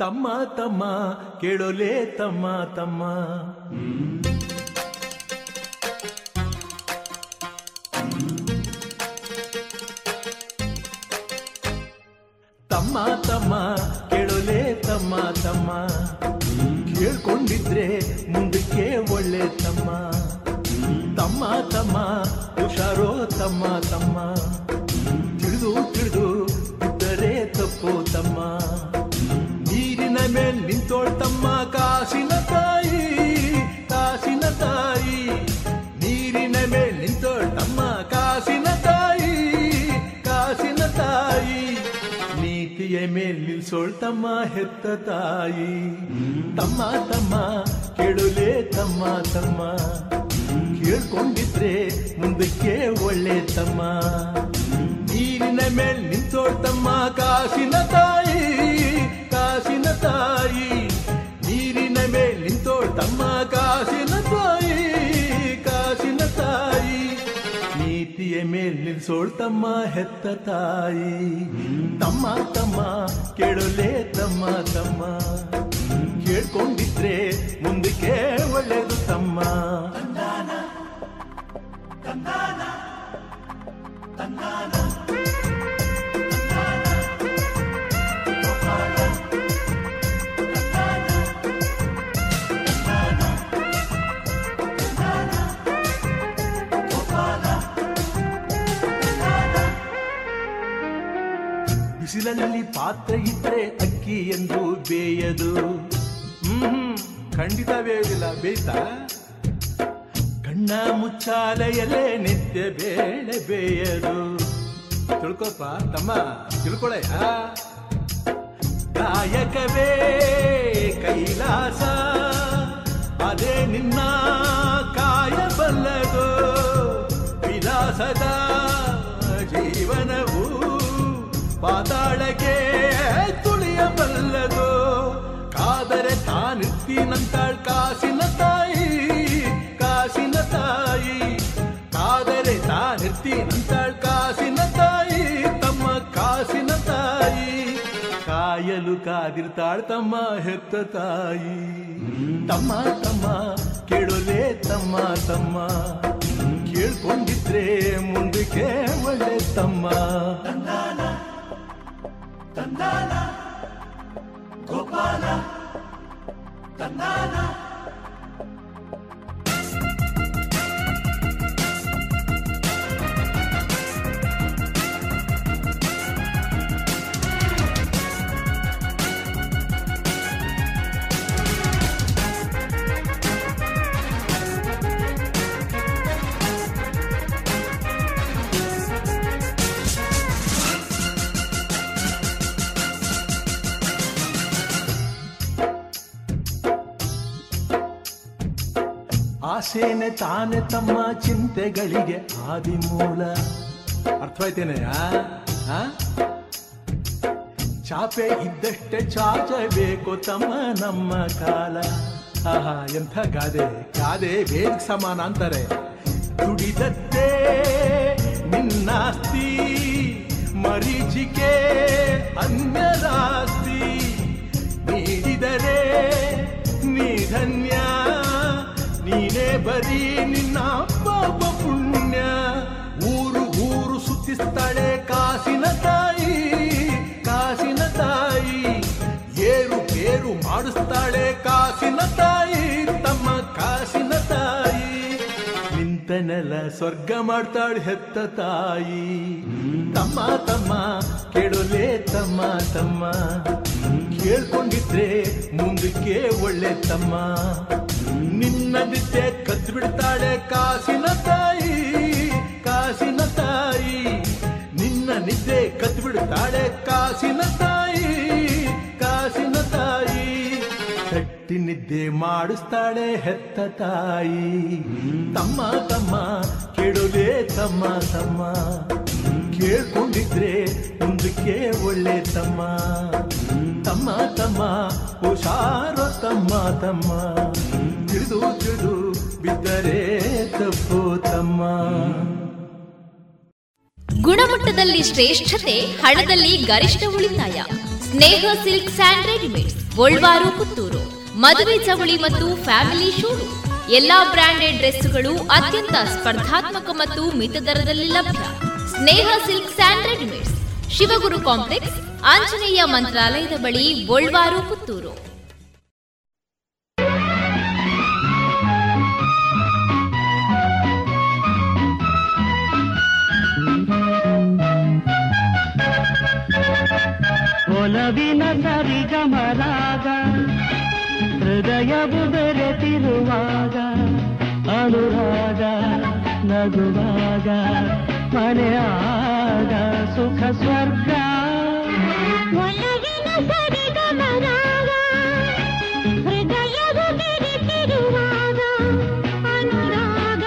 ತಮ್ಮ ತಮ್ಮ ಕೇಳೋಲೆ ತಮ್ಮ ತಮ್ಮ. ತಮ್ಮ ತಮ್ಮ ಕೇಳೋಲೆ ತಮ್ಮ ತಮ್ಮ. ಕೇಳ್ಕೊಂಡಿದ್ರೆ ಮುಂದಕ್ಕೆ ಒಳ್ಳೆ ತಮ್ಮ. ತಮ್ಮ ತಮ್ಮ ಹುಷಾರೋ ತಮ್ಮ ತಮ್ಮ. ತಿಳಿದು ತಿಳಿದು ಇದ್ದರೆ ತಪ್ಪು ತಮ್ಮ. ನೀರಿನ ಮೇಲ್ ನಿಂತೋಳ್ ತಮ್ಮ ಕಾಸಿನ ತಾಯಿ ಕಾಸಿನ ತಾಯಿ. ನೀರಿನ ಮೇಲ್ ನಿಂತೋಳ್ ತಮ್ಮ ಕಾಸಿನ ತಾಯಿ ಕಾಸಿನ ತಾಯಿ. ನೀತಿಯ ಮೇಲ್ ನಿಲ್ಸೋಳ್ ತಮ್ಮ ಹೆತ್ತ ತಾಯಿ. ತಮ್ಮ ತಮ್ಮ, ಕೇಳುಲೇ ತಮ್ಮ ತಮ್ಮ. ಕೇಳ್ಕೊಂಡಿದ್ರೆ ಮುಂದಕ್ಕೆ ಒಳ್ಳೆ ತಮ್ಮ. ನೀರಿನ ಮೇಲ್ ನಿಂತೋಳ್ ತಮ್ಮ ಕಾಸಿನ ತಾಯಿ. ತಾಯಿ ನೀರಿನ ಮೇಲ್ ನಿಂತೋಳ್ ತಮ್ಮ ಕಾಸಿನ ತಾಯಿ ಕಾಸಿನ ತಾಯಿ ನೀತಿಯ ಮೇಲ್ ನಿಲ್ಸೋಳ್ ತಮ್ಮ ಹೆತ್ತ ತಾಯಿ ತಮ್ಮ ತಮ್ಮ ಕೇಳಲೇ ತಮ್ಮ ತಮ್ಮ ಕೇಳ್ಕೊಂಡಿದ್ರೆ ಮುಂದಕ್ಕೆ ಒಳ್ಳೇದು ತಮ್ಮ ಬಿಸಿಲಲ್ಲಿ ಪಾತ್ರೆ ಇದ್ರೆ ಅಕ್ಕಿ ಎಂದು ಬೇಯದು. ಹ್ಮ್ ಖಂಡಿತ ಬೇಯುವುದಿಲ್ಲ ಬೇಯ್ತಾ? ಕಣ್ಣ ಮುಚ್ಚಾಲೆಯಲ್ಲೇ ನಿತ್ಯ ಬೇಳೆ ಬೇಯದು. ತಿಳ್ಕೊಪ್ಪ, ತಮ್ಮ, ತಿಳ್ಕೊಳಯ್ಯ? ಕಾಯಕವೇ ಕೈಲಾಸ, ಅದೇ ನಿನ್ನ ಕಾಯಬಲ್ಲದು. ವಿಲಾಸದ ಪಾತಾಳಕ್ಕೆ ತುಳಿಯಬಲ್ಲದು ಕಾದರೆ ತಾನಿರ್ತೀನಂತಾಳ್ ಕಾಸಿನ ತಾಯಿ ಕಾಸಿನ ತಾಯಿ. ಕಾದರೆ ತಾನಿರ್ತೀನಂತಾಳ್ ಕಾಸಿನ ತಾಯಿ, ತಮ್ಮ ಕಾಸಿನ ತಾಯಿ. ಕಾಯಲು ಕಾದಿರ್ತಾಳ್ ತಮ್ಮ ಹೆತ್ತ ತಾಯಿ. ತಮ್ಮ ತಮ್ಮ, ಕೇಳೋಲೇ ತಮ್ಮ ತಮ್ಮ. ಕೇಳ್ಕೊಂಡಿದ್ರೆ ಮುಂದಕ್ಕೆ ಒಳ್ಳೆ ತಮ್ಮ. Tanana, Gopala, Tanana. ಆಸೇನೆ ತಾನೆ ತಮ್ಮ ಚಿಂತೆಗಳಿಗೆ ಆದಿಮೂಲ. ಅರ್ಥವಾಯ್ತೇನೆಯ ಚಾಪೆ ಇದ್ದಷ್ಟೇ ಚಾಚಬೇಕು ತಮ್ಮ ನಮ್ಮ ಕಾಲ. ಆಹಾ, ಎಂಥ ಗಾದೆ. ಗಾದೆ ವೇದ ಸಮಾನ ಅಂತಾರೆ. ದುಡಿದದ್ದೇ ನಿನ್ನಾಸ್ತಿ ಮರೀಚಿಕೆ ಅನ್ಯರಾಸ್ತಿ. ನೀಡಿದರೆ ನೀ ಧನ್ಯ. ನೀನೇ ಬರೀ ನಿನ್ನ ಪಾಪ ಪುಣ್ಯ. ಊರು ಊರು ಸುತ್ತಿಸ್ತಾಳೆ ಕಾಸಿನ ತಾಯಿ ಕಾಸಿನ ತಾಯಿ. ಏರು ಪೇರು ಮಾಡಿಸ್ತಾಳೆ ಕಾಸಿನ ತಾಯಿ, ತಮ್ಮ ಕಾಸಿನ ತಾಯಿ. ನಿಂತನೆಲ್ಲ ಸ್ವರ್ಗ ಮಾಡ್ತಾಳೆ ಹೆತ್ತ ತಾಯಿ. ತಮ್ಮ ತಮ್ಮ ಕೇಳೋಲೇ ತಮ್ಮ ತಮ್ಮ. ಕೇಳ್ಕೊಂಡಿದ್ರೆ ಮುಂದಕ್ಕೆ ಒಳ್ಳೆ ತಮ್ಮ. ನಿನ್ನ ನಿದ್ದೆ ಕದ್ದು ಬಿಡ್ತಾಳೆ ಕಾಸಿನ ತಾಯಿ ಕಾಸಿನ ತಾಯಿ. ನಿನ್ನ ನಿದ್ದೆ ಕದ್ದು ಬಿಡ್ತಾಳೆ ಕಾಸಿನ ತಾಯಿ ಕಾಸಿನ ತಾಯಿ. ತಟ್ಟಿ ನಿದ್ದೆ ಮಾಡಿಸ್ತಾಳೆ ಹೆತ್ತ ತಾಯಿ. ತಮ್ಮ ತಮ್ಮ ಕೆಡುವೆ ತಮ್ಮ ತಮ್ಮ. ಕೇಳ್ಕೊಂಡಿದ್ರೆ ಮುಂದಕ್ಕೆ ಒಳ್ಳೆ ತಮ್ಮ. ತಮ್ಮ ತಮ್ಮ, ಹುಷಾರೋ ತಮ್ಮ ತಮ್ಮ. ತಿಳಿದು ತಿಳಿದು ಬಿದ್ದರೆ ತಪ್ಪು ತಮ್ಮ. ಗುಣಮಟ್ಟದಲ್ಲಿ ಶ್ರೇಷ್ಠತೆ, ಹಣದಲ್ಲಿ ಗರಿಷ್ಠ ಉಳಿತಾಯ. Sneha silk and readymade Golwaru, Puttur. ಮದುವೆ ಚವಳಿ ಮತ್ತು ಫ್ಯಾಮಿಲಿ ಶೂರು. ಎಲ್ಲಾ ಬ್ರಾಂಡೆಡ್ ಡ್ರೆಸ್ಗಳು ಅತ್ಯಂತ ಸ್ಪರ್ಧಾತ್ಮಕ ಮತ್ತು ಮಿತ ದರದಲ್ಲಿ ಲಭ್ಯ. Sneha silk and readymades. Shivaguru complex Anjaneya ಮಂತ್ರಾಲಯದ ಬಳಿ ಗೋಳ್ವಾರು ಪುತ್ತೂರು. ಒಲವಿನ ಸರಿಗಮರಾಗ ಹೃದಯವು ಬೆರೆತಿರುವಾಗ ಅನುರಾಗ ನಗುವಾಗ ಮನೆಯ ಮನೆಯಾಗ ಸುಖ ಸ್ವರ್ಗ. ಬೆರೆತಿರುವಾಗ ಅನುರಾಗ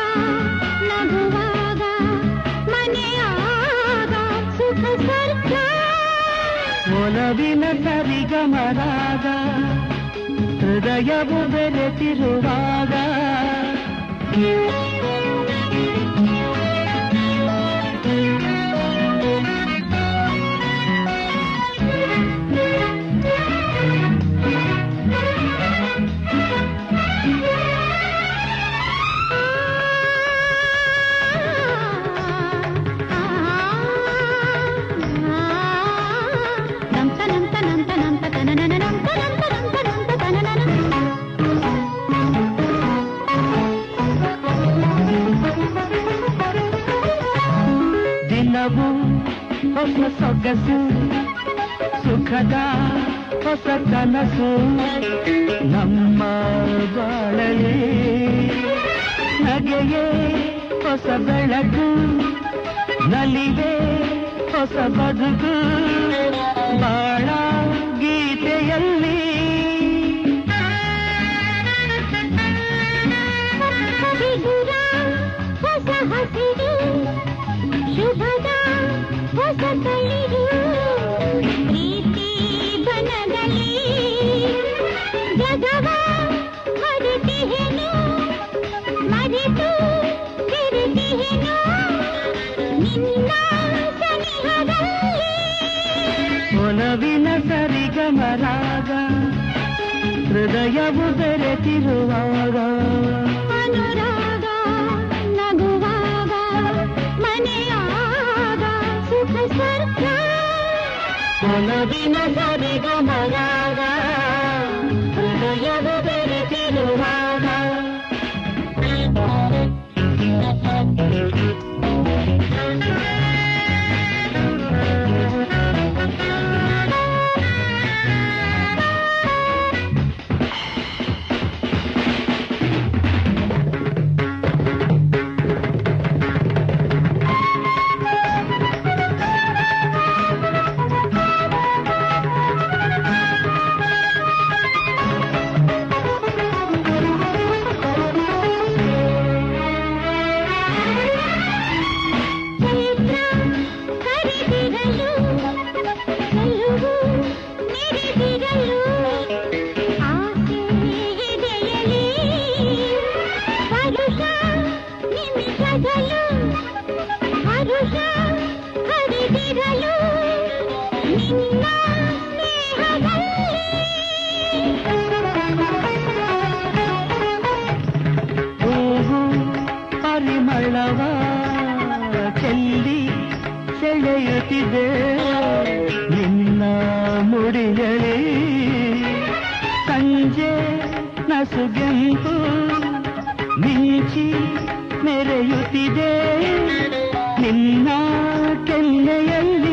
ನಗುವಾಗ ಮನೆಯಾಗ ಸುಖ ಸ್ವರ್ಗ. ಒಲವಿನ ಸರಿಗಮರಾಗ ಹೃದಯವು ಬೆರೆತಿರುವಾಗ. ಹೊಸ ಸೊಗಸು ಸುಖದ ಹೊಸ ಕನಸು ನಮ್ಮ ಬಾಳಲಿ ನಗೆಯೇ ಹೊಸ ಬೆಳಕು ನಲಿವೆ ಹೊಸ ಬದುಕು ಬಾಳ ಒಲವಿನ ಸರಿಗಮರಾಗ ಹೃದಯವು ಬೆರೆತಿರುವಾಗ ಸುಖ ಸ್ವರ್ಗ ಒಲವಿನ ಸರಿಗಮರಾಗ ಹೃದಯವು ಬೆರೆತಿರುವಾಗ ಮಿಂಚಿ ಮೆರೆಯುತ್ತಿದೆ. ನಿನ್ನ ಕೆನ್ನೆಯಲ್ಲಿ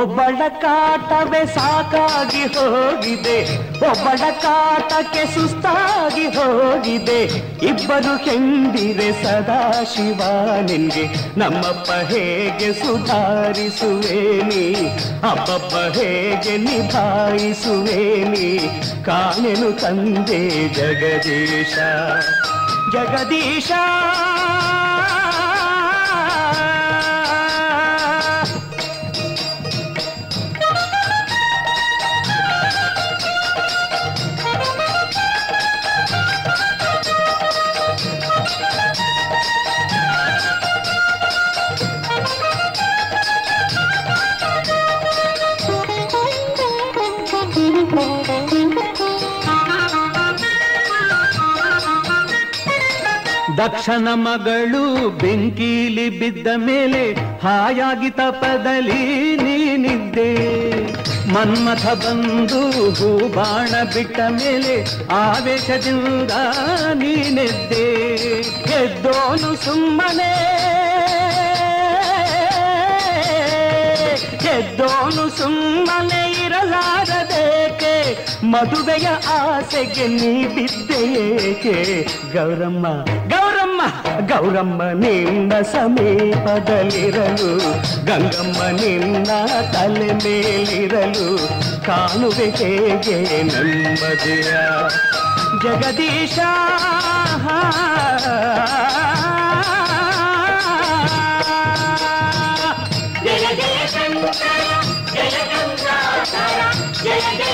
ಒಬ್ಬಳ ಕಾಟವೇ ಸಾಕಾಗಿ ಹೋಗಿದೆ, ಒಬ್ಬಳ ಕಾಟಕ್ಕೆ ಸುಸ್ತಾಗಿ ಹೋಗಿದೆ. ಇಬ್ಬರು ಹೆಂಡಿರೆ ಸದಾ ಶಿವ ನಿನ್ಗೆ ನಮ್ಮಪ್ಪ ಹೇಗೆ ಸುಧಾರಿಸುವೇನಿ? ಅಪ್ಪಪ್ಪ ಹೇಗೆ ನಿಭಾಯಿಸುವೇನಿ? ಕಾಣೆನು ತಂದೆ ಜಗದೀಶ ಜಗದೀಶ. ದಕ್ಷನ ಮಗಳು ಬೆಂಕೀಲಿ ಬಿದ್ದ ಮೇಲೆ ಹಾಯಾಗಿ ತಪದಲ್ಲಿ ನೀನಿದ್ದೆ. ಮನ್ಮಥ ಬಂದು ಹೂಬಾಣ ಬಿಟ್ಟ ಮೇಲೆ ಆವೇಶದಿಂದ ನೀನೆದ್ದೆ. ಎದ್ದೋನು ಸುಮ್ಮನೆ ಎದ್ದೋನು ಸುಮ್ಮನೆ ಇರಲಾರದೇಕೆ ಮದುವೆಯ ಆಸೆಗೆ ನೀ ಬಿದ್ದೆಯೇಕೆ ಗೌರಮ್ಮ ಗೌರಮ್ಮ ಗೌರಮ್ಮ ನಿನ್ನ ಸಮೀಪದಲ್ಲಿರಲು ಗಂಗಮ್ಮ ನಿನ್ನ ತಲೆ ಮೇಲಿರಲು ಕಾಣುವೆ ಹೇಗೆ ನೆಮ್ಮದಿಯ ಜಗದೀಶ ಜಯ ಜಯ ಶಂಕರ ಜಯ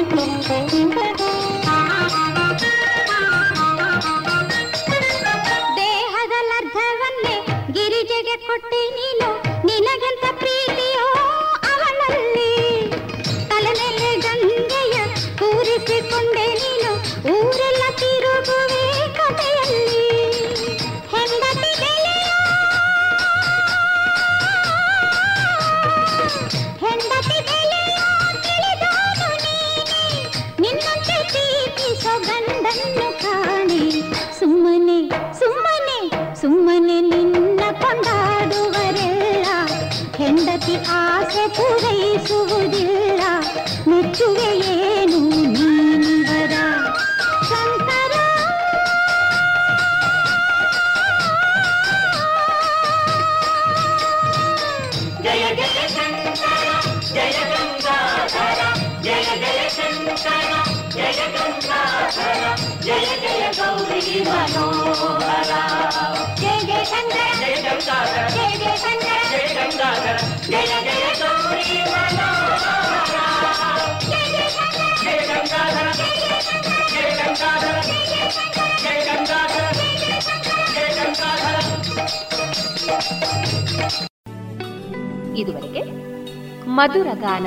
Thank you. ಇದುವರೆಗೆ ಮಧುರ ಗಾನ.